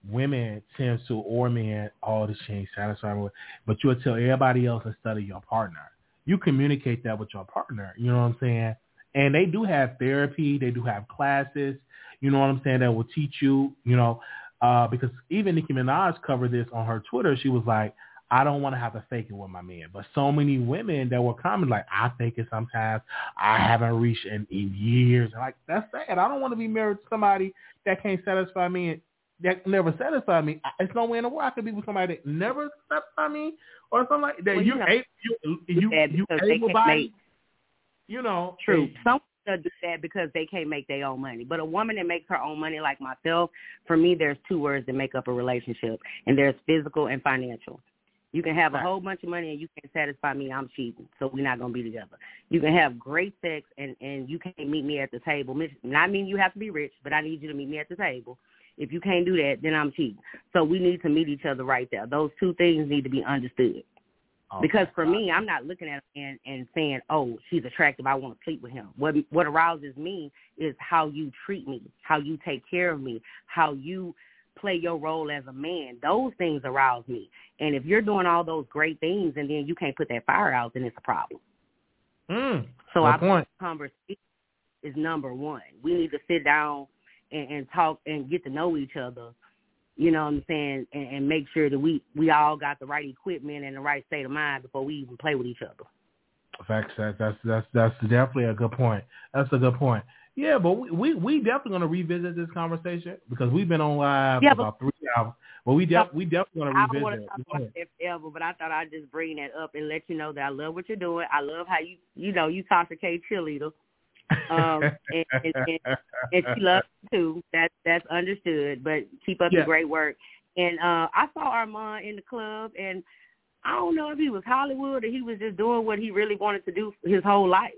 women tend to or men, oh, this change satisfying, with, but you'll tell everybody else instead of your partner. You communicate that with your partner. You know what I'm saying? And they do have therapy. They do have classes. You know what I'm saying? That will teach you. You know, uh, because even Nicki Minaj covered this on her Twitter. She was like, I don't want to have to fake it with my man. But so many women that were commenting like, I fake it sometimes. I haven't reached in, in years. Like, that's sad. I don't want to be married to somebody that can't satisfy me and that never satisfy me. It's no way in the world I could be with somebody that never satisfy me or something like that. Well, you, you know, able, you, you, that you because they able can't bodied, make- you know. True. Some people do that because they can't make their own money. But a woman that makes her own money like myself, for me, there's two words that make up a relationship, and there's physical and financial. You can have a whole bunch of money and you can't satisfy me. I'm cheating, so we're not gonna be together. You can have great sex and and you can't meet me at the table. Not mean you have to be rich, but I need you to meet me at the table. If you can't do that, then I'm cheating. So we need to meet each other right there. Those two things need to be understood. Oh, Because for me, I'm not looking at him and, and saying, "Oh, he's attractive. I want to sleep with him." What what arouses me is how you treat me, how you take care of me, how you play your role as a man. Those things arouse me. And if you're doing all those great things and then you can't put that fire out, then it's a problem. Mm, So I point. conversation is number one. We need to sit down and, and talk and get to know each other. You know what I'm saying, and, and make sure that we we all got the right equipment and the right state of mind before we even play with each other. Facts. That, that's that's that's definitely a good point. That's a good point. Yeah, but we we, we definitely gonna revisit this conversation because we've been on live Yeah, for but- about three hours. But we def, we definitely gonna revisit it. I don't want to talk it. about that forever, but I thought I'd just bring that up and let you know that I love what you're doing. I love how you you know you Tasha K cheerleader, um, and, and, and, and she loves too. That's that's understood. But keep up Yeah. the great work. And uh I saw Armand in the club, and I don't know if he was Hollywood or he was just doing what he really wanted to do his whole life.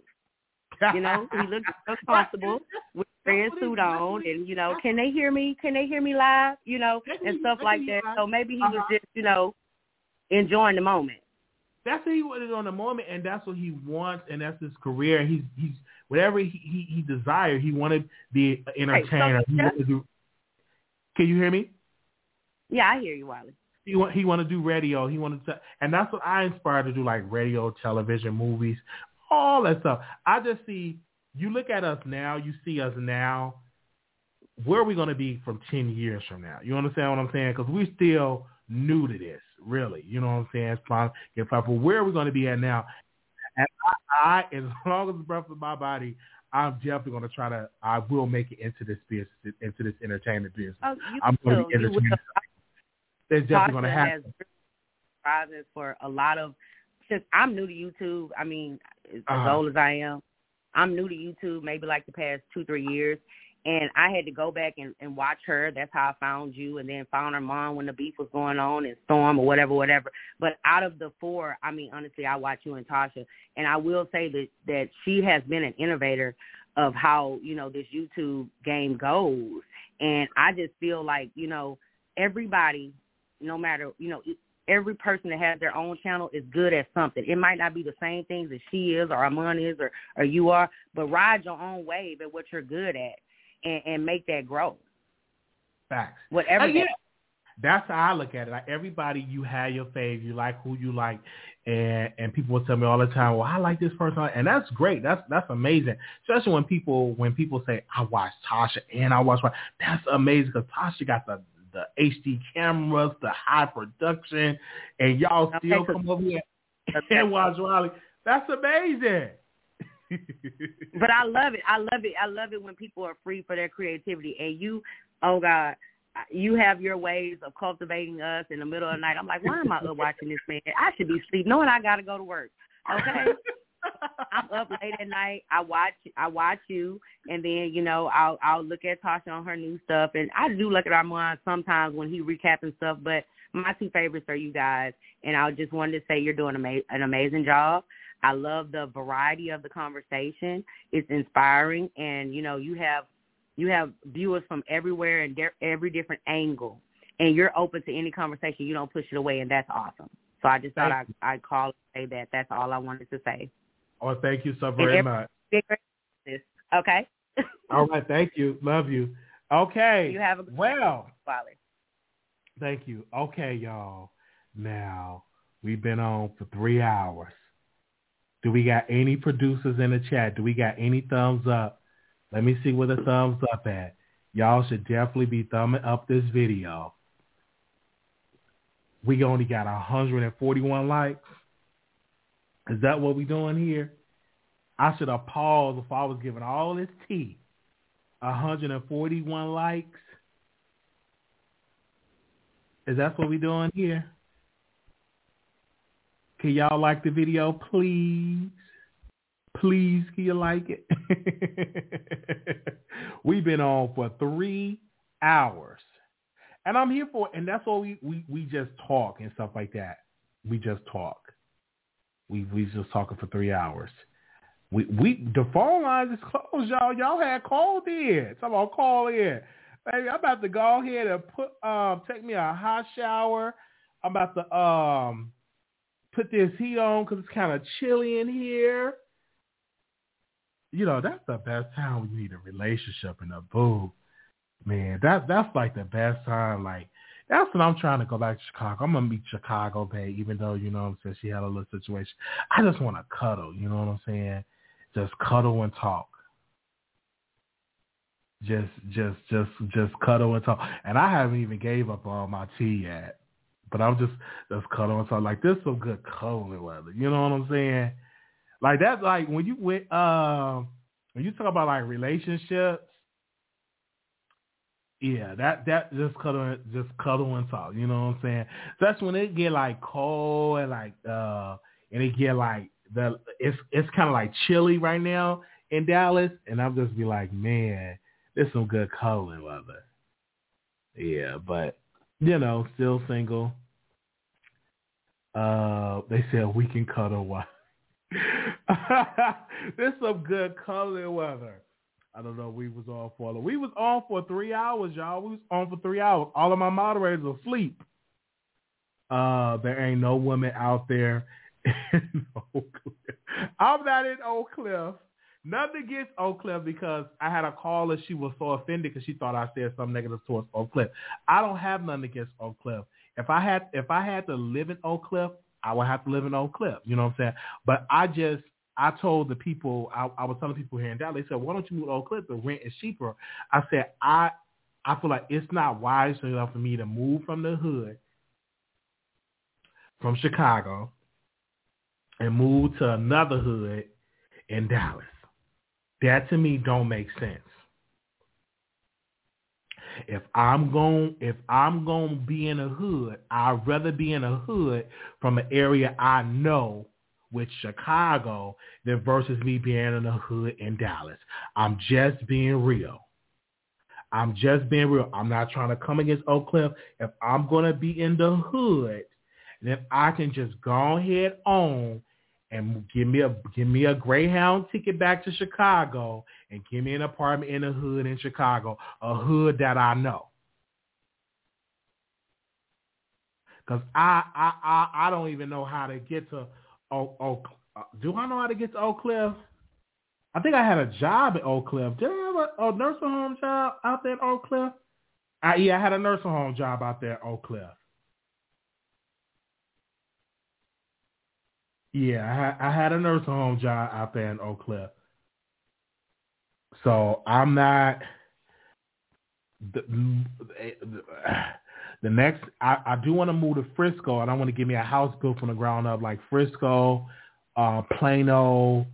You know, he looked so comfortable with a red suit on, and you know, can they hear me? Can they hear me live? You know, and stuff like that. So maybe he was Uh-huh. just, you know, enjoying the moment. that's what he wanted on the moment, and that's what he wants, and that's his career. He's he's whatever he he, he desired. He wanted to be an Right, so entertainer. he wanted to do. Can you hear me? Yeah, I hear you, Wiley. He want he want to do radio. He wanted to, and that's what I inspired to do, like radio, television, movies, all that stuff. I just see you look at us now. You see us now. Where are we going to be from ten years from now? You understand what I'm saying? Because we're still new to this, really. You know what I'm saying? It's fine. But where are we going to be at now? And I, I as long as the breath of my body, I'm definitely going to try to. I will make it into this business, into this entertainment business. Oh, you I'm going to be entertained. It's definitely going to happen. prizes for a lot of since I'm new to YouTube. I mean, as Uh-huh. old as I am, I'm new to YouTube. Maybe like the past two three years, and I had to go back and, and watch her. That's how I found you, and then found her mom when the beef was going on and Storm or whatever, whatever. But out of the four, I mean, honestly, I watch you and Tasha, and I will say that that she has been an innovator of how you know this YouTube game goes, and I just feel like you know everybody no matter you know every person that has their own channel is good at something. It might not be the same things that she is or Armand is or or you are, but ride your own wave at what you're good at and, and make that grow. Facts. Whatever. Uh, yeah. that- That's how I look at it. Like everybody, you have your fave. You like who you like, and and people will tell me all the time, "Well, I like this person," and that's great. That's that's amazing. Especially when people when people say, "I watch Tasha and I watch," Riley." that's amazing because Tasha got the the HD cameras, the high production, and y'all still come over here and watch Riley. That's amazing. But I love it. I love it. I love it when people are free for their creativity. And you, oh God, you have your ways of cultivating us in the middle of the night. I'm like, why am I up watching this man? I should be asleep, knowing I got to go to work. Okay. I'm up late at night. I watch I watch you and then, you know, I'll I'll look at Tasha on her new stuff and I do look at Armand sometimes when he recapping stuff, but my two favorites are you guys and I just wanted to say you're doing ama- an amazing job. I love the variety of the conversation. It's inspiring and you know, you have you have viewers from everywhere and de- every different angle and you're open to any conversation. You don't push it away and that's awesome. So I just thought I, I'd call and say that. That's all I wanted to say. oh, thank you so very every- much. Okay. All right, thank you. Love you. Okay. You have a good well. Wally. Thank you. Okay, y'all. Now, we've been on for three hours. Do we got any producers in the chat? Do we got any thumbs up? Let me see where the thumbs up at. Y'all should definitely be thumbing up this video. We only got 141 likes. Is that what we doing here? I should have paused if I was giving all this tea. 141 likes. Is that what we doing here? Can y'all like the video, please? Please, can you like it? We've been on for three hours. And I'm here for and that's all we, we, we just talk and stuff like that. We just talk. We we just talking for three hours. We we the phone lines is closed, y'all. Y'all had called in. Someone call in. Baby, I'm about to go ahead and put um take me a hot shower. I'm about to um put this heat on because it's kind of chilly in here. You know that's the best time when you need a relationship and a boo. Man, that's that's like the best time. Like that's when I'm trying to go back to Chicago. I'm gonna meet Chicago Bay, even though you know what I'm saying she had a little situation. I just want to cuddle. You know what I'm saying? Just cuddle and talk. Just, just, just, just cuddle and talk. And I haven't even gave up on my tea yet, but I'm just, just cuddle and talk. Like this, is some good cuddling weather. You know what I'm saying? Like that's like when you went, um, when you talk about like relationships. Yeah, that that just cuddle just cuddle and talk. You know what I'm saying? That's when it get like cold and like uh and it get like the it's it's kind of like chilly right now in Dallas, and I'll just be like, man, there's some good cuddling weather. Yeah, but you know, still single. Uh, they said we can cuddle while. there's some good cuddling weather. I don't know. We was on for we was on for three hours, y'all. We was on for three hours. All of my moderators asleep. Uh, there ain't no woman out there. I'm not in Oak Cliff Nothing against Oak Cliff because I had a caller. She was so offended because she thought I said something negative towards Oak Cliff. I don't have nothing against Oak Cliff. If I had if I had to live in Oak Cliff, I would have to live in Oak Cliff. You know what I'm saying? But I just I told the people I, I was telling the people here in Dallas. They said, "Why don't you move to Oak Cliff? The rent is cheaper." I said, "I I feel like it's not wise enough for me to move from the hood, from Chicago, and move to another hood in Dallas. That to me don't make sense. If I'm going if I'm going to be in a hood, I'd rather be in a hood from an area I know with Chicago than versus me being in a hood in Dallas. I'm just being real. I'm just being real. I'm not trying to come against Oak Cliff. If I'm going to be in the hood, then I can just go ahead on and give me a give me a Greyhound ticket back to Chicago and give me an apartment in a hood in Chicago, a hood that I know. Cause I I I, I don't even know how to get to Oak. Oak uh, do I know how to get to Oak Cliff? I think I had a job at Oak Cliff. Did I have a, a nursing home job out there at Oak Cliff? I, yeah, I had a nursing home job out there at Oak Cliff. Yeah, I I had a nursing home job out there in Oak Cliff. So I'm not the, the next. I, I do want to move to Frisco, and I want to give me a house built from the ground up, like Frisco, uh, Plano,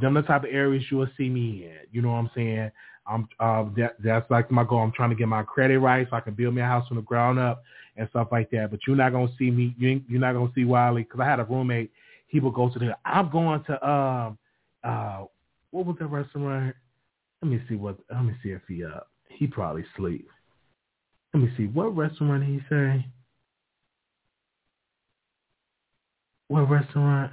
them the type of areas you will see me in. You know what I'm saying? I'm uh, that that's like my goal. I'm trying to get my credit right so I can build me a house from the ground up and stuff like that. But you're not gonna see me. You you're not gonna see Wiley because I had a roommate. He would go to the. I'm going to um uh what was that restaurant? Let me see what. Let me see if he up. He probably sleep. Let me see what restaurant he say. What restaurant?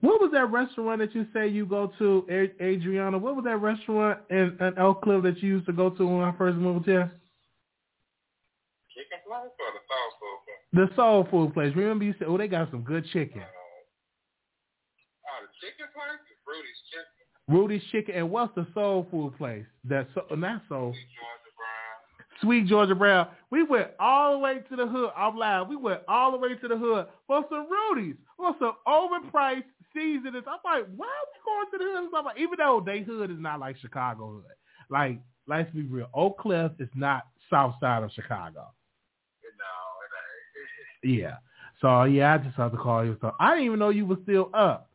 What was that restaurant that you say you go to, Adriana? What was that restaurant in, in Oak Cliff that you used to go to when I first moved here? Chicken or the soul food place? The soul food place. Remember you said, oh, they got some good chicken. Uh, oh, the chicken place is Rudy's Chicken. Rudy's Chicken. And what's the soul food place? That's so, not soul. Sweet Georgia Brown. Sweet Georgia Brown. We went all the way to the hood. I'm loud. We went all the way to the hood for some Rudy's. For some overpriced season is I'm like, why are we going to the hood? I'm like, even though they hood is not like Chicago hood. Like, let's be real. Oak Cliff is not south side of Chicago. No, it ain't. yeah. So yeah, I just had to call you. So I didn't even know you were still up.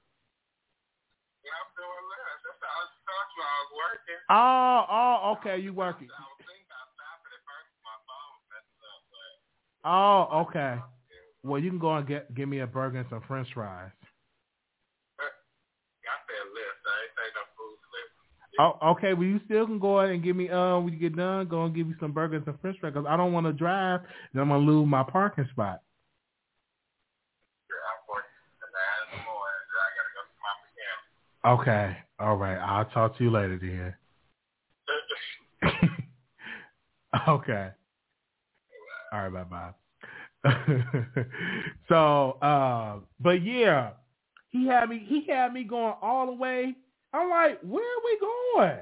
I'm still alive. That's how I thought you I was working. Oh, oh, okay, you working. I was thinking about stopping at first. My phone was messing up. Oh, okay. Well, you can go and get give me a burger and some French fries. I ain't saying no food. Oh, okay. Well, you still can go ahead and give me. Uh, when you get done, go and give me some burgers and French fries. Cause I don't want to drive, and I'm gonna lose my parking spot. Okay. All right. I'll talk to you later, then. okay. All right. Bye bye. so, uh, but yeah, he had me. He had me going all the way I'm like, where are we going?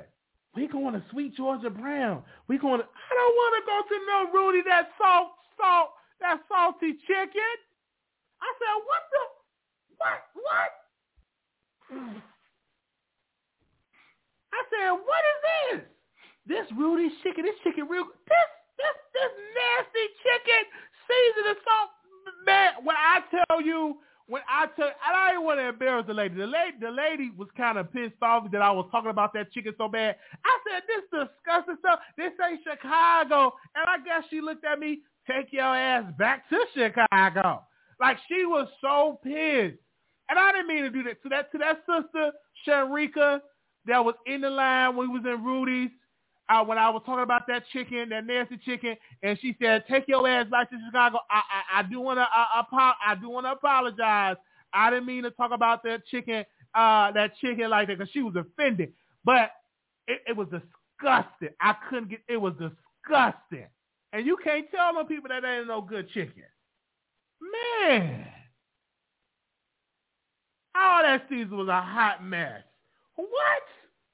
We going to Sweet Georgia Brown. We going to, I don't want to go to no Rudy, that salt, salt, that salty chicken. I said, what the, what, what? I said, what is this? This Rudy's chicken, this chicken real, this, this, this nasty chicken, seasoned and salt, man, when I tell you, when I took, and I didn't want to embarrass the lady. The lady, the lady was kind of pissed off that I was talking about that chicken so bad. I said, "This disgusting stuff. This ain't Chicago." And I guess she looked at me, "Take your ass back to Chicago." Like she was so pissed, and I didn't mean to do that to that to that sister Sharika that was in the line when we was in Rudy's uh, when I was talking about that chicken, that nasty chicken, and she said, "Take your ass back to Chicago." I I, I do want to uh, I do want to apologize. I didn't mean to talk about that chicken, uh, that chicken like that because she was offended, but it, it was disgusting. I couldn't get. It was disgusting, and you can't tell them people that ain't no good chicken. Man, All that season was a hot mess. What?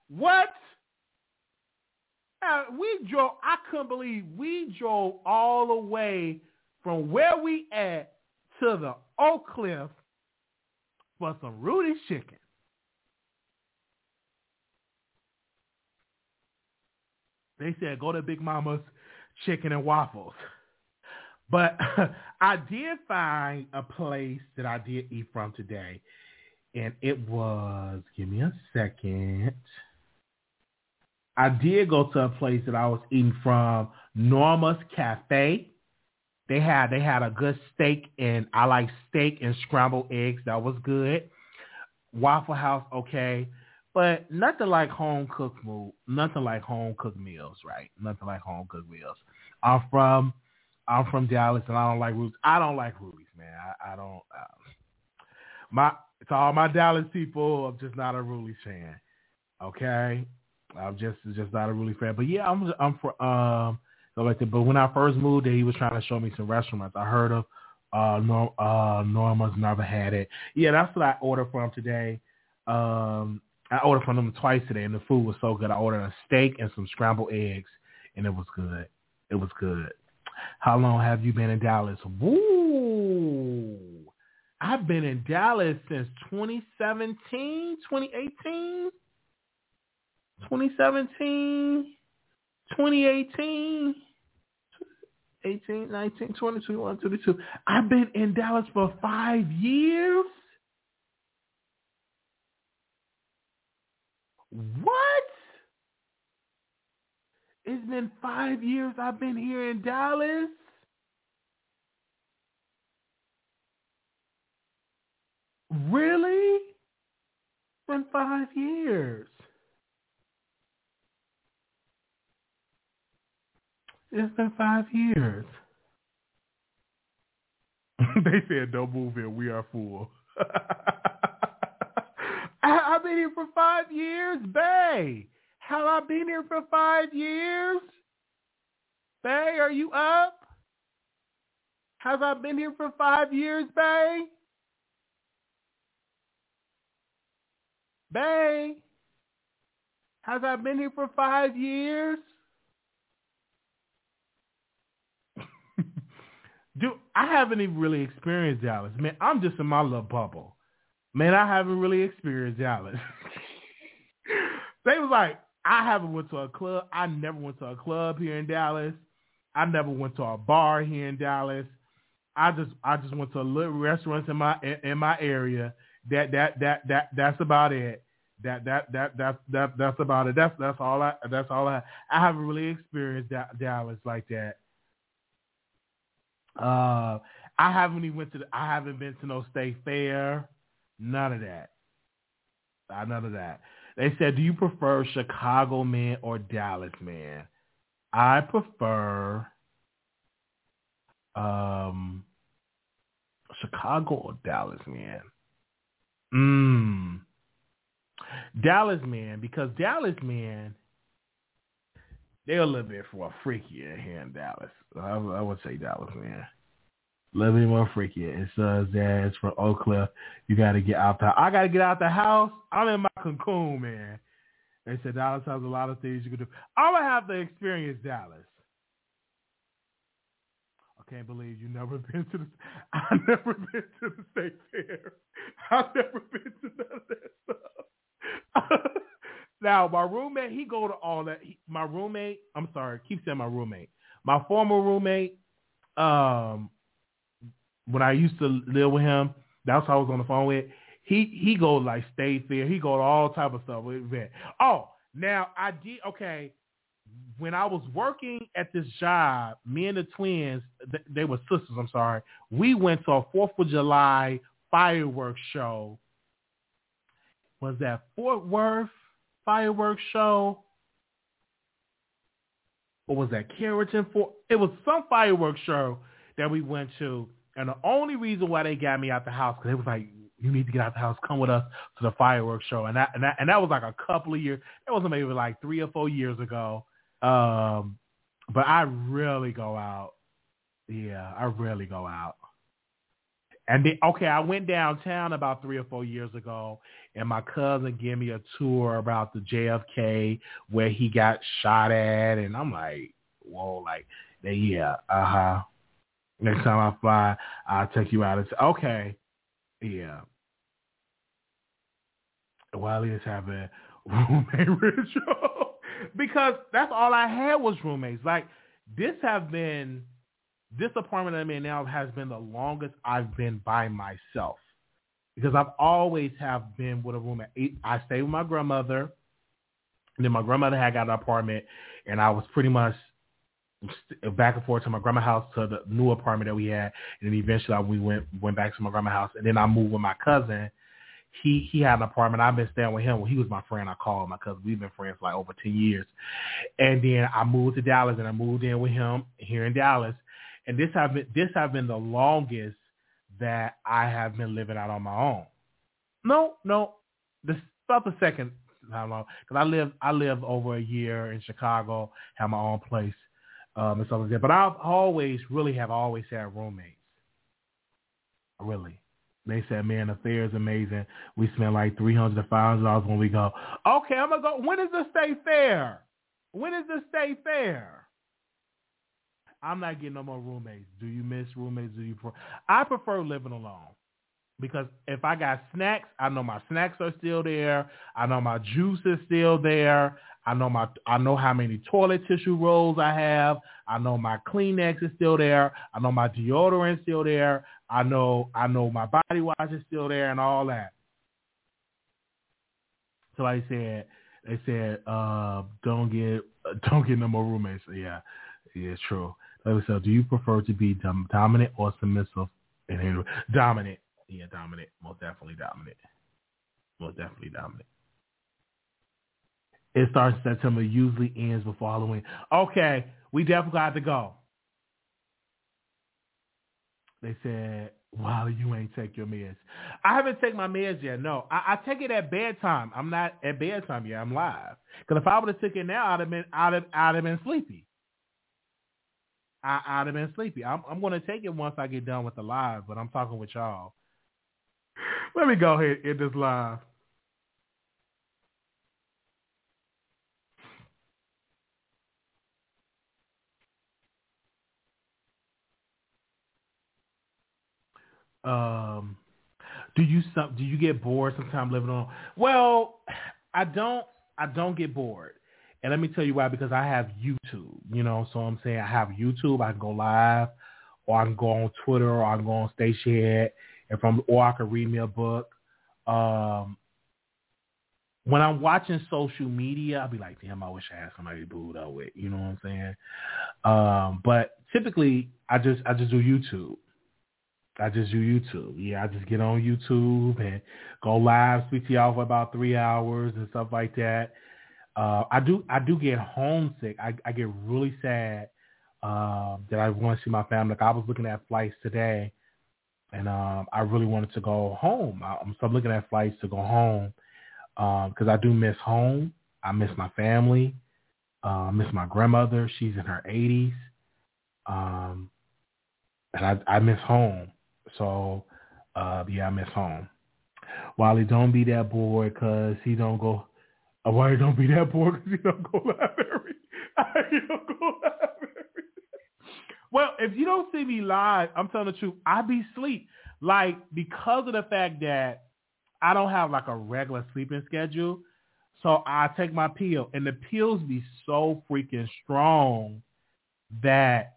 What? Uh, we drove. I couldn't believe we drove all the way from where we at to the Oak Cliff for some Rudy's chicken. They said go to Big Mama's Chicken and Waffles. But I did find a place that I did eat from today. And it was, give me a second. I did go to a place that I was eating from, Norma's Cafe. They had they had a good steak and I like steak and scrambled eggs. That was good. Waffle House, okay. But nothing like home cooked food. Nothing like home cooked meals, right? Nothing like home cooked meals. I'm from I'm from Dallas and I don't like Rudy's. I don't like Rudy's, man. I, I don't. Uh, my to all my Dallas people, I'm just not a Rudy's fan. Okay, I'm just just not a Rudy's fan. But yeah, I'm I'm for um so like that. But when I first moved there, he was trying to show me some restaurants. I heard of uh, Norm, uh Norma's, never had it. Yeah, that's what I ordered from today. Um, I ordered from them twice today, and the food was so good. I ordered a steak and some scrambled eggs, and it was good. It was good. How long have you been in Dallas? Woo! I've been in Dallas since 2017, 2018, 2017, 2018, 18, 19, 20, 21, 22. I've been in Dallas for five years. What? It's been five years I've been here in Dallas. Really? It's five years. It's been five years. they said, don't move here. We are full. I, have been here for five years, Bay. Have I been here for five years? Bay, are you up? Have I been here for five years, Bay? Bay, has I been here for five years? Dude, I haven't even really experienced Dallas. Man, I'm just in my little bubble. Man, I haven't really experienced Dallas. they was like, I haven't went to a club. I never went to a club here in Dallas. I never went to a bar here in Dallas. I just I just went to little restaurants in my in my area. That that that that that's about it. That that that that that that's about it. That's that's all I that's all I I haven't really experienced Dallas like that. Uh, I haven't even went to the, I haven't been to no state fair. None of that. Uh, none of that. They said, do you prefer Chicago man or Dallas man? I prefer um, Chicago or Dallas man. Mmm. Dallas man, because Dallas man, they're a little bit more freakier here in Dallas. I, I would say Dallas man. A little bit more freakier. It says uh, that it's from Oak Cliff. You got to get out the. I got to get out the house. I'm in my cocoon, man. They said Dallas has a lot of things you can do. I'm gonna have to experience Dallas. I can't believe you never been to the. I've never been to the state fair. I've never been to none of that stuff. now my roommate, he go to all that. He, my roommate, I'm sorry, keep saying my roommate. My former roommate, um, when I used to live with him, that's how I was on the phone with. He he go like state fair. He go to all type of stuff that. Oh, now I did okay. When I was working at this job, me and the twins, they were sisters. I'm sorry. We went to a Fourth of July fireworks show. Was that Fort Worth fireworks show? Or was that Carrollton? For it was some fireworks show that we went to and the only reason why they got me out the house because it was like, you need to get out the house, come with us to the fireworks show, and that and that and that was like a couple of years. It wasn't maybe like three or four years ago. Um, but I rarely go out. Yeah, I rarely go out. And then, okay, I went downtown about three or four years ago, and my cousin gave me a tour about the JFK where he got shot at, and I'm like, whoa, like, yeah, uh huh. Next time I fly, I'll take you out say, okay, yeah. Wiley is having roommate ritual because that's all I had was roommates. Like this have been this apartment I'm in now has been the longest I've been by myself because I've always have been with a roommate. I stayed with my grandmother, and then my grandmother had got an apartment, and I was pretty much back and forth to my grandma's house to the new apartment that we had, and then eventually we went went back to my grandma's house, and then I moved with my cousin. He he had an apartment. I've been staying with him. Well, he was my friend. I called my cousin. We've been friends for like over ten years, and then I moved to Dallas, and I moved in with him here in Dallas, and this have been this have been the longest that I have been living out on my own. No, no, this about the second how long because I live I live over a year in Chicago, have my own place um, and stuff like that. But I've always, really have always had roommates. Really. They said, man, the fair is amazing. We spend like three hundred to five hundred dollars when we go. Okay, I'm gonna go. When is the state fair? When is the state fair? I'm not getting no more roommates. Do you miss roommates? Do you? Prefer? I prefer living alone because if I got snacks, I know my snacks are still there. I know my juice is still there. I know my I know how many toilet tissue rolls I have. I know my Kleenex is still there. I know my deodorant is still there. I know I know my body wash is still there and all that. So I said they said uh, don't get don't get no more roommates. Yeah, yeah, true. Like said, do you prefer to be dom- dominant or submissive? And dominant, yeah, dominant, most definitely dominant, most definitely dominant. It starts in September, usually ends before Halloween. Okay, we definitely got to go. They said, wow, you ain't take your meds. I haven't taken my meds yet. No, I, I take it at bedtime. I'm not at bedtime yet. I'm live. Because if I would have took it now, I'd have been, I'd have, I'd have been sleepy. I, I'd have been sleepy. I'm, I'm going to take it once I get done with the live, but I'm talking with y'all. Let me go ahead and end this live. Um, do you do you get bored sometimes living on? Well, I don't. I don't get bored, and let me tell you why. Because I have YouTube. You know, so I'm saying I have YouTube. I can go live, or I can go on Twitter, or I can go on Stationhead, from or I can read me a book. Um, when I'm watching social media, I'll be like, damn, I wish I had somebody to boot up with. You know what I'm saying? Um, but typically, I just I just do YouTube. I just do YouTube. Yeah, I just get on YouTube and go live, speak to y'all for about three hours and stuff like that. Uh, I do I do get homesick. I, I get really sad uh, that I want to see my family. Like I was looking at flights today, and um, I really wanted to go home. I, am still looking at flights to go home because um, I do miss home. I miss my family. Uh, I miss my grandmother. She's in her 80s. Um, and I, I miss home. So, uh, yeah, I miss home. Wally, don't be that bored because he don't go. Uh, Wally, don't be that bored because he don't go library. he don't go library. well, if you don't see me live, I'm telling the truth. I be sleep like because of the fact that I don't have like a regular sleeping schedule. So I take my pill, and the pills be so freaking strong that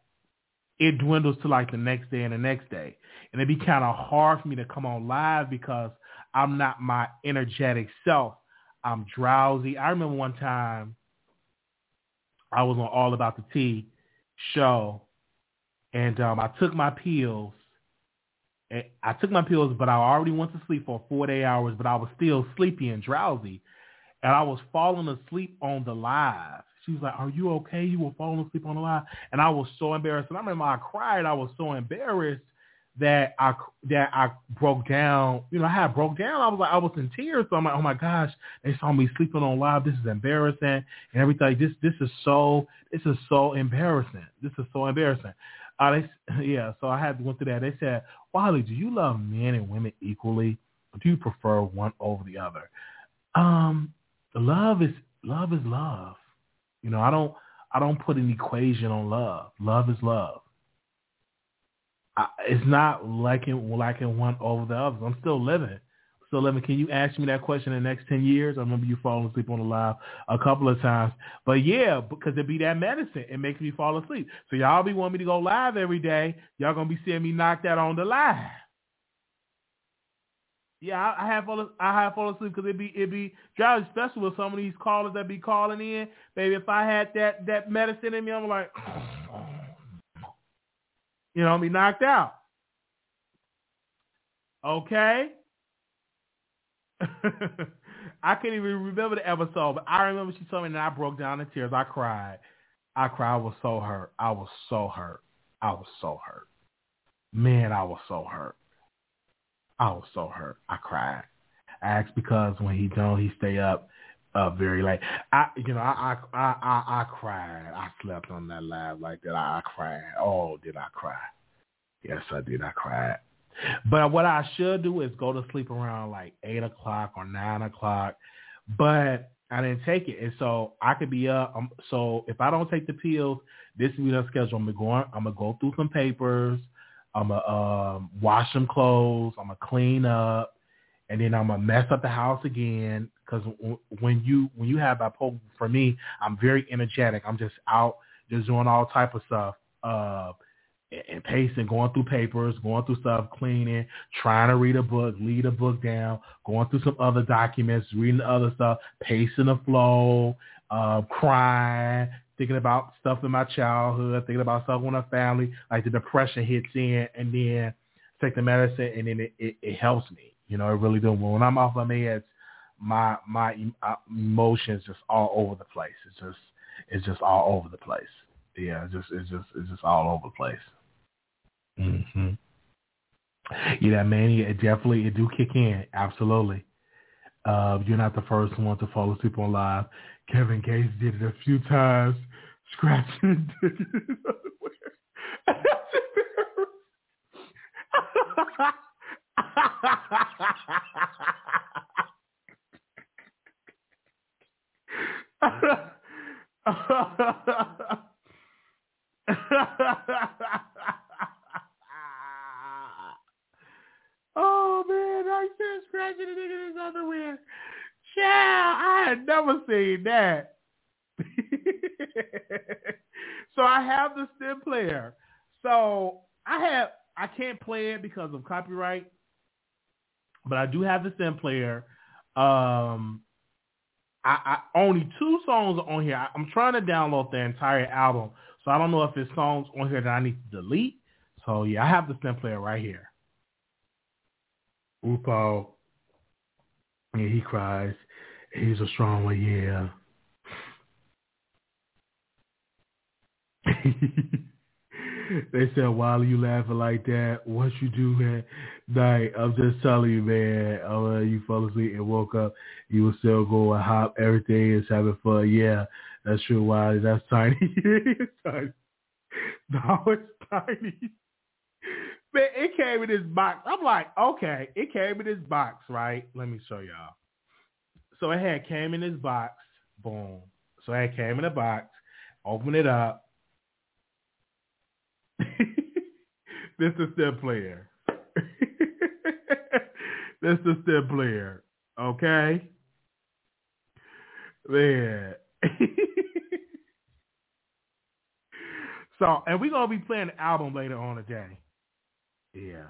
it dwindles to like the next day and the next day and it'd be kind of hard for me to come on live because I'm not my energetic self. I'm drowsy. I remember one time I was on All About the Tea show, and um, I took my pills. I took my pills, but I already went to sleep for four day hours, but I was still sleepy and drowsy, and I was falling asleep on the live. She was like, "Are you okay? You were falling asleep on the live," and I was so embarrassed. And I remember I cried. I was so embarrassed that I that I broke down. You know, I had broke down. I was like, I was in tears. So I'm like, oh my gosh, they saw me sleeping on live. This is embarrassing and everything. This this is so this is so embarrassing. This is so embarrassing. Uh, they, yeah, so I had to go through that. They said, Wally, do you love men and women equally, do you prefer one over the other? Um, love is love is love. You know, I don't I don't put an equation on love. Love is love. I, it's not liking liking one over the other. I'm still living. So, Lemon, can you ask me that question in the next 10 years? I remember you falling asleep on the live a couple of times. But yeah, because it be that medicine. It makes me fall asleep. So y'all be wanting me to go live every day. Y'all going to be seeing me knock that on the live. Yeah, I, I have fall I have fall asleep because it be it be drowsy, especially with some of these callers that be calling in. Baby, if I had that that medicine in me, I'm like, you know, I'll be knocked out. Okay. I can't even remember the episode, but I remember she told me and I broke down in tears. I cried. I cried. I was so hurt. I was so hurt. I was so hurt. Man, I was so hurt. I was so hurt. I cried. I asked because when he don't, he stay up uh very late. I you know, I I I I, I cried. I slept on that live like that. I, I cried. Oh, did I cry? Yes, I did. I cried. But what I should do is go to sleep around like eight o'clock or nine o'clock. But I didn't take it, and so I could be up. Um, so if I don't take the pills, this will be the schedule. I'm gonna go. I'm gonna go through some papers. I'm gonna um, wash some clothes. I'm gonna clean up, and then I'm gonna mess up the house again. Because when you when you have bipolar, for me, I'm very energetic. I'm just out, just doing all type of stuff. Uh, and pacing, going through papers, going through stuff, cleaning, trying to read a book, lead a book down, going through some other documents, reading other stuff, pacing the flow, uh, crying, thinking about stuff in my childhood, thinking about stuff with my family, like the depression hits in, and then take the medicine, and then it, it, it helps me. You know, it really does. When I'm off my meds, my my uh, emotions just all over the place. It's just it's just all over the place. Yeah, it's just it's just it's just all over the place. Mm-hmm. Yeah, mania, it definitely, it do kick in. Absolutely. Uh, you're not the first one to fall asleep on live. Kevin Gates did it a few times, scratching his otherwise. Oh man, I said scratching the nigga in his underwear. Child, I had never seen that. so I have the stem player. So I have I can't play it because of copyright, but I do have the stem player. Um, I, I only two songs on here. I, I'm trying to download the entire album, so I don't know if there's songs on here that I need to delete. So yeah, I have the stem player right here. RuPaul, yeah, he cries. He's a strong one, yeah. they said, why are you laughing like that? What you do man? night? I'm just telling you, man. Uh, you fell asleep and woke up. You will still go and hop. Everything is having fun. Yeah, that's true, Wiley. That's tiny. it's tiny. No, it's tiny. Man, it came in this box. I'm like, okay, it came in this box, right? Let me show y'all. So it had came in this box. Boom. So it came in a box. Open it up. this is the player. this is the player. Okay? Man. so, and we're going to be playing the album later on today. Yeah,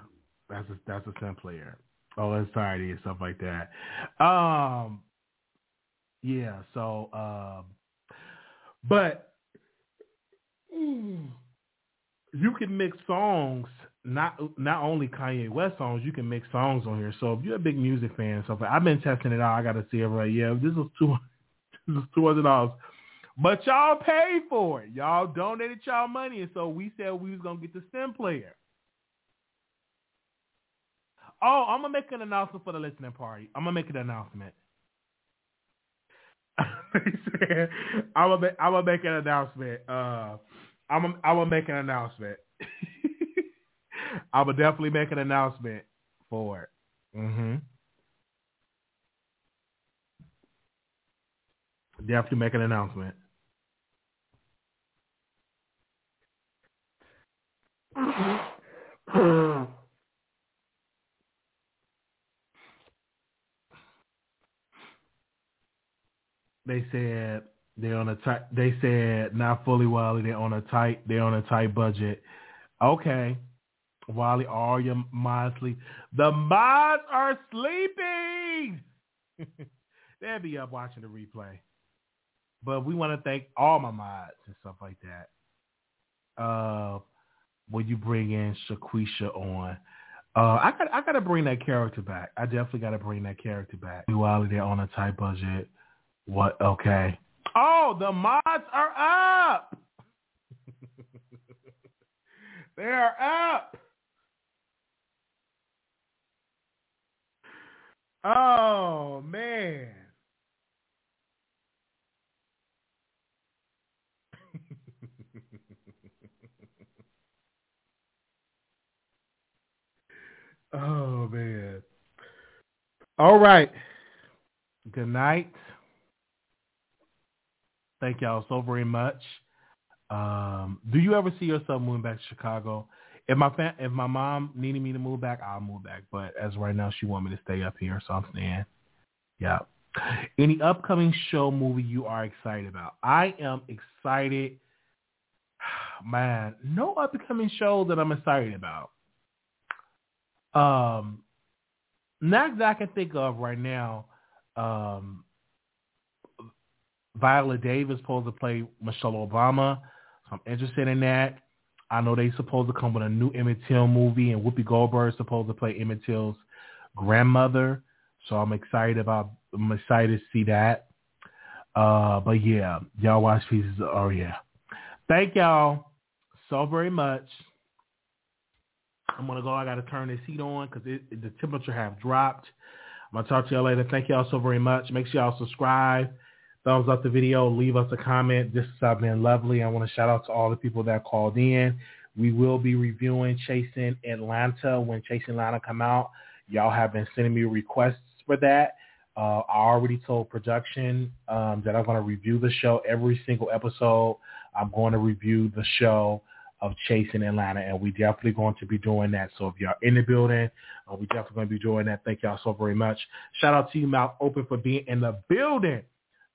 that's a, that's a sim player. Oh, anxiety and stuff like that. Um, yeah. So, um, but you can mix songs. Not not only Kanye West songs, you can mix songs on here. So if you're a big music fan, so I've been testing it out. I got to see it right. Yeah, this is two this is two hundred dollars. But y'all paid for it. Y'all donated y'all money, and so we said we was gonna get the stem player. Oh, I'm gonna make an announcement for the listening party. I'm gonna make an announcement. I'm gonna I'm gonna make an announcement. Uh, I'm gonna, I'm gonna make an announcement. I will definitely make an announcement for it. Mm-hmm. Definitely make an announcement. they said they're on a tight. They said not fully Wally. They're on a tight. They're on a tight budget. Okay, Wally, are your mods sleep. The mods are sleeping. They'll be up watching the replay. But we want to thank all my mods and stuff like that. Uh, when you bring in Shaquisha on, uh, I got I got to bring that character back. I definitely got to bring that character back. Wally, they're on a tight budget. What? Okay. Oh, the mods are up. they are up. Oh man. oh man. All right. Good night. Thank y'all so very much. Um, do you ever see yourself moving back to Chicago? If my if my mom needed me to move back, I'll move back. But as right now, she want me to stay up here, so I'm staying. Yeah. Any upcoming show movie you are excited about? I am excited. Man, no upcoming show that I'm excited about. Um, not that I can think of right now. Um, Viola Davis supposed to play Michelle Obama. So I'm interested in that. I know they supposed to come with a new Emmett Till movie, and Whoopi Goldberg supposed to play Emmett Till's grandmother. So I'm excited about. I'm excited to see that. Uh, but yeah, y'all watch pieces. Oh yeah, thank y'all so very much. I'm gonna go. I gotta turn this heat on because the temperature have dropped. I'm gonna talk to y'all later. Thank y'all so very much. Make sure y'all subscribe thumbs up the video, leave us a comment. This has been lovely. I want to shout out to all the people that called in. We will be reviewing Chasing Atlanta when Chasing Atlanta come out. Y'all have been sending me requests for that. Uh, I already told production um, that I'm going to review the show every single episode. I'm going to review the show of Chasing Atlanta, and we're definitely going to be doing that. So if y'all in the building, uh, we definitely going to be doing that. Thank y'all so very much. Shout out to you, Mouth Open, for being in the building.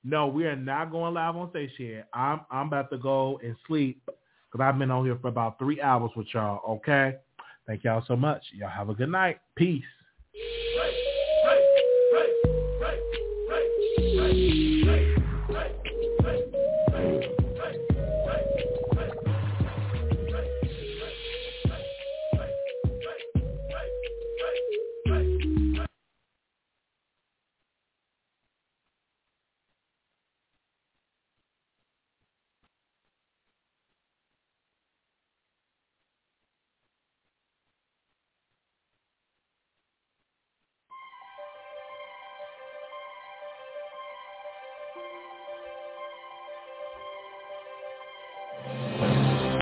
No, we are not going live on stage here. I'm I'm about to go and sleep because I've been on here for about three hours with y'all. Okay. Thank y'all so much. Y'all have a good night. Peace.